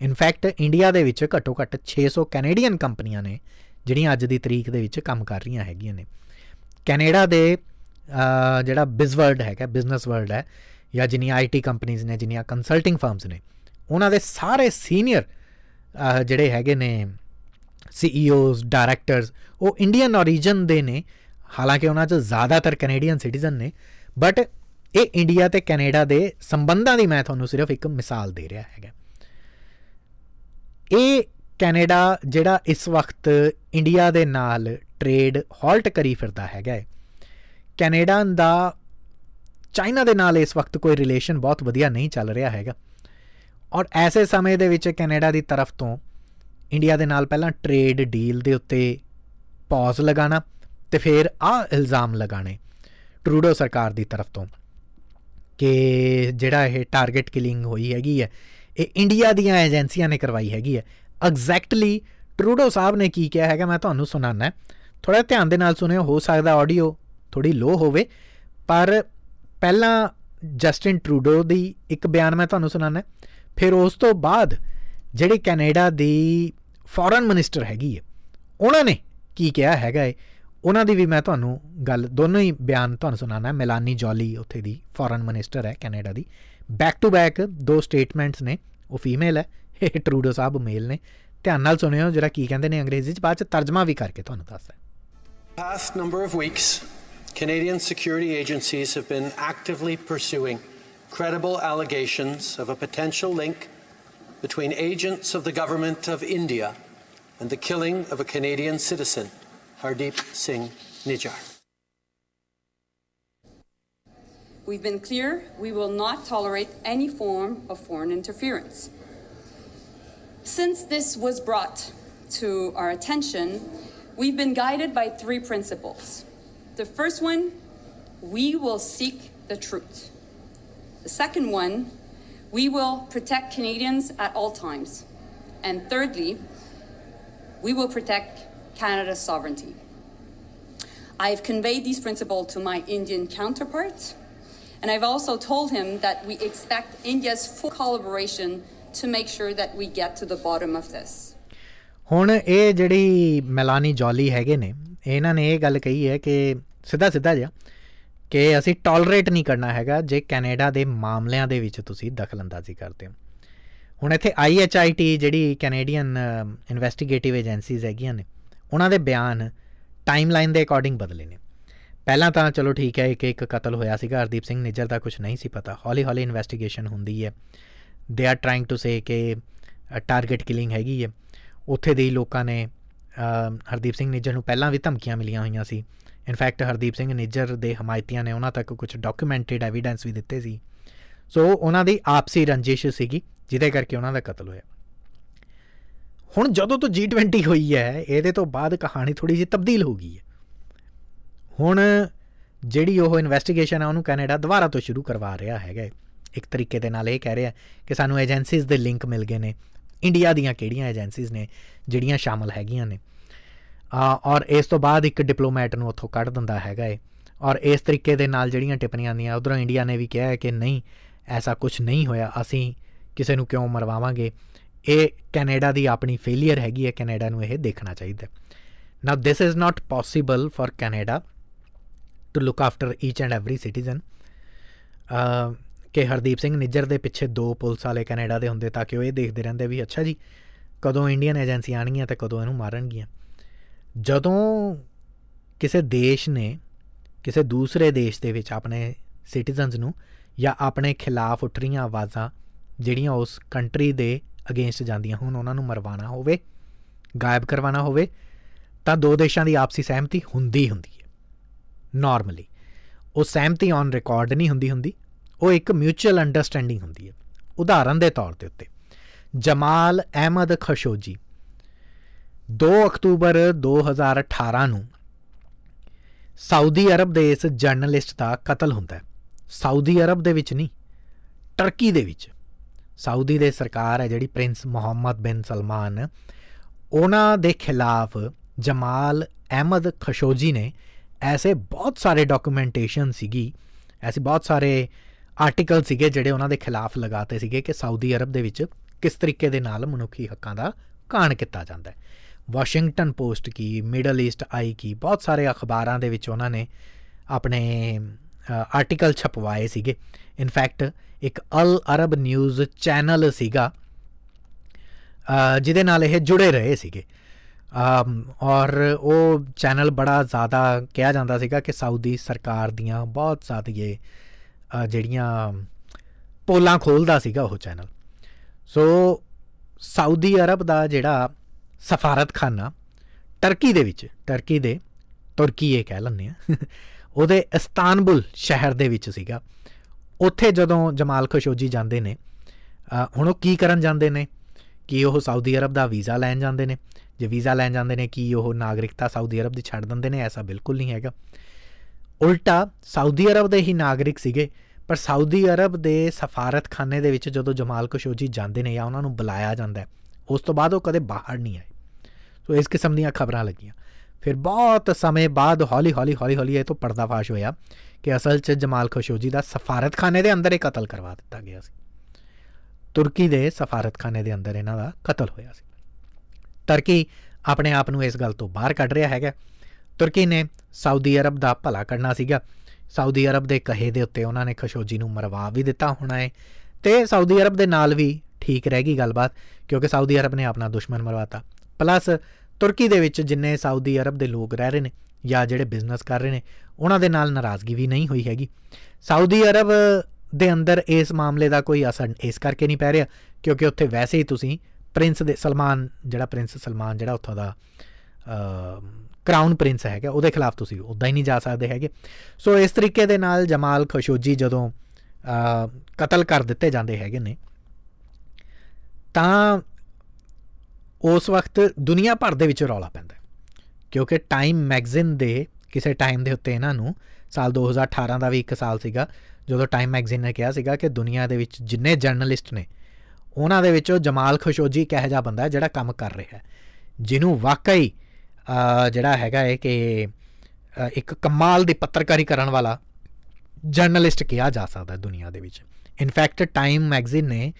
ਇਨਫੈਕਟ ਇੰਡੀਆ ਦੇ ਵਿੱਚ ਘੱਟੋ ਘੱਟ 600 ਕੈਨੇਡੀਅਨ ਕੰਪਨੀਆਂ ਨੇ, ਜਿਹੜੀਆਂ ਅੱਜ ਦੀ ਤਰੀਕ ਦੇ ਵਿੱਚ ਕੰਮ ਕਰ ਰਹੀਆਂ ਹੈਗੀਆਂ ਨੇ। ਕੈਨੇਡਾ ਦੇ ਜਿਹੜਾ ਬਿਜ਼ਵਰਡ ਹੈਗਾ ਬਿਜ਼ਨਸ ਵਰਲਡ ਹੈ, ਜਾਂ ਜਿੰਨੀਆਂ ਆਈਟੀ ਕੰਪਨੀਆਂ ਨੇ, ਜਿੰਨੀਆਂ ਕੰਸਲਟਿੰਗ ਫਰਮਸ ਨੇ, ਉਹਨਾਂ ਦੇ ਸਾਰੇ ਸੀਨੀਅਰ ਜਿਹੜੇ ਹੈਗੇ ਨੇ ਸੀਈਓਜ਼ ਡਾਇਰੈਕਟਰਸ ਉਹ ਇੰਡੀਅਨ origin ਦੇ ਨੇ। ਹਾਲਾਂਕਿ ਉਹਨਾਂ 'ਚ ਜ਼ਿਆਦਾਤਰ ਕੈਨੇਡੀਅਨ ਸਿਟੀਜ਼ਨ ਨੇ ਬਟ ਇਹ ਇੰਡੀਆ ਤੇ ਕੈਨੇਡਾ ਦੇ ਸੰਬੰਧਾਂ ਦੀ ਮੈਂ ਤੁਹਾਨੂੰ ਸਿਰਫ ਇੱਕ ਮਿਸਾਲ ਦੇ ਰਿਹਾ ਹੈਗਾ। ਇਹ ਕੈਨੇਡਾ ਜਿਹੜਾ ਇਸ ਵਕਤ ਇੰਡੀਆ ਦੇ ਨਾਲ ਟ੍ਰੇਡ ਹਾਲਟ ਕਰੀ ਫਿਰਦਾ ਹੈਗਾ ਕੈਨੇਡਾ ਦਾ ਚਾਈਨਾ ਦੇ ਨਾਲ ਇਸ ਵਕਤ ਕੋਈ ਰਿਲੇਸ਼ਨ ਬਹੁਤ ਵਧੀਆ ਨਹੀਂ ਚੱਲ ਰਿਹਾ ਹੈਗਾ। ਔਰ ਐਸੇ ਸਮੇਂ ਦੇ ਵਿੱਚ ਕੈਨੇਡਾ ਦੀ ਤਰਫ ਤੋਂ ਇੰਡੀਆ ਦੇ ਨਾਲ ਪਹਿਲਾਂ ਟ੍ਰੇਡ ਡੀਲ ਦੇ ਉੱਤੇ ਪੌਜ਼ ਲਗਾਣਾ ਤੇ ਫਿਰ ਆ ਇਲਜ਼ਾਮ ਲਗਾਣੇ ਟਰੂਡੋ ਸਰਕਾਰ ਦੀ ਤਰਫ ਤੋਂ ਕਿ ਜਿਹੜਾ ਇਹ ਟਾਰਗੇਟ ਕਿਲਿੰਗ ਹੋਈ ਹੈਗੀ ਹੈ, ਇਹ ਇੰਡੀਆ ਦੀਆਂ ਏਜੰਸੀਆਂ ਨੇ ਕਰਵਾਈ ਹੈਗੀ ਹੈ। ਐਗਜ਼ੈਕਟਲੀ ਟਰੂਡੋ ਸਾਹਿਬ ਨੇ ਕੀ ਕਿਹਾ ਹੈਗਾ ਮੈਂ ਤੁਹਾਨੂੰ ਸੁਣਾਣਾ ਥੋੜਾ ਧਿਆਨ ਦੇ ਨਾਲ ਸੁਣਿਓ, ਹੋ ਸਕਦਾ ਆਡੀਓ ਥੋੜੀ ਲੋ ਹੋਵੇ, ਪਰ ਪਹਿਲਾਂ ਜਸਟਿਨ ਟਰੂਡੋ ਦੀ ਇੱਕ ਬਿਆਨ ਮੈਂ ਤੁਹਾਨੂੰ ਸੁਣਾਣਾ ਫਿਰ ਉਸ ਤੋਂ ਬਾਅਦ ਜਿਹੜੀ ਕੈਨੇਡਾ ਦੀ ਫੋਰਨ ਮਿਨਿਸਟਰ ਹੈਗੀ ਹੈ, ਉਹਨਾਂ ਨੇ ਕੀ ਕਿਹਾ ਹੈਗਾ ਹੈ ਉਹਨਾਂ ਦੀ ਵੀ ਮੈਂ ਤੁਹਾਨੂੰ ਗੱਲ, ਦੋਨੋਂ ਹੀ ਬਿਆਨ ਤੁਹਾਨੂੰ ਸੁਣਾਣਾ ਹੈ ਮੈਲਾਨੀ ਜੋਲੀ ਉੱਥੇ ਦੀ ਫੋਰਨ ਮਿਨਿਸਟਰ ਹੈ ਕੈਨੇਡਾ ਦੀ। ਬੈਕ ਟੂ ਬੈਕ ਦੋ ਸਟੇਟਮੈਂਟਸ ਨੇ, ਉਹ ਫੀਮੇਲ ਹੈ, ਇਹ ਟਰੂਡੋ ਸਾਹਿਬ ਮੇਲ ਨੇ। ਧਿਆਨ ਨਾਲ ਸੁਣਿਓ ਜਿਹੜਾ ਕੀ ਕਹਿੰਦੇ ਨੇ ਅੰਗਰੇਜ਼ੀ ਚ, ਬਾਅਦ ਚ ਤਰਜਮਾ ਵੀ ਕਰਕੇ ਤੁਹਾਨੂੰ ਦੱਸਦਾ past number of weeks, Canadian security agencies have been actively pursuing credible allegations of a potential link between agents of the government of India and the killing of a Canadian citizen, Hardeep Singh Nijjar. We've been clear we will not tolerate any form of foreign interference. Since this was brought to our attention, we've been guided by three principles. The first one, we will seek the truth. The second one, we will protect Canadians at all times. And thirdly, we will protect Canada's sovereignty. I've conveyed these principles to my Indian counterpart, and I've also told him that we expect India's full collaboration to make sure that we get to the bottom of this. ਹੁਣ ਇਹ ਜਿਹੜੀ ਮੈਲਾਨੀ ਜੌਲੀ ਹੈਗੇ ਨੇ ਇਹਨਾਂ ਨੇ ਇਹ ਗੱਲ ਕਹੀ ਹੈ ਕਿ ਸਿੱਧਾ ਸਿੱਧਾ ਜਿਹਾ ਕਿ ਅਸੀਂ ਟੋਲਰੇਟ ਨਹੀਂ ਕਰਨਾ ਹੈਗਾ ਜੇ ਕੈਨੇਡਾ ਦੇ ਮਾਮਲਿਆਂ ਦੇ ਵਿੱਚ ਤੁਸੀਂ ਦਖਲਅੰਦਾਜ਼ੀ ਕਰਦੇ ਹੋ। ਹੁਣ ਇੱਥੇ IHIT ਜਿਹੜੀ ਕੈਨੇਡੀਅਨ ਇਨਵੈਸਟੀਗੇਟਿਵ ਏਜੰਸੀਜ਼ ਹੈਗੀਆਂ ਨੇ ਉਹਨਾਂ ਦੇ ਬਿਆਨ ਟਾਈਮਲਾਈਨ ਦੇ ਅਕੋਰਡਿੰਗ ਬਦਲੇ ਨੇ। ਪਹਿਲਾਂ ਤਾਂ ਚਲੋ ਠੀਕ ਹੈ ਇੱਕ ਇੱਕ ਕਤਲ ਹੋਇਆ ਸੀਗਾ ਹਰਦੀਪ ਸਿੰਘ ਨਿੱਜਰ ਦਾ ਕੁਝ ਨਹੀਂ ਸੀ ਪਤਾ। ਹੌਲੀ ਹੌਲੀ ਇਨਵੈਸਟੀਗੇਸ਼ਨ ਹੁੰਦੀ ਹੈ। They are trying to say ਕਿ ਟਾਰਗੇਟ ਕਿਲਿੰਗ ਹੈਗੀ ਹੈ। ਉੱਥੇ ਦੇ ਹੀ ਲੋਕਾਂ ਨੇ ਅ, ਹਰਦੀਪ ਸਿੰਘ ਨਿੱਜਰ ਨੂੰ ਪਹਿਲਾਂ ਵੀ ਧਮਕੀਆਂ ਮਿਲੀਆਂ ਹੋਈਆਂ ਸੀ। ਇਨਫੈਕਟ ਹਰਦੀਪ ਸਿੰਘ ਨਿੱਜਰ ਦੇ ਹਮਾਇਤੀਆਂ ਨੇ ਉਹਨਾਂ ਤੱਕ ਕੁਝ ਡਾਕੂਮੈਂਟਡ ਐਵੀਡੈਂਸ ਵੀ ਦਿੱਤੇ ਸੀ। ਸੋ ਉਹਨਾਂ ਦੀ ਆਪਸੀ ਰੰਜਿਸ਼ ਸੀਗੀ, ਜਿਹਦੇ ਕਰਕੇ ਉਹਨਾਂ ਦਾ ਕਤਲ ਹੋਇਆ। ਹੁਣ ਜਦੋਂ ਤੋਂ G20 ਹੋਈ ਹੈ, ਇਹਦੇ ਤੋਂ ਬਾਅਦ ਕਹਾਣੀ ਥੋੜੀ ਜਿਹੀ ਤਬਦੀਲ ਹੋ ਗਈ ਹੈ। ਹੁਣ ਜਿਹੜੀ ਉਹ ਇਨਵੈਸਟੀਗੇਸ਼ਨ ਆ, ਉਹਨੂੰ ਕੈਨੇਡਾ ਦੁਬਾਰਾ ਤੋਂ ਸ਼ੁਰੂ ਕਰਵਾ ਰਿਹਾ ਹੈਗਾ। ਇੱਕ ਤਰੀਕੇ ਦੇ ਨਾਲ ਇਹ ਕਹਿ ਰਿਹਾ ਕਿ ਸਾਨੂੰ ਏਜੰਸੀਜ਼ ਦੇ ਲਿੰਕ ਮਿਲ ਗਏ ਨੇ। ਇੰਡੀਆ ਦੀਆਂ ਕਿਹੜੀਆਂ ਏਜੰਸੀਜ਼ ਨੇ, ਜਿਹੜੀਆਂ ਸ਼ਾਮਲ ਹੈਗੀਆਂ ਨੇ। ਆ ਔਰ ਇਸ ਤੋਂ ਬਾਅਦ ਇੱਕ ਡਿਪਲੋਮੈਟ ਨੂੰ ਉੱਥੋਂ ਕੱਢ ਦਿੰਦਾ ਹੈਗਾ ਏ। ਔਰ ਇਸ ਤਰੀਕੇ ਦੇ ਨਾਲ ਜਿਹੜੀਆਂ ਟਿੱਪਣੀਆਂ ਆਉਂਦੀਆਂ, ਉਧਰੋਂ ਇੰਡੀਆ ਨੇ ਵੀ ਕਿਹਾ ਹੈ ਕਿ ਨਹੀਂ, ਐਸਾ ਕੁਝ ਨਹੀਂ ਹੋਇਆ, ਅਸੀਂ ਕਿਸੇ ਨੂੰ ਕਿਉਂ ਮਰਵਾਵਾਂਗੇ? ਇਹ ਕੈਨੇਡਾ ਦੀ ਆਪਣੀ ਫੇਲਿਅਰ ਹੈਗੀ ਹੈ, ਕੈਨੇਡਾ ਨੂੰ ਇਹ ਦੇਖਣਾ ਚਾਹੀਦਾ। Now this is not possible for Canada to look after each and every citizen ਕਿ ਹਰਦੀਪ ਸਿੰਘ ਨਿੱਜਰ ਦੇ ਪਿੱਛੇ ਦੋ ਪੁਲਿਸ ਵਾਲੇ ਕੈਨੇਡਾ ਦੇ ਹੁੰਦੇ ਤਾਂ ਕਿ ਉਹ ਇਹ ਦੇਖਦੇ ਰਹਿੰਦੇ ਵੀ, ਅੱਛਾ ਜੀ, ਕਦੋਂ ਇੰਡੀਅਨ ਏਜੰਸੀ ਆਣਗੀਆਂ ਤੇ ਕਦੋਂ ਇਹਨੂੰ ਮਾਰਨਗੀਆਂ। ਜਦੋਂ ਕਿਸੇ ਦੇਸ਼ ਨੇ, ਕਿਸੇ ਦੂਸਰੇ ਦੇਸ਼ ਦੇ ਵਿੱਚ ਆਪਣੇ ਸਿਟੀਜ਼ਨਸ ਨੂੰ ਜਾਂ ਆਪਣੇ ਖਿਲਾਫ ਉੱਠ ਰਹੀਆਂ ਆਵਾਜ਼ਾਂ ਜਿਹੜੀਆਂ ਉਸ ਕੰਟਰੀ ਦੇ ਅਗੇਂਸਟ ਜਾਂਦੀਆਂ ਹੋਣ, ਉਹਨਾਂ ਨੂੰ ਮਰਵਾਣਾ ਹੋਵੇ, ਗਾਇਬ ਕਰਵਾਉਣਾ ਹੋਵੇ, ਤਾਂ ਦੋ ਦੇਸ਼ਾਂ ਦੀ ਆਪਸੀ ਸਹਿਮਤੀ ਹੁੰਦੀ ਹੁੰਦੀ ਹੈ। ਨਾਰਮਲੀ ਉਹ ਸਹਿਮਤੀ ਔਨ ਰਿਕਾਰਡ ਨਹੀਂ ਹੁੰਦੀ ਹੁੰਦੀ, ਉਹ ਇੱਕ ਮਿਊਚੁਅਲ ਅੰਡਰਸਟੈਂਡਿੰਗ ਹੁੰਦੀ ਹੈ। ਉਦਾਹਰਨ ਦੇ ਤੌਰ ਤੇ ਉੱਤੇ ਜਮਾਲ ਅਹਿਮਦ ਖਸ਼ੋਜੀ 2 ਅਕਤੂਬਰ 2018 ਨੂੰ ਸਾਊਦੀ ਅਰਬ ਦੇ ਇਸ ਜਰਨਲਿਸਟ ਦਾ ਕਤਲ ਹੁੰਦਾ ਹੈ। ਸਾਊਦੀ ਅਰਬ ਦੇ ਵਿੱਚ ਨਹੀਂ, ਟਰਕੀ ਦੇ ਵਿੱਚ। ਸਾਊਦੀ ਦੇ ਸਰਕਾਰ ਹੈ ਜਿਹੜੀ ਪ੍ਰਿੰਸ ਮੁਹੰਮਦ ਬਿਨ ਸਲਮਾਨ। ਉਹਨਾਂ ਦੇ ਖਿਲਾਫ ਜਮਾਲ ਅਹਿਮਦ ਖਸ਼ੋਜੀ ਨੇ ਐਸੇ ਬਹੁਤ ਸਾਰੇ ਡਾਕੂਮੈਂਟੇਸ਼ਨ ਸੀਗੀ, ਐਸੇ ਬਹੁਤ ਸਾਰੇ ਆਰਟੀਕਲ ਸੀਗੇ ਜਿਹੜੇ ਉਹਨਾਂ ਦੇ ਖਿਲਾਫ ਲਗਾਤੇ ਸੀਗੇ ਕਿ ਸਾਊਦੀ ਅਰਬ ਦੇ ਵਿੱਚ ਕਿਸ ਤਰੀਕੇ ਦੇ ਨਾਲ ਮਨੁੱਖੀ ਹੱਕਾਂ ਦਾ ਕਾਣ ਕੀਤਾ ਜਾਂਦਾ ਹੈ। ਵਾਸ਼ਿੰਗਟਨ ਪੋਸਟ ਕੀ, ਮਿਡਲ ਈਸਟ ਆਈ ਕੀ, ਬਹੁਤ ਸਾਰੇ ਅਖਬਾਰਾਂ ਦੇ ਵਿੱਚ ਉਹਨਾਂ ਨੇ ਆਪਣੇ ਆਰਟੀਕਲ ਛਪਵਾਏ ਸੀਗੇ। ਇਨਫੈਕਟ ਇੱਕ ਅਲ ਅਰਬ ਨਿਊਜ਼ ਚੈਨਲ ਸੀਗਾ ਜਿਹਦੇ ਨਾਲ ਇਹ ਜੁੜੇ ਰਹੇ ਸੀਗੇ। ਔਰ ਉਹ ਚੈਨਲ ਬੜਾ ਜ਼ਿਆਦਾ ਕਿਹਾ ਜਾਂਦਾ ਸੀਗਾ ਕਿ ਸਾਊਦੀ ਸਰਕਾਰ ਦੀਆਂ ਬਹੁਤ ਜ਼ਿਆਦੀਆਂ ਜਿਹੜੀਆਂ ਪੋਲਾਂ ਖੋਲਦਾ ਸੀਗਾ ਉਹ ਚੈਨਲ। ਸੋ ਸਾਊਦੀ ਅਰਬ ਦਾ ਜਿਹੜਾ ਸਫਾਰਤਖਾਨਾ ਟਰਕੀ ਦੇ ਵਿੱਚ, ਟਰਕੀ ਦੇ ਤੁਰਕੀ ਇਹ ਕਹਿ ਲੈਂਦੇ ਆ ਉਹਦੇ ਇਸਤਾਨਬੁਲ ਸ਼ਹਿਰ ਦੇ ਵਿੱਚ ਸੀਗਾ। ਉੱਥੇ ਜਦੋਂ ਜਮਾਲ ਖਸ਼ੋਜੀ ਜਾਂਦੇ ਨੇ ਹੁਣ ਉਹ ਕੀ ਕਰਨ ਜਾਂਦੇ ਨੇ? ਕਿ ਉਹ ਸਾਊਦੀ ਅਰਬ ਦਾ ਵੀਜ਼ਾ ਲੈਣ ਜਾਂਦੇ ਨੇ? ਜੇ ਵੀਜ਼ਾ ਲੈਣ ਜਾਂਦੇ ਨੇ, ਕਿ ਉਹ ਨਾਗਰਿਕਤਾ ਸਾਊਦੀ ਅਰਬ ਦੀ ਛੱਡ ਦਿੰਦੇ ਨੇ? ਐਸਾ ਬਿਲਕੁਲ ਨਹੀਂ ਹੈਗਾ। ਉਲਟਾ ਸਾਊਦੀ ਅਰਬ ਦੇ ਹੀ ਨਾਗਰਿਕ ਸੀਗੇ, ਪਰ ਸਾਊਦੀ ਅਰਬ ਦੇ ਸਫਾਰਤਖਾਨੇ ਦੇ ਵਿੱਚ ਜਦੋਂ ਜਮਾਲ ਖਸ਼ੋਜੀ ਜਾਂਦੇ ਨੇ ਜਾਂ ਉਹਨਾਂ ਨੂੰ ਬੁਲਾਇਆ ਜਾਂਦਾ ਉਸ ਤੋਂ ਬਾਅਦ ਉਹ ਕਦੇ ਬਾਹਰ ਨਹੀਂ ਆਏ। ਸੋ ਇਸ ਕਿਸਮ ਦੀਆਂ ਖਬਰਾਂ ਲੱਗੀਆਂ ਫਿਰ ਬਹੁਤ ਸਮੇਂ ਬਾਅਦ ਹੌਲੀ ਹੌਲੀ ਹੌਲੀ ਹੌਲੀ ਇਹ ਤੋਂ ਪਰਦਾਫਾਸ਼ ਹੋਇਆ ਕਿ ਅਸਲ 'ਚ ਜਮਾਲ ਖਸ਼ੋਜੀ ਦਾ ਸਫਾਰਤਖਾਨੇ ਦੇ ਅੰਦਰ ਹੀ ਕਤਲ ਕਰਵਾ ਦਿੱਤਾ ਗਿਆ ਸੀ ਤੁਰਕੀ ਦੇ ਸਫਾਰਤਖਾਨੇ ਦੇ ਅੰਦਰ ਇਹਨਾਂ ਦਾ ਕਤਲ ਹੋਇਆ ਸੀ ਤੁਰਕੀ ਆਪਣੇ ਆਪ ਨੂੰ ਇਸ ਗੱਲ ਤੋਂ ਬਾਹਰ ਕੱਢ ਰਿਹਾ ਹੈਗਾ ਤੁਰਕੀ ਨੇ ਸਾਊਦੀ ਅਰਬ ਦਾ ਭਲਾ ਕਰਨਾ ਸੀਗਾ ਸਾਊਦੀ ਅਰਬ ਦੇ ਕਹੇ ਦੇ ਉੱਤੇ ਉਹਨਾਂ ਨੇ ਖਸ਼ੋਜੀ ਨੂੰ ਮਰਵਾ ਵੀ ਦਿੱਤਾ ਹੋਣਾ ਹੈ ਤੇ ਸਾਊਦੀ ਅਰਬ ਦੇ ਨਾਲ ਵੀ ਠੀਕ ਰਹਿ ਗਈ ਗੱਲਬਾਤ ਕਿਉਂਕਿ ਸਾਊਦੀ ਅਰਬ ਨੇ ਆਪਣਾ ਦੁਸ਼ਮਣ ਮਰਵਾਤਾ ਪਲੱਸ ਤੁਰਕੀ ਦੇ ਵਿੱਚ ਜਿੰਨੇ ਸਾਊਦੀ ਅਰਬ ਦੇ ਲੋਕ ਰਹਿ ਰਹੇ ਨੇ ਜਾਂ ਜਿਹੜੇ ਬਿਜ਼ਨਸ ਕਰ ਰਹੇ ਨੇ, ਉਹਨਾਂ ਦੇ ਨਾਲ ਨਾਰਾਜ਼ਗੀ ਵੀ ਨਹੀਂ ਹੋਈ ਹੈਗੀ। ਸਾਊਦੀ ਅਰਬ ਦੇ ਅੰਦਰ ਇਸ ਮਾਮਲੇ ਦਾ ਕੋਈ ਅਸਰ ਇਸ ਕਰਕੇ ਨਹੀਂ ਪੈ ਰਿਹਾ, ਕਿਉਂਕਿ ਉੱਥੇ ਵੈਸੇ ਹੀ ਤੁਸੀਂ ਪ੍ਰਿੰਸ ਦੇ ਸਲਮਾਨ, ਜਿਹੜਾ ਪ੍ਰਿੰਸ ਸਲਮਾਨ, ਜਿਹੜਾ ਉੱਥੋਂ ਦਾ ਕਰਾਊਨ ਪ੍ਰਿੰਸ ਹੈਗਾ, ਉਹਦੇ ਖਿਲਾਫ ਤੁਸੀਂ ਉਦਾਂ ਹੀ ਨਹੀਂ ਜਾ ਸਕਦੇ ਹੈਗੇ। ਸੋ ਇਸ ਤਰੀਕੇ ਦੇ ਨਾਲ ਜਮਾਲ ਖਸ਼ੋਜੀ ਜਦੋਂ ਕਤਲ ਕਰ ਦਿੱਤੇ ਜਾਂਦੇ ਹੈਗੇ ਨੇ, ਤਾਂ ਉਸ ਵਕਤ ਦੁਨੀਆ ਭਰ ਦੇ ਵਿੱਚ ਰੌਲਾ ਪੈਂਦਾ ਕਿਉਂਕਿ ਟਾਈਮ ਮੈਗਜ਼ੀਨ ਦੇ ਕਿਸੇ ਟਾਈਮ ਦੇ ਉੱਤੇ ਇਹਨਾਂ ਨੂੰ ਸਾਲ 2018 ਦਾ ਵੀ ਇੱਕ ਸਾਲ ਸੀਗਾ, ਜਦੋਂ ਟਾਈਮ ਮੈਗਜ਼ੀਨ ਨੇ ਕਿਹਾ ਸੀਗਾ ਕਿ ਦੁਨੀਆ ਦੇ ਵਿੱਚ ਜਿੰਨੇ ਜਰਨਲਿਸਟ ਨੇ, ਉਹਨਾਂ ਦੇ ਵਿੱਚੋਂ ਜਮਾਲ ਖਸ਼ੋਜੀ ਕਿਹੋ ਜਿਹਾ ਬੰਦਾ ਜਿਹੜਾ ਕੰਮ ਕਰ ਰਿਹਾ ਹੈ। ਜਿਹਨੂੰ ਵਾਕਈ ਜਿਹੜਾ ਹੈਗਾ ਹੈ ਕਿ ਇੱਕ ਕਮਾਲ ਦੀ ਪੱਤਰਕਾਰੀ ਕਰਨ ਵਾਲਾ ਜਰਨਲਿਸਟ ਕਿਹਾ ਜਾ ਸਕਦਾ ਦੁਨੀਆ ਦੇ ਵਿੱਚ। ਇਨਫੈਕਟ ਟਾਈਮ ਮੈਗਜ਼ੀਨ ਨੇ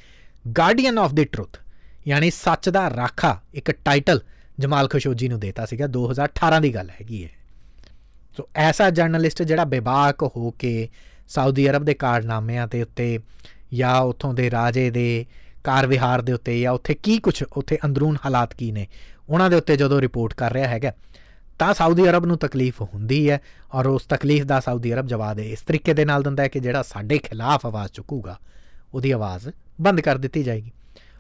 ਗਾਰਡੀਅਨ ਆਫ ਦੀ ਟਰੁੱਥ ਯਾਨੀ ਸੱਚ ਦਾ ਰਾਖਾ, ਇੱਕ ਟਾਈਟਲ ਜਮਾਲ ਖਸ਼ੋਜੀ ਨੂੰ ਦਿੱਤਾ ਸੀਗਾ 2018 ਦੀ ਗੱਲ ਹੈਗੀ ਹੈ ਸੋ ਐਸਾ ਜਰਨਲਿਸਟ ਜਿਹੜਾ ਬੇਬਾਕ ਹੋ ਕੇ ਸਾਊਦੀ ਅਰਬ ਦੇ ਕਾਰਨਾਮਿਆਂ ਤੇ ਉੱਤੇ ਜਾਂ ਉੱਥੋਂ ਦੇ ਰਾਜੇ ਦੇ ਕਾਰ ਵਿਹਾਰ ਦੇ ਉੱਤੇ ਜਾਂ ਉੱਥੇ ਕੀ ਕੁਝ ਉੱਥੇ ਅੰਦਰੂਨ ਹਾਲਾਤ ਕੀ ਨੇ, ਉਹਨਾਂ ਦੇ ਉੱਤੇ ਜਦੋਂ ਰਿਪੋਰਟ ਕਰ ਰਿਹਾ ਹੈਗਾ, ਤਾਂ ਸਾਊਦੀ ਅਰਬ ਨੂੰ ਤਕਲੀਫ ਹੁੰਦੀ ਹੈ ਔਰ ਉਸ ਤਕਲੀਫ ਦਾ ਸਾਊਦੀ ਅਰਬ ਜਵਾਬ ਇਸ ਤਰੀਕੇ ਦੇ ਨਾਲ ਦਿੰਦਾ ਹੈ ਕਿ ਜਿਹੜਾ ਸਾਡੇ ਖਿਲਾਫ ਆਵਾਜ਼ ਚੁੱਕੂਗਾ, ਉਹਦੀ ਆਵਾਜ਼ ਬੰਦ ਕਰ ਦਿੱਤੀ ਜਾਏਗੀ।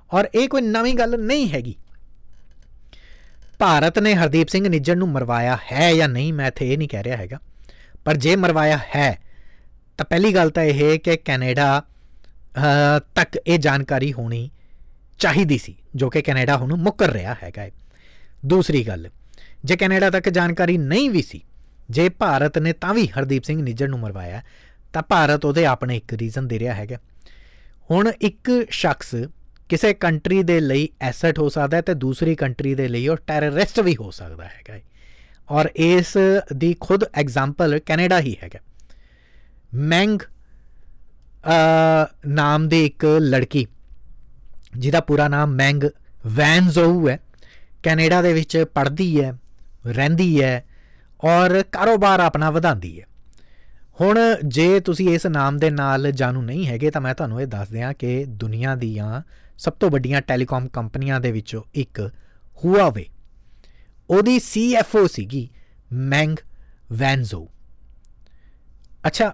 ਔਰ ਇਹ ਕੋਈ ਨਵੀਂ ਗੱਲ ਨਹੀਂ ਹੈਗੀ। ਭਾਰਤ ਨੇ ਹਰਦੀਪ ਸਿੰਘ ਨਿੱਜਰ ਨੂੰ ਮਰਵਾਇਆ ਹੈ ਜਾਂ ਨਹੀਂ, ਮੈਂ ਇੱਥੇ ਇਹ ਨਹੀਂ ਕਹਿ ਰਿਹਾ ਹੈਗਾ। ਪਰ ਜੇ ਮਰਵਾਇਆ ਹੈ, ਤਾਂ ਪਹਿਲੀ ਗੱਲ ਤਾਂ ਇਹ ਹੈ ਕਿ ਕੈਨੇਡਾ ਤੱਕ ਇਹ ਜਾਣਕਾਰੀ ਹੋਣੀ ਚਾਹੀਦੀ ਸੀ, ਜੋ ਕਿ ਕੈਨੇਡਾ ਹੁਣ ਮੁੱਕਰ ਰਿਹਾ ਹੈਗਾ ਦੂਸਰੀ ਗੱਲ, ਜੇ ਕੈਨੇਡਾ ਤੱਕ ਜਾਣਕਾਰੀ ਨਹੀਂ ਵੀ ਸੀ, ਜੇ ਭਾਰਤ ਨੇ ਤਾਂ ਵੀ ਹਰਦੀਪ ਸਿੰਘ ਨਿੱਜਰ ਨੂੰ ਮਰਵਾਇਆ, ਤਾਂ ਭਾਰਤ ਉਹਦੇ ਆਪਣੇ ਇੱਕ ਰੀਜ਼ਨ ਦੇ ਰਿਹਾ ਹੈਗਾ। ਹੁਣ ਇੱਕ ਸ਼ਖਸ ਕਿਸੇ ਕੰਟਰੀ ਦੇ ਲਈ ਐਸੈਟ ਹੋ ਸਕਦਾ ਹੈ ਤੇ ਦੂਸਰੀ ਕੰਟਰੀ ਦੇ ਲਈ ਉਹ ਟੈਰਰਿਸਟ ਵੀ ਹੋ ਸਕਦਾ ਹੈਗਾ ਔਰ ਇਸ ਦੀ ਖੁਦ ਐਗਜ਼ਾਮਪਲ ਕੈਨੇਡਾ ਹੀ ਹੈਗਾ। ਮੈਂਗ ਨਾਮ ਦੀ ਇੱਕ ਲੜਕੀ, ਜਿਹਦਾ ਪੂਰਾ ਨਾਮ ਮੈਂਗ ਵੈਨਜ਼ੋਊ ਹੈ। ਕੈਨੇਡਾ ਦੇ ਵਿੱਚ ਪੜ੍ਹਦੀ ਹੈ, ਰਹਿੰਦੀ ਹੈ ਔਰ ਕਾਰੋਬਾਰ ਆਪਣਾ ਵਧਾਉਂਦੀ ਹੈ। ਹੁਣ ਜੇ ਤੁਸੀਂ ਇਸ ਨਾਮ ਦੇ ਨਾਲ ਜਾਣੂ ਨਹੀਂ ਹੈਗੇ ਤਾਂ ਮੈਂ ਤੁਹਾਨੂੰ ਇਹ ਦੱਸ ਦਿਆਂ ਕਿ ਦੁਨੀਆ ਦੀਆਂ ਸਭ ਤੋਂ ਵੱਡੀਆਂ ਟੈਲੀਕਾਮ ਕੰਪਨੀਆਂ ਦੇ ਵਿੱਚੋਂ ਇੱਕ ਹੁਆਵੇ ਉਹਦੀ ਸੀਐਫਓ ਸੀਗੀ ਮੈਂਗ ਵੈਨਜ਼ੋ ਅੱਛਾ,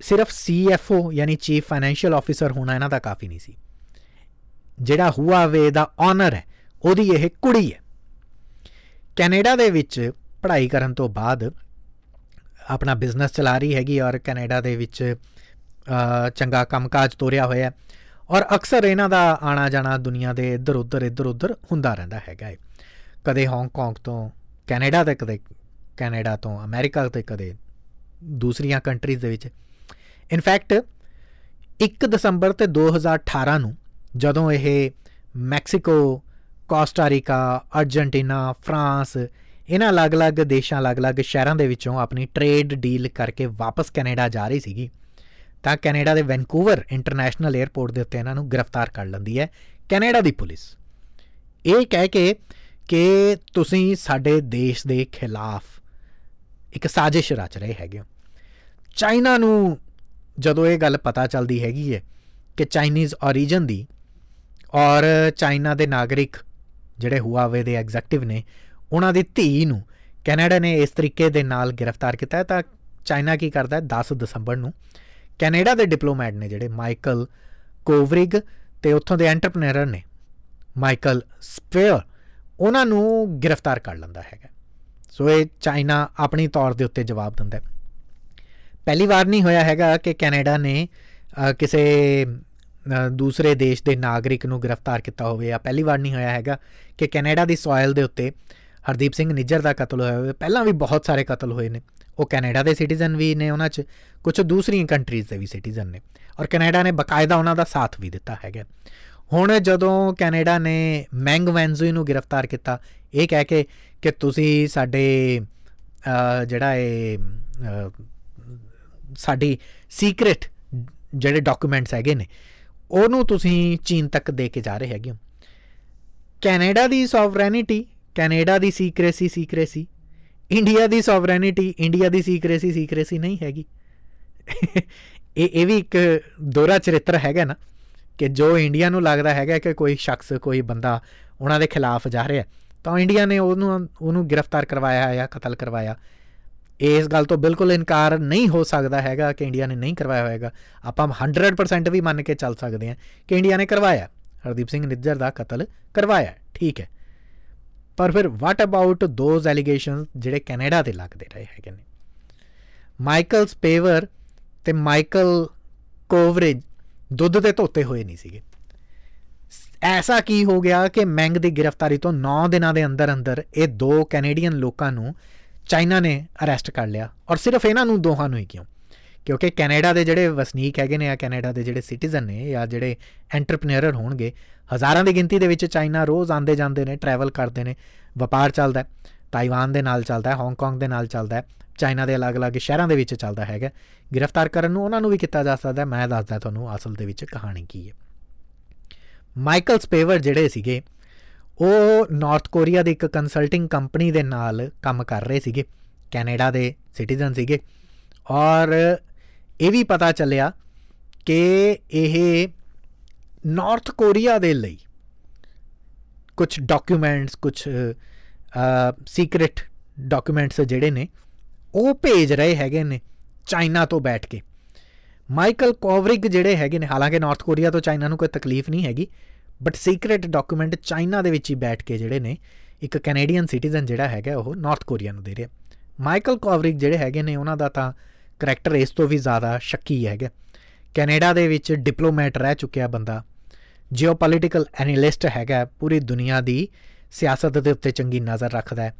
ਸਿਰਫ ਸੀਐਫਓ ਯਾਨੀ ਚੀਫ ਫਾਈਨੈਂਸ਼ੀਅਲ ਆਫੀਸਰ ਹੋਣਾ ਇਹਨਾਂ ਦਾ ਕਾਫੀ ਨਹੀਂ ਸੀ। ਜਿਹੜਾ ਹੁਆਵੇ ਦਾ ਓਨਰ ਹੈ, ਉਹਦੀ ਇਹ ਕੁੜੀ ਹੈ। ਕੈਨੇਡਾ ਦੇ ਵਿੱਚ ਪੜ੍ਹਾਈ ਕਰਨ ਤੋਂ ਬਾਅਦ ਆਪਣਾ ਬਿਜ਼ਨਸ ਚਲਾ ਰਹੀ ਹੈਗੀ ਔਰ ਕੈਨੇਡਾ ਦੇ ਵਿੱਚ ਚੰਗਾ ਕੰਮਕਾਜ ਤੋਰਿਆ ਹੋਇਆ ਔਰ ਅਕਸਰ ਇਹਨਾਂ ਦਾ ਆਣਾ ਜਾਣਾ ਦੁਨੀਆ ਦੇ ਇੱਧਰ, ਉੱਧਰ ਇੱਧਰ, ਉੱਧਰ ਹੁੰਦਾ ਰਹਿੰਦਾ ਹੈਗਾ ਏ। ਕਦੇ ਹਾਂਗਕਾਂਗ ਤੋਂ ਕੈਨੇਡਾ ਤੇ, ਕਦੇ ਕੈਨੇਡਾ ਤੋਂ ਅਮਰੀਕਾ ਤੇ, ਕਦੇ ਦੂਸਰੀਆਂ ਕੰਟਰੀਜ਼ ਦੇ ਵਿੱਚ। ਇਨਫੈਕਟ 1 ਦਸੰਬਰ ਤੇ 2018 ਨੂੰ ਜਦੋਂ ਇਹ ਮੈਕਸੀਕੋ ਕੋਸਟਾਰੀਕਾ ਅਰਜنٹੀਨਾ ਫਰਾਂਸ ਇਹਨਾਂ ਅਲੱਗ-ਅਲੱਗ ਦੇਸ਼ਾਂ, ਅਲੱਗ-ਅਲੱਗ ਸ਼ਹਿਰਾਂ ਦੇ ਵਿੱਚੋਂ ਆਪਣੀ ਟ੍ਰੇਡ ਡੀਲ ਕਰਕੇ ਵਾਪਸ ਕੈਨੇਡਾ ਜਾ ਰਹੀ ਸੀਗੀ। ਤਾਂ ਕੈਨੇਡਾ ਦੇ ਵੈਨਕੂਵਰ ਇੰਟਰਨੈਸ਼ਨਲ 에ਅਰਪੋਰਟ ਦੇ ਉੱਤੇ ਇਹਨਾਂ ਨੂੰ ਗ੍ਰਿਫਤਾਰ ਕਰ ਲੈਂਦੀ ਹੈ ਕੈਨੇਡਾ ਦੀ ਪੁਲਿਸ। ਇਹ ਕਹਿ ਕੇ ਕਿ ਤੁਸੀਂ ਸਾਡੇ ਦੇਸ਼ ਦੇ ਖਿਲਾਫ ਇੱਕ ਸਾਜ਼ਿਸ਼ ਰਚ ਰਹੇ ਹੈਗੇ ਹੋ। ਚਾਈਨਾ ਨੂੰ ਜਦੋਂ ਇਹ ਗੱਲ ਪਤਾ ਚੱਲਦੀ ਹੈਗੀ ਹੈ ਕਿ ਚਾਈਨੀਜ਼ origin ਦੀ ਔਰ ਚਾਈਨਾ ਦੇ ਨਾਗਰਿਕ ਜਿਹੜੇ ਹੁਆਵੇ ਦੇ ਐਗਜ਼ੈਕਟਿਵ ਨੇ, ਉਹਨਾਂ ਦੀ ਧੀ ਨੂੰ ਕੈਨੇਡਾ ਨੇ ਇਸ ਤਰੀਕੇ ਦੇ ਨਾਲ ਗ੍ਰਿਫਤਾਰ ਕੀਤਾ ਤਾਂ ਚਾਈਨਾ ਕੀ ਕਰਦਾ ਹੈ 10 ਦਸੰਬਰ ਨੂੰ ਕੈਨੇਡਾ ਦੇ ਡਿਪਲੋਮੈਟ ਨੇ ਜਿਹੜੇ ਮਾਈਕਲ ਕੋਵਰਿਗ ਤੇ ਉੱਥੋਂ ਦੇ ਐਂਟਰਪ੍ਰੈਨਰ ਨੇ, ਮਾਈਕਲ ਸਪੇਅਰ, ਉਹਨਾਂ ਨੂੰ ਗ੍ਰਿਫਤਾਰ ਕਰ ਲੈਂਦਾ ਹੈਗਾ। ਸੋ ਇਹ ਚਾਈਨਾ ਆਪਣੀ ਤੌਰ ਦੇ ਉੱਤੇ ਜਵਾਬ ਦਿੰਦਾ ਹੈ। ਪਹਿਲੀ ਵਾਰ ਨਹੀਂ ਹੋਇਆ ਹੈਗਾ ਕਿ ਕੈਨੇਡਾ ਨੇ ਕਿਸੇ ਦੂਸਰੇ ਦੇਸ਼ ਦੇ ਨਾਗਰਿਕ ਨੂੰ ਗ੍ਰਿਫਤਾਰ ਕੀਤਾ ਹੋਵੇ। ਜਾਂ ਪਹਿਲੀ ਵਾਰ ਨਹੀਂ ਹੋਇਆ ਹੈਗਾ ਕਿ ਕੈਨੇਡਾ ਦੀ ਸੋਇਲ ਦੇ ਉੱਤੇ ਹਰਦੀਪ ਸਿੰਘ ਨਿੱਜਰ ਦਾ ਕਤਲ ਹੋਇਆ ਹੋਵੇ ਪਹਿਲਾਂ ਵੀ ਬਹੁਤ ਸਾਰੇ ਕਤਲ ਹੋਏ ਨੇ। ਉਹ ਕੈਨੇਡਾ ਦੇ ਸਿਟੀਜ਼ਨ ਵੀ ਨੇ ਉਹਨਾਂ 'ਚ ਕੁਝ ਦੂਸਰੀਆਂ ਕੰਟਰੀਜ਼ ਦੇ ਵੀ ਸਿਟੀਜ਼ਨ ਨੇ। ਔਰ ਕੈਨੇਡਾ ਨੇ ਬਕਾਇਦਾ ਉਹਨਾਂ ਦਾ ਸਾਥ ਵੀ ਦਿੱਤਾ ਹੈਗਾ। ਹੁਣ ਜਦੋਂ ਕੈਨੇਡਾ ਨੇ ਮੈਂਗ ਵੈਨਜ਼ੂਈ ਨੂੰ ਗ੍ਰਿਫਤਾਰ ਕੀਤਾ, ਇਹ ਕਹਿ ਕੇ ਕਿ ਤੁਸੀਂ ਸਾਡੇ ਜਿਹੜਾ ਇਹ ਸਾਡੀ ਸੀਕ੍ਰੀਟ ਜਿਹੜੇ ਡਾਕੂਮੈਂਟਸ ਹੈਗੇ ਨੇ, ਉਹਨੂੰ ਤੁਸੀਂ ਚੀਨ ਤੱਕ ਦੇ ਕੇ ਜਾ ਰਹੇ ਹੈਗੇ ਹੋ। ਕੈਨੇਡਾ ਦੀ ਸੋਵਰੈਨਿਟੀ ਕੈਨੇਡਾ ਦੀ ਸੀਕ੍ਰੇਸੀ ਸੀਕ੍ਰੇਸੀ ਇੰਡੀਆ ਦੀ ਸੋਵਰੈਨਿਟੀ ਇੰਡੀਆ ਦੀ ਸੀਕ੍ਰੇਸੀ ਸੀਕ੍ਰੇਸੀ ਨਹੀਂ ਹੈਗੀ। ਇਹ ਇਹ ਵੀ ਇੱਕ ਦੋਰਾ ਚਰਿੱਤਰ ਹੈਗਾ ਨਾ, ਕਿ ਜੋ ਇੰਡੀਆ ਨੂੰ ਲੱਗਦਾ ਹੈਗਾ ਕਿ ਕੋਈ ਸ਼ਖਸ, ਕੋਈ ਬੰਦਾ ਉਹਨਾਂ ਦੇ ਖਿਲਾਫ ਜਾ ਰਿਹਾ। ਤਾਂ ਇੰਡੀਆ ਨੇ ਉਹਨੂੰ ਉਹਨੂੰ ਗ੍ਰਿਫਤਾਰ ਕਰਵਾਇਆ ਜਾਂ ਕਤਲ ਕਰਵਾਇਆ। ਇਸ ਗੱਲ ਤੋਂ ਬਿਲਕੁਲ ਇਨਕਾਰ ਨਹੀਂ ਹੋ ਸਕਦਾ ਹੈਗਾ ਕਿ ਇੰਡੀਆ ਨੇ ਨਹੀਂ ਕਰਵਾਇਆ ਹੋਵੇਗਾ ਆਪਾਂ 100% ਵੀ ਮੰਨ ਕੇ ਚੱਲ ਸਕਦੇ ਹਾਂ ਕਿ ਇੰਡੀਆ ਨੇ ਕਰਵਾਇਆ। ਹਰਦੀਪ ਸਿੰਘ ਨਿੱਜਰ ਦਾ ਕਤਲ ਕਰਵਾਇਆ। ਠੀਕ ਹੈ। ਪਰ ਫਿਰ ਵਾਟ ਅਬਾਊਟ ਦੋਜ਼ ਐਲੀਗੇਸ਼ਨਸ ਜਿਹੜੇ ਕੈਨੇਡਾ ਤੇ ਲੱਗਦੇ ਰਹੇ ਹੈਗੇ ਨੇ? ਮਾਈਕਲ ਸਪੇਵਰ ਤੇ ਮਾਈਕਲ ਕੋਵਰੇਜ ਦੁੱਧ ਦੇ ਧੋਤੇ ਹੋਏ ਨਹੀਂ ਸੀਗੇ। ਐਸਾ ਕੀ ਹੋ ਗਿਆ ਕਿ ਮੈਂਗ ਦੀ ਗ੍ਰਿਫਤਾਰੀ ਤੋਂ 9 ਦਿਨਾਂ ਦੇ ਅੰਦਰ ਅੰਦਰ ਇਹ ਦੋ ਕੈਨੇਡੀਅਨ ਲੋਕਾਂ ਨੂੰ ਚਾਈਨਾ ਨੇ ਅਰੈਸਟ ਕਰ ਲਿਆ ਔਰ ਸਿਰਫ ਇਹਨਾਂ ਨੂੰ ਦੋਹਾਂ ਨੂੰ ਹੀ ਕਿਉਂ? ਕਿਉਂਕਿ ਕੈਨੇਡਾ ਦੇ ਜਿਹੜੇ ਵਸਨੀਕ ਹੈਗੇ ਨੇ ਆ ਕੈਨੇਡਾ ਦੇ ਜਿਹੜੇ ਸਿਟੀਜ਼ਨ ਨੇ ਜਾਂ ਜਿਹੜੇ ਐਂਟਰਪ੍ਰੀਨਿਓਰ ਹੋਣਗੇ, ਹਜ਼ਾਰਾਂ ਦੀ ਗਿਣਤੀ ਦੇ ਵਿੱਚ ਚਾਈਨਾ ਰੋਜ਼ ਆਉਂਦੇ ਜਾਂਦੇ ਨੇ ਟਰੈਵਲ ਕਰਦੇ ਨੇ, ਵਪਾਰ ਚੱਲਦਾ ਹੈ, ਤਾਈਵਾਨ ਦੇ ਨਾਲ ਚੱਲਦਾ ਹੈ ਹਾਂਗਕਾਂਗ ਦੇ ਨਾਲ ਚੱਲਦਾ ਹੈ, ਚਾਈਨਾ ਦੇ ਅਲੱਗ-ਅਲੱਗ ਸ਼ਹਿਰਾਂ ਦੇ ਵਿੱਚ ਚੱਲਦਾ ਹੈਗਾ ਗ੍ਰਿਫਤਾਰ ਕਰਨ ਨੂੰ ਉਹਨਾਂ ਨੂੰ ਵੀ ਕੀਤਾ ਜਾ ਸਕਦਾ ਮੈਂ ਦੱਸਦਾ ਤੁਹਾਨੂੰ ਅਸਲ ਦੇ ਵਿੱਚ ਕਹਾਣੀ ਕੀ ਹੈ। ਮਾਈਕਲ ਸਪੇਵਰ ਜਿਹੜੇ ਸੀਗੇ, ਉਹ ਨਾਰਥ ਕੋਰੀਆ ਦੀ ਇੱਕ ਕੰਸਲਟਿੰਗ ਕੰਪਨੀ ਦੇ ਨਾਲ ਕੰਮ ਕਰ ਰਹੇ ਸੀਗੇ, ਕੈਨੇਡਾ ਦੇ ਸਿਟੀਜ਼ਨ ਸੀਗੇ ਔਰ ਇਹ ਵੀ ਪਤਾ ਚੱਲਿਆ ਕਿ ਇਹ ਨਾਰਥ ਕੋਰੀਆ ਦੇ ਲਈ ਕੁਝ ਡਾਕੂਮੈਂਟਸ ਕੁਝ ਸੀਕ੍ਰੀਟ ਡਾਕੂਮੈਂਟਸ ਜਿਹੜੇ ਨੇ, ਉਹ ਭੇਜ ਰਹੇ ਹੈਗੇ ਨੇ ਚਾਈਨਾ ਤੋਂ ਬੈਠ ਕੇ। ਮਾਈਕਲ ਕੋਵਰਿਗ ਜਿਹੜੇ ਹੈਗੇ ਨੇ, ਹਾਲਾਂਕਿ ਨਾਰਥ ਕੋਰੀਆ ਤੋਂ ਚਾਈਨਾ ਨੂੰ ਕੋਈ ਤਕਲੀਫ ਨਹੀਂ ਹੈਗੀ ਬਟ ਸੀਕ੍ਰੀਟ ਡਾਕੂਮੈਂਟ ਚਾਈਨਾ ਦੇ ਵਿੱਚ ਹੀ ਬੈਠ ਕੇ ਜਿਹੜੇ ਨੇ, ਇੱਕ ਕੈਨੇਡੀਅਨ ਸਿਟੀਜ਼ਨ ਜਿਹੜਾ ਹੈਗਾ, ਉਹ ਨਾਰਥ ਕੋਰੀਆ ਨੂੰ ਦੇ ਰਿਹਾ। ਮਾਈਕਲ ਕੋਵਰਿਗ ਜਿਹੜੇ ਹੈਗੇ ਨੇ, ਉਹਨਾਂ ਦਾ ਤਾਂ ਕੈਰੈਕਟਰ ਇਸ ਤੋਂ ਵੀ ਜ਼ਿਆਦਾ ਸ਼ੱਕੀ ਹੈਗਾ। ਕੈਨੇਡਾ ਦੇ ਵਿੱਚ ਡਿਪਲੋਮੈਟ ਰਹਿ ਚੁੱਕਿਆ ਬੰਦਾ। ਜੀਓਪੋਲਿਟੀਕਲ ਐਨਾਲਿਸਟ ਹੈਗਾ, ਪੂਰੀ ਦੁਨੀਆ ਦੀ ਸਿਆਸਤ ਦੇ ਉੱਤੇ ਚੰਗੀ ਨਜ਼ਰ ਰੱਖਦਾ ਹੈ।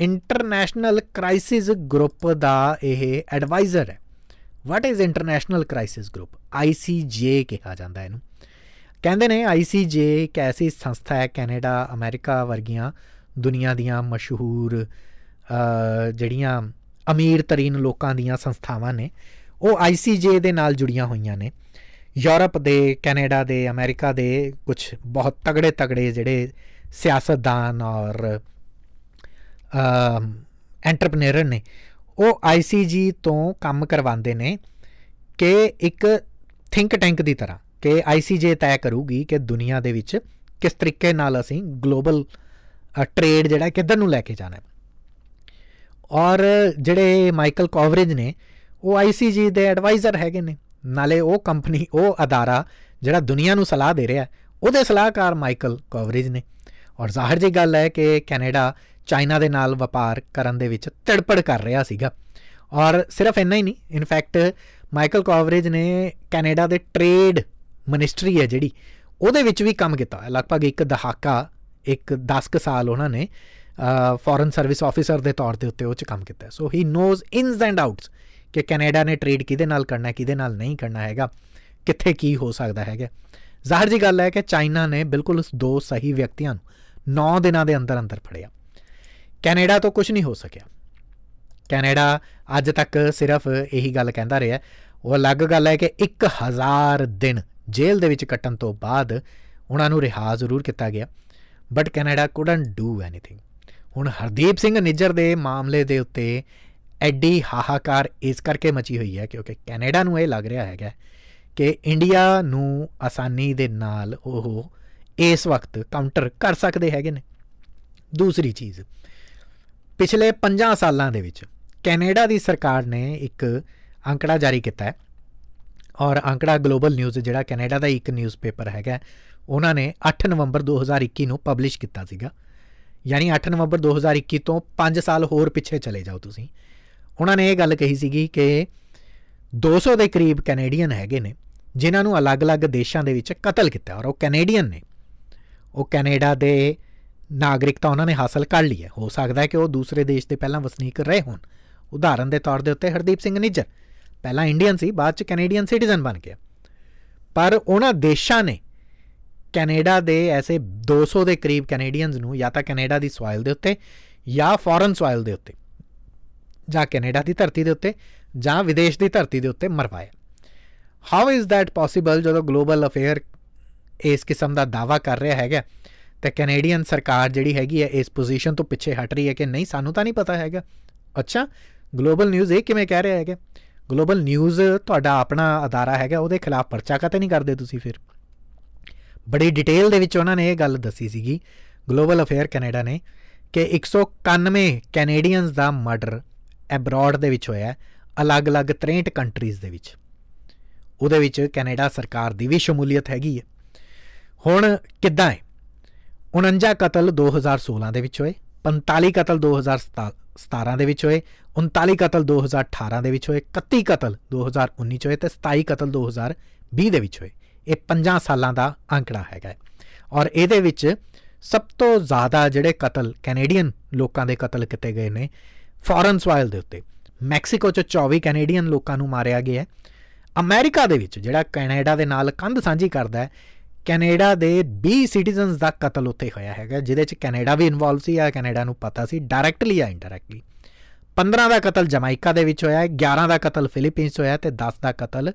ਇੰਟਰਨੈਸ਼ਨਲ ਕ੍ਰਾਈਸਿਸ ਗਰੁੱਪ ਦਾ ਇਹ ਐਡਵਾਈਜ਼ਰ ਹੈ। What is International Crisis Group ICJ ਕਿਹਾ ਜਾਂਦਾ ਇਹਨੂੰ। ਕਹਿੰਦੇ ਨੇ ICJ ਇੱਕ ਐਸੀ ਸੰਸਥਾ ਹੈ, ਕੈਨੇਡਾ, ਅਮਰੀਕਾ ਵਰਗੀਆਂ ਦੁਨੀਆ ਦੀਆਂ ਮਸ਼ਹੂਰ ਜਿਹੜੀਆਂ ਅਮੀਰ ਤਰੀਨ ਲੋਕਾਂ ਦੀਆਂ ਸੰਸਥਾਵਾਂ ਨੇ। ਉਹ ICJ ਦੇ ਨਾਲ ਜੁੜੀਆਂ ਹੋਈਆਂ ਨੇ। ਯੂਰਪ ਦੇ, ਕੈਨੇਡਾ ਦੇ, ਅਮਰੀਕਾ ਦੇ ਕੁਝ ਬਹੁਤ ਤਗੜੇ ਤਗੜੇ ਜਿਹੜੇ ਸਿਆਸਤਦਾਨ ਔਰ ਐਂਟਰਪ੍ਰੀਨਰ ਨੇ। ਉਹ ICG ਤੋਂ ਕੰਮ ਕਰਵਾਉਂਦੇ ਨੇ ਕਿ ਇੱਕ ਥਿੰਕ ਟੈਂਕ ਦੀ ਤਰ੍ਹਾਂ ਕਿ ICJ ਤੈਅ ਕਰੂਗੀ ਕਿ ਦੁਨੀਆ ਦੇ ਵਿੱਚ ਕਿਸ ਤਰੀਕੇ ਨਾਲ ਅਸੀਂ ਗਲੋਬਲ ਟ੍ਰੇਡ ਜਿਹੜਾ ਕਿੱਧਰ ਨੂੰ ਲੈ ਕੇ ਜਾਣਾ ਹੈ। ਔਰ ਜਿਹੜੇ ਮਾਈਕਲ ਕੋਵਰੇਜ ਨੇ, ਉਹ ICG ਦੇ ਐਡਵਾਈਜ਼ਰ ਹੈਗੇ ਨੇ। ਨਾਲੇ ਉਹ ਕੰਪਨੀ, ਉਹ ਅਦਾਰਾ ਜਿਹੜਾ ਦੁਨੀਆ ਨੂੰ ਸਲਾਹ ਦੇ ਰਿਹਾ ਉਹਦੇ ਸਲਾਹਕਾਰ ਮਾਈਕਲ ਕੋਵਰੇਜ ਨੇ। ਔਰ ਜ਼ਾਹਰ ਜੀ ਗੱਲ ਹੈ ਕਿ ਕੈਨੇਡਾ ਚਾਈਨਾ ਦੇ ਨਾਲ ਵਪਾਰ ਕਰਨ ਦੇ ਵਿੱਚ ਤੜਪੜ ਕਰ ਰਿਹਾ ਸੀਗਾ। ਔਰ ਸਿਰਫ ਇੰਨਾ ਹੀ ਨਹੀਂ ਇਨਫੈਕਟ ਮਾਈਕਲ ਕੋਵਰੇਜ ਨੇ ਕੈਨੇਡਾ ਦੇ ਟ੍ਰੇਡ ਮਿਨਿਸਟਰੀ ਹੈ ਜਿਹੜੀ, ਉਹਦੇ ਵਿੱਚ ਵੀ ਕੰਮ ਕੀਤਾ। ਲਗਭਗ ਇੱਕ ਦਹਾਕਾ, ਇੱਕ 10 ਸਾਲ ਉਹਨਾਂ ਨੇ ਫੋਰਨ ਸਰਵਿਸ ਆਫੀਸਰ ਦੇ ਤੌਰ ਤੇ ਉੱਤੇ ਉਹ ਚ ਕੰਮ ਕੀਤਾ so he knows ins and outs ਕਿ ਕੈਨੇਡਾ ਨੇ ਟ੍ਰੇਡ ਕਿਹਦੇ ਨਾਲ ਕਰਨਾ ਕਿਹਦੇ ਨਾਲ ਨਹੀਂ ਕਰਨਾ ਹੈਗਾ, ਕਿੱਥੇ ਕੀ ਹੋ ਸਕਦਾ ਹੈਗਾ। ਜ਼ਾਹਰ ਜੀ ਗੱਲ ਹੈ ਕਿ ਚਾਈਨਾ ਨੇ ਬਿਲਕੁਲ ਉਸ ਦੋ ਸਹੀ ਵਿਅਕਤੀਆਂ ਨੂੰ 9 ਦਿਨਾਂ ਦੇ ਅੰਦਰ ਅੰਦਰ ਫੜਿਆ। ਕੈਨੇਡਾ ਤੋਂ ਕੁਝ ਨਹੀਂ ਹੋ ਸਕਿਆ। ਕੈਨੇਡਾ ਅੱਜ ਤੱਕ ਸਿਰਫ ਇਹੀ ਗੱਲ ਕਹਿੰਦਾ ਰਿਹਾ ਉਹ ਅਲੱਗ ਗੱਲ ਹੈ ਕਿ 1000 ਦਿਨ ਜੇਲ੍ਹ ਦੇ ਵਿੱਚ ਕੱਟਣ ਤੋਂ ਬਾਅਦ ਉਹਨਾਂ ਨੂੰ ਰਿਹਾ ਜ਼ਰੂਰ ਕੀਤਾ ਗਿਆ। But Canada couldn't do anything ਹੁਣ ਹਰਦੀਪ ਸਿੰਘ ਨਿੱਜਰ ਦੇ ਮਾਮਲੇ ਦੇ ਉੱਤੇ ਐਡੀ ਹਾਹਾਕਾਰ ਇਸ ਕਰਕੇ ਮਚੀ ਹੋਈ ਹੈ ਕਿਉਂਕਿ ਕੈਨੇਡਾ ਨੂੰ ਇਹ ਲੱਗ ਰਿਹਾ ਹੈਗਾ ਕਿ ਇੰਡੀਆ ਨੂੰ ਆਸਾਨੀ ਦੇ ਨਾਲ ਉਹ ਇਸ ਵਕਤ ਕਾਊਂਟਰ ਕਰ ਸਕਦੇ ਹੈਗੇ ਨੇ। ਦੂਸਰੀ ਚੀਜ਼, ਪਿਛਲੇ 5 ਸਾਲਾਂ ਦੇ ਵਿੱਚ ਕੈਨੇਡਾ ਦੀ ਸਰਕਾਰ ਨੇ ਇੱਕ ਅੰਕੜਾ ਜਾਰੀ ਕੀਤਾ ਹੈ ਔਰ ਅੰਕੜਾ ਗਲੋਬਲ ਨਿਊਜ਼, ਜਿਹੜਾ ਕੈਨੇਡਾ ਦਾ ਇੱਕ ਨਿਊਜ਼ਪੇਪਰ ਹੈਗਾ, ਉਹਨਾਂ ਨੇ 8 ਨਵੰਬਰ 2021 ਨੂੰ ਪਬਲਿਸ਼ ਕੀਤਾ ਸੀਗਾ। ਯਾਨੀ 8 ਨਵੰਬਰ 2021 ਤੋਂ 5 ਸਾਲ ਹੋਰ ਪਿੱਛੇ ਚਲੇ ਜਾਓ ਤੁਸੀਂ। ਉਹਨਾਂ ਨੇ ਇਹ ਗੱਲ ਕਹੀ ਸੀਗੀ ਕਿ 200 ਦੇ ਕਰੀਬ ਕੈਨੇਡੀਅਨ ਹੈਗੇ ਨੇ, ਜਿਨ੍ਹਾਂ ਨੂੰ ਅਲੱਗ-ਅਲੱਗ ਦੇਸ਼ਾਂ ਦੇ ਵਿੱਚ ਕਤਲ ਕੀਤਾ ਔਰ ਉਹ ਕੈਨੇਡੀਅਨ ਨੇ। ਉਹ ਕੈਨੇਡਾ ਦੇ ਨਾਗਰਿਕਤਾ ਉਹਨਾਂ ਨੇ ਹਾਸਲ ਕਰ ਲਈ ਹੈ। ਹੋ ਸਕਦਾ ਹੈ ਕਿ ਉਹ ਦੂਸਰੇ ਦੇਸ਼ ਦੇ ਪਹਿਲਾਂ ਵਸਨੀਕ ਰਹੇ ਹੋਣ। ਉਦਾਹਰਨ ਦੇ ਤੌਰ ਦੇ ਉੱਤੇ ਹਰਦੀਪ ਸਿੰਘ ਨਿੱਜਰ। ਪਹਿਲਾਂ ਇੰਡੀਅਨ ਸੀ, ਬਾਅਦ ਚ ਕੈਨੇਡੀਅਨ ਸਿਟੀਜ਼ਨ ਬਣ ਗਿਆ। ਪਰ ਉਹਨਾਂ ਦੇਸ਼ਾਂ ਨੇ ਕੈਨੇਡਾ ਦੇ ਐਸੇ 200 ਦੇ ਕਰੀਬ ਕੈਨੇਡੀਅਨਸ ਨੂੰ ਜਾਂ ਤਾਂ ਕੈਨੇਡਾ ਦੀ ਸੋਇਲ ਦੇ ਉੱਤੇ ਜਾਂ ਫੋਰਨ ਸੋਇਲ ਦੇ ਉੱਤੇ ਜਾਂ ਕੈਨੇਡਾ ਦੀ ਧਰਤੀ ਦੇ ਉੱਤੇ ਜਾਂ ਵਿਦੇਸ਼ ਦੀ ਧਰਤੀ ਦੇ ਉੱਤੇ ਮਰਵਾਇਆ। ਹਾਊ ਇਜ਼ ਥੈਟ ਪੋਸੀਬਲ ਜਦੋਂ ਗਲੋਬਲ ਅਫੇਅਰ ਇਸ ਕਿਸਮ ਦਾ ਦਾਵਾ ਕਰ ਰਿਹਾ ਹੈਗਾ, ਤੇ ਕੈਨੇਡੀਅਨ ਸਰਕਾਰ ਜਿਹੜੀ ਹੈਗੀ ਹੈ, ਇਸ ਪੋਜੀਸ਼ਨ ਤੋਂ ਪਿੱਛੇ ਹਟ ਰਹੀ ਹੈ ਕਿ ਨਹੀਂ, ਸਾਨੂੰ ਤਾਂ ਨਹੀਂ ਪਤਾ ਹੈਗਾ। ਅੱਛਾ ਗਲੋਬਲ ਨਿਊਜ਼ ਇਹ ਕਿਵੇਂ ਕਹਿ ਰਿਹਾ ਹੈਗਾ? ਗਲੋਬਲ ਨਿਊਜ਼ ਤੁਹਾਡਾ ਆਪਣਾ ਅਦਾਰਾ ਹੈਗਾ, ਉਹਦੇ ਖਿਲਾਫ ਪਰਚਾ ਕਾਤੇ ਨਹੀਂ ਕਰਦੇ ਤੁਸੀਂ ਫਿਰ? ਬੜੀ ਡਿਟੇਲ ਦੇ ਵਿੱਚ ਉਹਨਾਂ ਨੇ ਇਹ ਗੱਲ ਦੱਸੀ ਸੀਗੀ ਗਲੋਬਲ ਅਫੇਅਰ ਕੈਨੇਡਾ ਨੇ, ਕਿ 191 ਕੈਨੇਡੀਅਨਸ ਦਾ ਮਰਡਰ ਐਬਰਾਡ ਦੇ ਵਿੱਚ ਹੋਇਆ ਅਲੱਗ-ਅਲੱਗ 63 ਕੰਟਰੀਜ਼ ਦੇ ਵਿੱਚ। ਉਹਦੇ ਵਿੱਚ ਕੈਨੇਡਾ ਸਰਕਾਰ ਦੀ ਵੀ ਸ਼ਮੂਲੀਅਤ ਹੈਗੀ ਹੈ। ਹੁਣ ਕਿੱਦਾਂ ਹੈ? 49 ਕਤਲ 2016 ਦੇ ਵਿੱਚ ਹੋਏ 45 ਕਤਲ 2017 ਦੇ ਵਿੱਚ ਹੋਏ 39 ਕਤਲ 2018 ਦੇ ਵਿੱਚ ਹੋਏ 31 ਕਤਲ 2019 ਚ ਹੋਏ ਤੇ 27 ਕਤਲ 2020 ਦੇ ਵਿੱਚ ਹੋਏ। ਇਹ 5 ਸਾਲਾਂ ਦਾ ਅੰਕੜਾ ਹੈਗਾ ਔਰ ਇਹਦੇ ਵਿੱਚ ਸਭ ਤੋਂ ਜ਼ਿਆਦਾ ਜਿਹੜੇ ਕਤਲ ਕੈਨੇਡੀਅਨ ਲੋਕਾਂ ਦੇ ਕਤਲ ਕੀਤੇ ਗਏ ਨੇ ਫੋਰਨ ਸੋਇਲ ਦੇ ਉੱਤੇ। ਮੈਕਸੀਕੋ 'ਚ 24 ਕੈਨੇਡੀਅਨ ਲੋਕਾਂ ਨੂੰ ਮਾਰਿਆ ਗਿਆ ਹੈ। ਅਮਰੀਕਾ ਦੇ ਵਿੱਚ ਜਿਹੜਾ ਕੈਨੇਡਾ ਦੇ ਨਾਲ ਕੰਧ ਸਾਂਝੀ ਕਰਦਾ ਹੈ, ਕੈਨੇਡਾ ਦੇ 20 ਸਿਟੀਜ਼ਨਸ ਦਾ ਕਤਲ ਉੱਥੇ ਹੋਇਆ ਹੈਗਾ, ਜਿਹਦੇ 'ਚ ਕੈਨੇਡਾ ਵੀ ਇਨਵੋਲਵ ਸੀ, ਆ ਕੈਨੇਡਾ ਨੂੰ ਪਤਾ ਸੀ ਡਾਇਰੈਕਟਲੀ ਆ ਇਨਡਾਇਰੈਕਟਲੀ 15 ਦਾ ਕਤਲ ਜਮਾਈਕਾ ਦੇ ਵਿੱਚ ਹੋਇਆ ਹੈ 11 ਦਾ ਕਤਲ ਫਿਲੀਪੀਨਸ ਹੋਇਆ ਤੇ 10 ਦਾ ਕਤਲ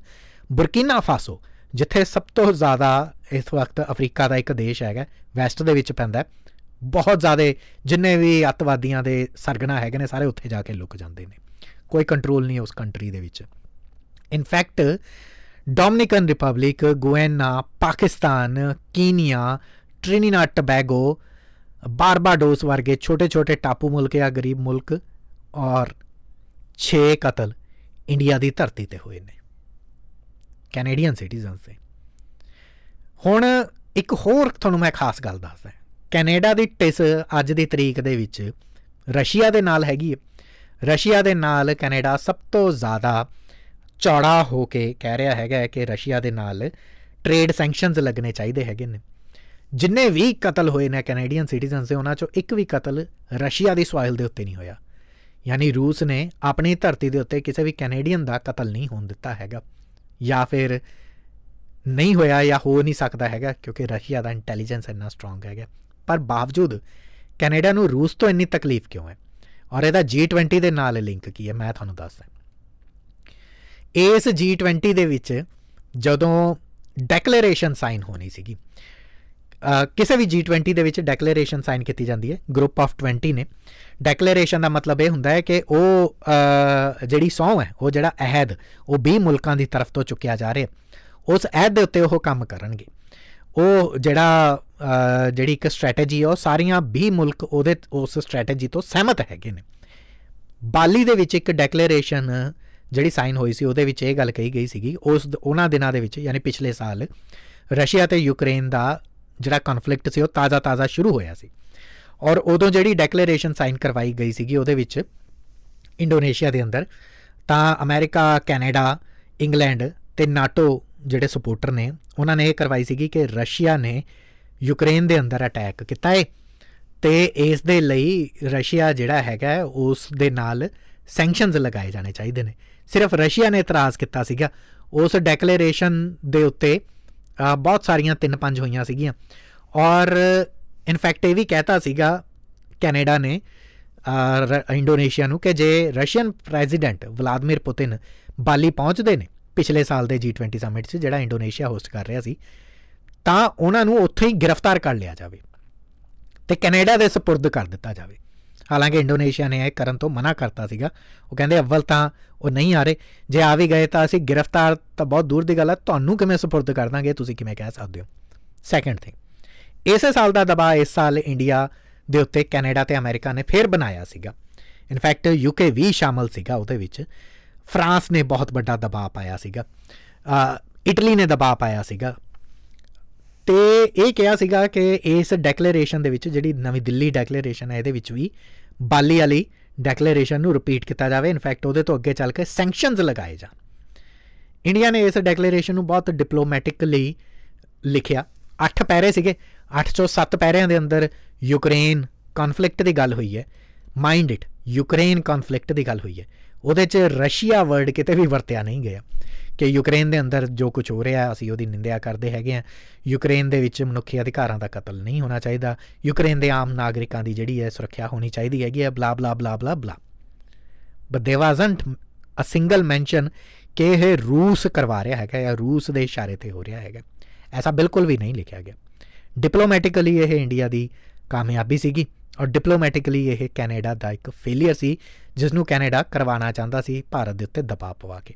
ਬੁਰਕੀਨਾ ਫਾਸੋ ਜਿੱਥੇ ਸਭ ਤੋਂ ਜ਼ਿਆਦਾ ਇਸ ਵਕਤ ਅਫਰੀਕਾ ਦਾ ਇੱਕ ਦੇਸ਼ ਹੈਗਾ, ਵੈਸਟ ਦੇ ਵਿੱਚ ਪੈਂਦਾ ਬਹੁਤ ਜ਼ਿਆਦਾ ਜਿੰਨੇ ਵੀ ਅੱਤਵਾਦੀਆਂ ਦੇ ਸਰਗਨਾ ਹੈਗੇ ਨੇ, ਸਾਰੇ ਉੱਥੇ ਜਾ ਕੇ ਲੁਕ ਜਾਂਦੇ ਨੇ। ਕੋਈ ਕੰਟਰੋਲ ਨਹੀਂ ਉਸ ਕੰਟਰੀ ਦੇ ਵਿੱਚ। In fact Dominican Republic Guyana Pakistan Kenya Trinidad Tobago Barbados ਵਰਗੇ ਛੋਟੇ-ਛੋਟੇ ਟਾਪੂ ਮੁਲਕ ਆ, ਗਰੀਬ ਮੁਲਕ, ਔਰ 6 ਕਤਲ ਇੰਡੀਆ ਦੀ ਧਰਤੀ ਤੇ ਹੋਏ ਨੇ। ਕੈਨੇਡੀਅਨ ਸਿਟੀਜ਼ਨਸ ਦੇ। ਹੁਣ ਇੱਕ ਹੋਰ ਤੁਹਾਨੂੰ ਮੈਂ ਖਾਸ ਗੱਲ ਦੱਸਦਾ। ਕੈਨੇਡਾ ਦੀ ਟਿਸ ਅੱਜ ਦੀ ਤਰੀਕ ਦੇ ਵਿੱਚ ਰਸ਼ੀਆ ਦੇ ਨਾਲ ਹੈਗੀ ਹੈ ਰਸ਼ੀਆ ਦੇ ਨਾਲ ਕੈਨੇਡਾ ਸਭ ਤੋਂ ਜ਼ਿਆਦਾ ਚੌੜਾ ਹੋ ਕੇ ਕਹਿ ਰਿਹਾ ਹੈਗਾ ਕਿ ਰਸ਼ੀਆ ਦੇ ਨਾਲ ਟ੍ਰੇਡ ਸੈਂਕਸ਼ਨਸ ਲੱਗਣੇ ਚਾਹੀਦੇ ਹੈਗੇ ਨੇ। ਜਿੰਨੇ ਵੀ ਕਤਲ ਹੋਏ ਨੇ ਕੈਨੇਡੀਅਨ ਸਿਟੀਜ਼ਨਸ ਦੇ, ਉਹਨਾਂ ਚੋਂ ਇੱਕ ਵੀ ਕਤਲ ਰਸ਼ੀਆ ਦੀ ਸੋਇਲ ਦੇ ਉੱਤੇ ਨਹੀਂ ਹੋਇਆ। ਯਾਨੀ ਰੂਸ ਨੇ ਆਪਣੀ ਧਰਤੀ ਦੇ ਉੱਤੇ ਕਿਸੇ ਵੀ ਕੈਨੇਡੀਅਨ ਦਾ ਕਤਲ ਨਹੀਂ ਹੋਣ ਦਿੱਤਾ ਹੈਗਾ। ਜਾਂ ਫਿਰ ਨਹੀਂ ਹੋਇਆ ਜਾਂ ਹੋ ਨਹੀਂ ਸਕਦਾ ਹੈਗਾ, ਕਿਉਂਕਿ ਰਸ਼ੀਆ ਦਾ ਇੰਟੈਲੀਜੈਂਸ ਇੰਨਾ ਸਟਰੋਂਗ ਹੈਗਾ। ਪਰ ਬਾਵਜੂਦ ਕੈਨੇਡਾ ਨੂੰ ਰੂਸ ਤੋਂ ਇੰਨੀ ਤਕਲੀਫ ਕਿਉਂ ਹੈ? ਔਰ ਇਹਦਾ G20 ਦੇ ਨਾਲ ਲਿੰਕ ਕੀ ਹੈ? ਮੈਂ ਤੁਹਾਨੂੰ ਦੱਸਦਾ ਇਸ G20 ਦੇ ਵਿੱਚ ਜਦੋਂ ਡੈਕਲੇਰੇਸ਼ਨ ਸਾਈਨ ਹੋਣੀ ਸੀਗੀ ਕਿਸੇ ਵੀ G20 ਦੇ ਵਿੱਚ ਡੈਕਲੇਰੇਸ਼ਨ ਸਾਈਨ ਕੀਤੀ ਜਾਂਦੀ ਹੈ ਗਰੁੱਪ ਆਫ 20 ਨੇ। ਡੈਕਲੇਰੇਸ਼ਨ ਦਾ ਮਤਲਬ ਇਹ ਹੁੰਦਾ ਹੈ ਕਿ ਉਹ ਜਿਹੜੀ ਸੌਂ ਹੈ, ਉਹ ਜਿਹੜਾ ਅਹਿਦ, ਉਹ 20 ਮੁਲਕਾਂ ਦੀ ਤਰਫ ਤੋਂ ਚੁੱਕਿਆ ਜਾ ਰਿਹਾ ਉਸ ਅਹਿਦ ਦੇ ਉੱਤੇ ਉਹ ਕੰਮ ਕਰਨਗੇ। ਉਹ ਜਿਹੜਾ ਜਿਹੜੀ ਇੱਕ ਸਟ੍ਰੈਟਜੀ ਹੈ, ਉਹ ਸਾਰੀਆਂ 20 ਮੁਲਕ ਉਹਦੇ, ਉਸ ਸਟ੍ਰੈਟਜੀ ਤੋਂ ਸਹਿਮਤ ਹੈਗੇ ਨੇ। ਬਾਲੀ ਦੇ ਵਿੱਚ ਇੱਕ ਡੈਕਲੇਰੇਸ਼ਨ ਜਿਹੜੀ ਸਾਈਨ ਹੋਈ ਸੀ, ਉਹਦੇ ਵਿੱਚ ਇਹ ਗੱਲ ਕਹੀ ਗਈ ਸੀਗੀ, ਉਸ ਉਹਨਾਂ ਦਿਨਾਂ ਦੇ ਵਿੱਚ, ਯਾਨੀ ਪਿਛਲੇ ਸਾਲ, ਰਸ਼ੀਆ ਤੇ ਯੂਕਰੇਨ ਦਾ ਜਿਹੜਾ ਕਨਫਲਿਕਟ ਸੀ, ਉਹ ਤਾਜ਼ਾ-ਤਾਜ਼ਾ ਸ਼ੁਰੂ ਹੋਇਆ ਸੀ। ਔਰ ਉਦੋਂ ਜਿਹੜੀ ਡੈਕਲੇਰੇਸ਼ਨ ਸਾਈਨ ਕਰਵਾਈ ਗਈ ਸੀਗੀ, ਉਹਦੇ ਵਿੱਚ ਇੰਡੋਨੇਸ਼ੀਆ ਦੇ ਅੰਦਰ, ਤਾਂ ਅਮਰੀਕਾ, ਕੈਨੇਡਾ, ਇੰਗਲੈਂਡ ਤੇ ਨਾਟੋ ਜਿਹੜੇ ਸਪੋਰਟਰ ਨੇ, ਉਹਨਾਂ ਨੇ ਇਹ ਕਰਵਾਈ ਸੀਗੀ ਕਿ ਰਸ਼ੀਆ ਨੇ ਯੂਕਰੇਨ ਦੇ ਅੰਦਰ ਅਟੈਕ ਕੀਤਾ ਹੈ ਤੇ ਇਸ ਦੇ ਲਈ ਰਸ਼ੀਆ ਜਿਹੜਾ ਹੈਗਾ, ਉਸ ਦੇ ਨਾਲ ਸੈਂਕਸ਼ਨਸ ਲਗਾਏ ਜਾਣੇ ਚਾਹੀਦੇ ਨੇ। ਸਿਰਫ ਰਸ਼ੀਆ ਨੇ ਇਤਰਾਜ਼ ਕੀਤਾ ਸੀਗਾ। ਉਸ ਡੈਕਲੇਰੇਸ਼ਨ ਦੇ ਉੱਤੇ ਬਹੁਤ ਸਾਰੀਆਂ ਤਿੰਨ ਪੰਜ ਹੋਈਆਂ ਸੀਗੀਆਂ। ਔਰ ਇਨਫੈਕਟ ਇਹ ਵੀ ਕਹਿਤਾ ਸੀਗਾ ਕੈਨੇਡਾ ਨੇ ਇੰਡੋਨੇਸ਼ੀਆ ਨੂੰ ਕਿ ਜੇ ਰਸ਼ੀਅਨ ਪ੍ਰੈਜ਼ੀਡੈਂਟ ਵਲਾਦੀਮੀਰ ਪੁਤਿਨ ਬਾਲੀ ਪਹੁੰਚਦੇ ਨੇ ਪਿਛਲੇ ਸਾਲ ਦੇ G20 ਸਮਿਟ 'ਚ ਜਿਹੜਾ ਇੰਡੋਨੇਸ਼ੀਆ ਹੋਸਟ ਕਰ ਰਿਹਾ ਸੀ, ਤਾਂ ਉਹਨਾਂ ਨੂੰ ਉੱਥੇ ਹੀ ਗ੍ਰਿਫਤਾਰ ਕਰ ਲਿਆ ਜਾਵੇ ਤੇ ਕੈਨੇਡਾ ਦੇ ਸਪੁਰਦ ਕਰ ਦਿੱਤਾ ਜਾਵੇ। ਹਾਲਾਂਕਿ ਇੰਡੋਨੇਸ਼ੀਆ ਨੇ ਇਹ ਕਰਨ ਤੋਂ ਮਨਾ ਕਰਤਾ ਸੀਗਾ। ਉਹ ਕਹਿੰਦੇ, ਅਵਲ ਤਾਂ ਉਹ ਨਹੀਂ ਆ ਰਹੇ ਜੇ ਆ ਵੀ ਗਏ ਤਾਂ ਅਸੀਂ ਗ੍ਰਿਫਤਾਰ ਤਾਂ ਬਹੁਤ ਦੂਰ ਦੀ ਗੱਲ ਹੈ ਤੁਹਾਨੂੰ ਕਿਵੇਂ ਸਪੁਰਦ ਕਰ ਦਾਂਗੇ? ਤੁਸੀਂ ਕਿਵੇਂ ਕਹਿ ਸਕਦੇ ਹੋ? ਸੈਕੰਡ ਥਿੰਗ ਇਸੇ ਸਾਲ ਦਾ ਦਬਾਅ ਇਸ ਸਾਲ ਇੰਡੀਆ ਦੇ ਉੱਤੇ ਕੈਨੇਡਾ ਤੇ ਅਮਰੀਕਾ ਨੇ ਫੇਰ ਬਣਾਇਆ ਸੀਗਾ। ਇਨਫੈਕਟ ਯੂਕੇ ਵੀ ਸ਼ਾਮਲ ਸੀਗਾ ਉਹਦੇ ਵਿੱਚ। ਫਰਾਂਸ ਨੇ ਬਹੁਤ ਵੱਡਾ ਦਬਾਅ ਪਾਇਆ ਸੀਗਾ। ਇਟਲੀ ਨੇ ਦਬਾਅ ਪਾਇਆ ਸੀਗਾ। ਤੇ ਇਹ ਕਿਹਾ ਸੀਗਾ ਕਿ ਇਸ ਡੈਕਲੇਰੇਸ਼ਨ ਦੇ ਵਿੱਚ ਜਿਹੜੀ ਨਵੀਂ ਦਿੱਲੀ ਡੈਕਲੇਰੇਸ਼ਨ ਹੈ, ਇਹਦੇ ਵਿੱਚ ਵੀ ਬਾਲੀ ਵਾਲੀ ਡੈਕਲੇਰੇਸ਼ਨ ਨੂੰ ਰਿਪੀਟ ਕੀਤਾ ਜਾਵੇ। ਇਨਫੈਕਟ ਉਹਦੇ ਤੋਂ ਅੱਗੇ ਚੱਲ ਕੇ ਸੈਂਕਸ਼ਨਸ ਲਗਾਏ ਜਾਣ। ਇੰਡੀਆ ਨੇ ਇਸ ਡੈਕਲੇਰੇਸ਼ਨ ਨੂੰ ਬਹੁਤ ਡਿਪਲੋਮੈਟਿਕਲੀ ਲਿਖਿਆ। 8 ਪੈਰੇ ਸੀਗੇ। 8 ਚੋਂ 7 ਪੈਰਿਆਂ ਦੇ ਅੰਦਰ ਯੂਕਰੇਨ ਕਨਫਲਿਕਟ ਦੀ ਗੱਲ ਹੋਈ ਹੈ। ਮਾਈਂਡ ਇਟ ਯੂਕਰੇਨ ਕਨਫਲਿਕਟ ਦੀ ਗੱਲ ਹੋਈ ਹੈ। ਉਹਦੇ 'ਚ ਰਸ਼ੀਆ ਵਰਡ ਕਿਤੇ ਵੀ ਵਰਤਿਆ ਨਹੀਂ ਗਿਆ ਕਿ ਯੂਕਰੇਨ ਦੇ ਅੰਦਰ ਜੋ ਕੁਝ ਹੋ ਰਿਹਾ, ਅਸੀਂ ਉਹਦੀ ਨਿੰਦਿਆ ਕਰਦੇ ਹੈਗੇ ਆ ਯੂਕਰੇਨ ਦੇ ਵਿੱਚ ਮਨੁੱਖੀ ਅਧਿਕਾਰਾਂ ਦਾ ਕਤਲ ਨਹੀਂ ਹੋਣਾ ਚਾਹੀਦਾ। ਯੂਕਰੇਨ ਦੇ ਆਮ ਨਾਗਰਿਕਾਂ ਦੀ ਜਿਹੜੀ ਹੈ ਸੁਰੱਖਿਆ ਹੋਣੀ ਚਾਹੀਦੀ ਹੈਗੀ ਹੈ, ਬਲਾ ਬਲਾ ਬਲਾ ਬਲਾ ਬਲਾ। ਬਟ ਦੇ ਵਾਜ਼ਨਟ ਅ ਸਿੰਗਲ ਮੈਂਸ਼ਨ ਕਿ ਇਹ ਰੂਸ ਕਰਵਾ ਰਿਹਾ ਹੈਗਾ ਜਾਂ ਰੂਸ ਦੇ ਇਸ਼ਾਰੇ ਤੇ ਹੋ ਰਿਹਾ ਹੈਗਾ। ਐਸਾ ਬਿਲਕੁਲ ਵੀ ਨਹੀਂ ਲਿਖਿਆ ਗਿਆ। ਡਿਪਲੋਮੈਟਿਕਲੀ ਇਹ ਇੰਡੀਆ ਦੀ ਕਾਮਯਾਬੀ ਸੀਗੀ। ਔਰ ਡਿਪਲੋਮੈਟਿਕਲੀ ਇਹ ਕੈਨੇਡਾ ਦਾ ਇੱਕ ਫੇਲਿਅਰ ਸੀ ਜਿਸ ਨੂੰ ਕੈਨੇਡਾ ਕਰਵਾਉਣਾ ਚਾਹੁੰਦਾ ਸੀ ਭਾਰਤ ਦੇ ਉੱਤੇ ਦਬਾਅ ਪਵਾ ਕੇ।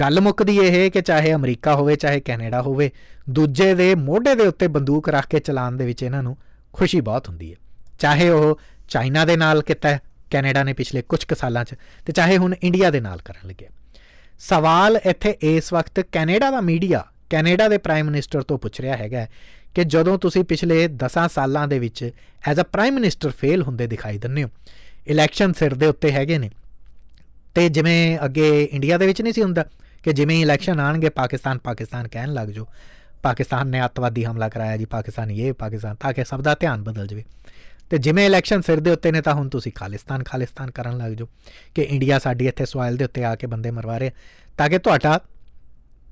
ਗੱਲ ਮੁੱਕਦੀ ਇਹ ਕਿ ਚਾਹੇ ਅਮਰੀਕਾ ਹੋਵੇ, ਚਾਹੇ ਕੈਨੇਡਾ ਹੋਵੇ, ਦੂਜੇ ਦੇ ਮੋਢੇ ਦੇ ਉੱਤੇ ਬੰਦੂਕ ਰੱਖ ਕੇ ਚਲਾਉਣ ਦੇ ਵਿੱਚ ਇਹਨਾਂ ਨੂੰ ਖੁਸ਼ੀ ਬਹੁਤ ਹੁੰਦੀ ਹੈ। ਚਾਹੇ ਉਹ ਚਾਈਨਾ ਦੇ ਨਾਲ ਕਿਤਾ ਕੈਨੇਡਾ ਨੇ ਪਿਛਲੇ ਕੁਝ ਕੁ ਸਾਲਾਂ 'ਚ, ਤੇ ਚਾਹੇ ਹੁਣ ਇੰਡੀਆ ਦੇ ਨਾਲ ਕਰਨ ਲੱਗਿਆ ਸਵਾਲ ਇੱਥੇ ਇਸ ਵਕਤ ਕੈਨੇਡਾ ਦਾ ਮੀਡੀਆ, ਕੈਨੇਡਾ ਦੇ ਪ੍ਰਾਈਮ ਮਿਨਿਸਟਰ ਤੋਂ ਪੁੱਛ ਰਿਹਾ ਹੈਗਾ ਕਿ ਜਦੋਂ ਤੁਸੀਂ ਪਿਛਲੇ 10 ਸਾਲਾਂ ਦੇ ਵਿੱਚ as a prime minister fail ਹੁੰਦੇ ਦਿਖਾਈ ਦਿੰਦੇ ਹੋ ਇਲੈਕਸ਼ਨ ਸਿਰ ਦੇ ਉੱਤੇ ਹੈਗੇ ਨੇ। ਤੇ ਜਿਵੇਂ ਅੱਗੇ ਇੰਡੀਆ ਦੇ ਵਿੱਚ ਨਹੀਂ ਸੀ ਹੁੰਦਾ ਕਿ ਜਿਵੇਂ ਹੀ ਇਲੈਕਸ਼ਨ ਆਣਗੇ, ਪਾਕਿਸਤਾਨ ਪਾਕਿਸਤਾਨ ਕਹਿਣ ਲੱਗ ਜੋ ਪਾਕਿਸਤਾਨ ਨੇ ਅੱਤਵਾਦੀ ਹਮਲਾ ਕਰਾਇਆ ਜੀ, ਪਾਕਿਸਤਾਨ ਇਹ ਪਾਕਿਸਤਾਨ ਤਾਂ ਕਿ ਸਭ ਦਾ ਧਿਆਨ ਬਦਲ ਜਾਵੇ। ਤੇ ਜਿਵੇਂ ਇਲੈਕਸ਼ਨ ਸਿਰ ਦੇ ਉੱਤੇ ਨੇ ਤਾਂ ਹੁਣ ਤੁਸੀਂ ਖਾਲਿਸਤਾਨ ਖਾਲਿਸਤਾਨ ਕਰਨ ਲੱਗ ਜੋ ਕਿ ਇੰਡੀਆ ਸਾਡੀ ਇੱਥੇ ਸਵਾਇਲ ਦੇ ਉੱਤੇ ਆ ਕੇ ਬੰਦੇ ਮਰਵਾ ਰਿਹਾ ਤਾਂ ਕਿ ਤੁਹਾਡਾ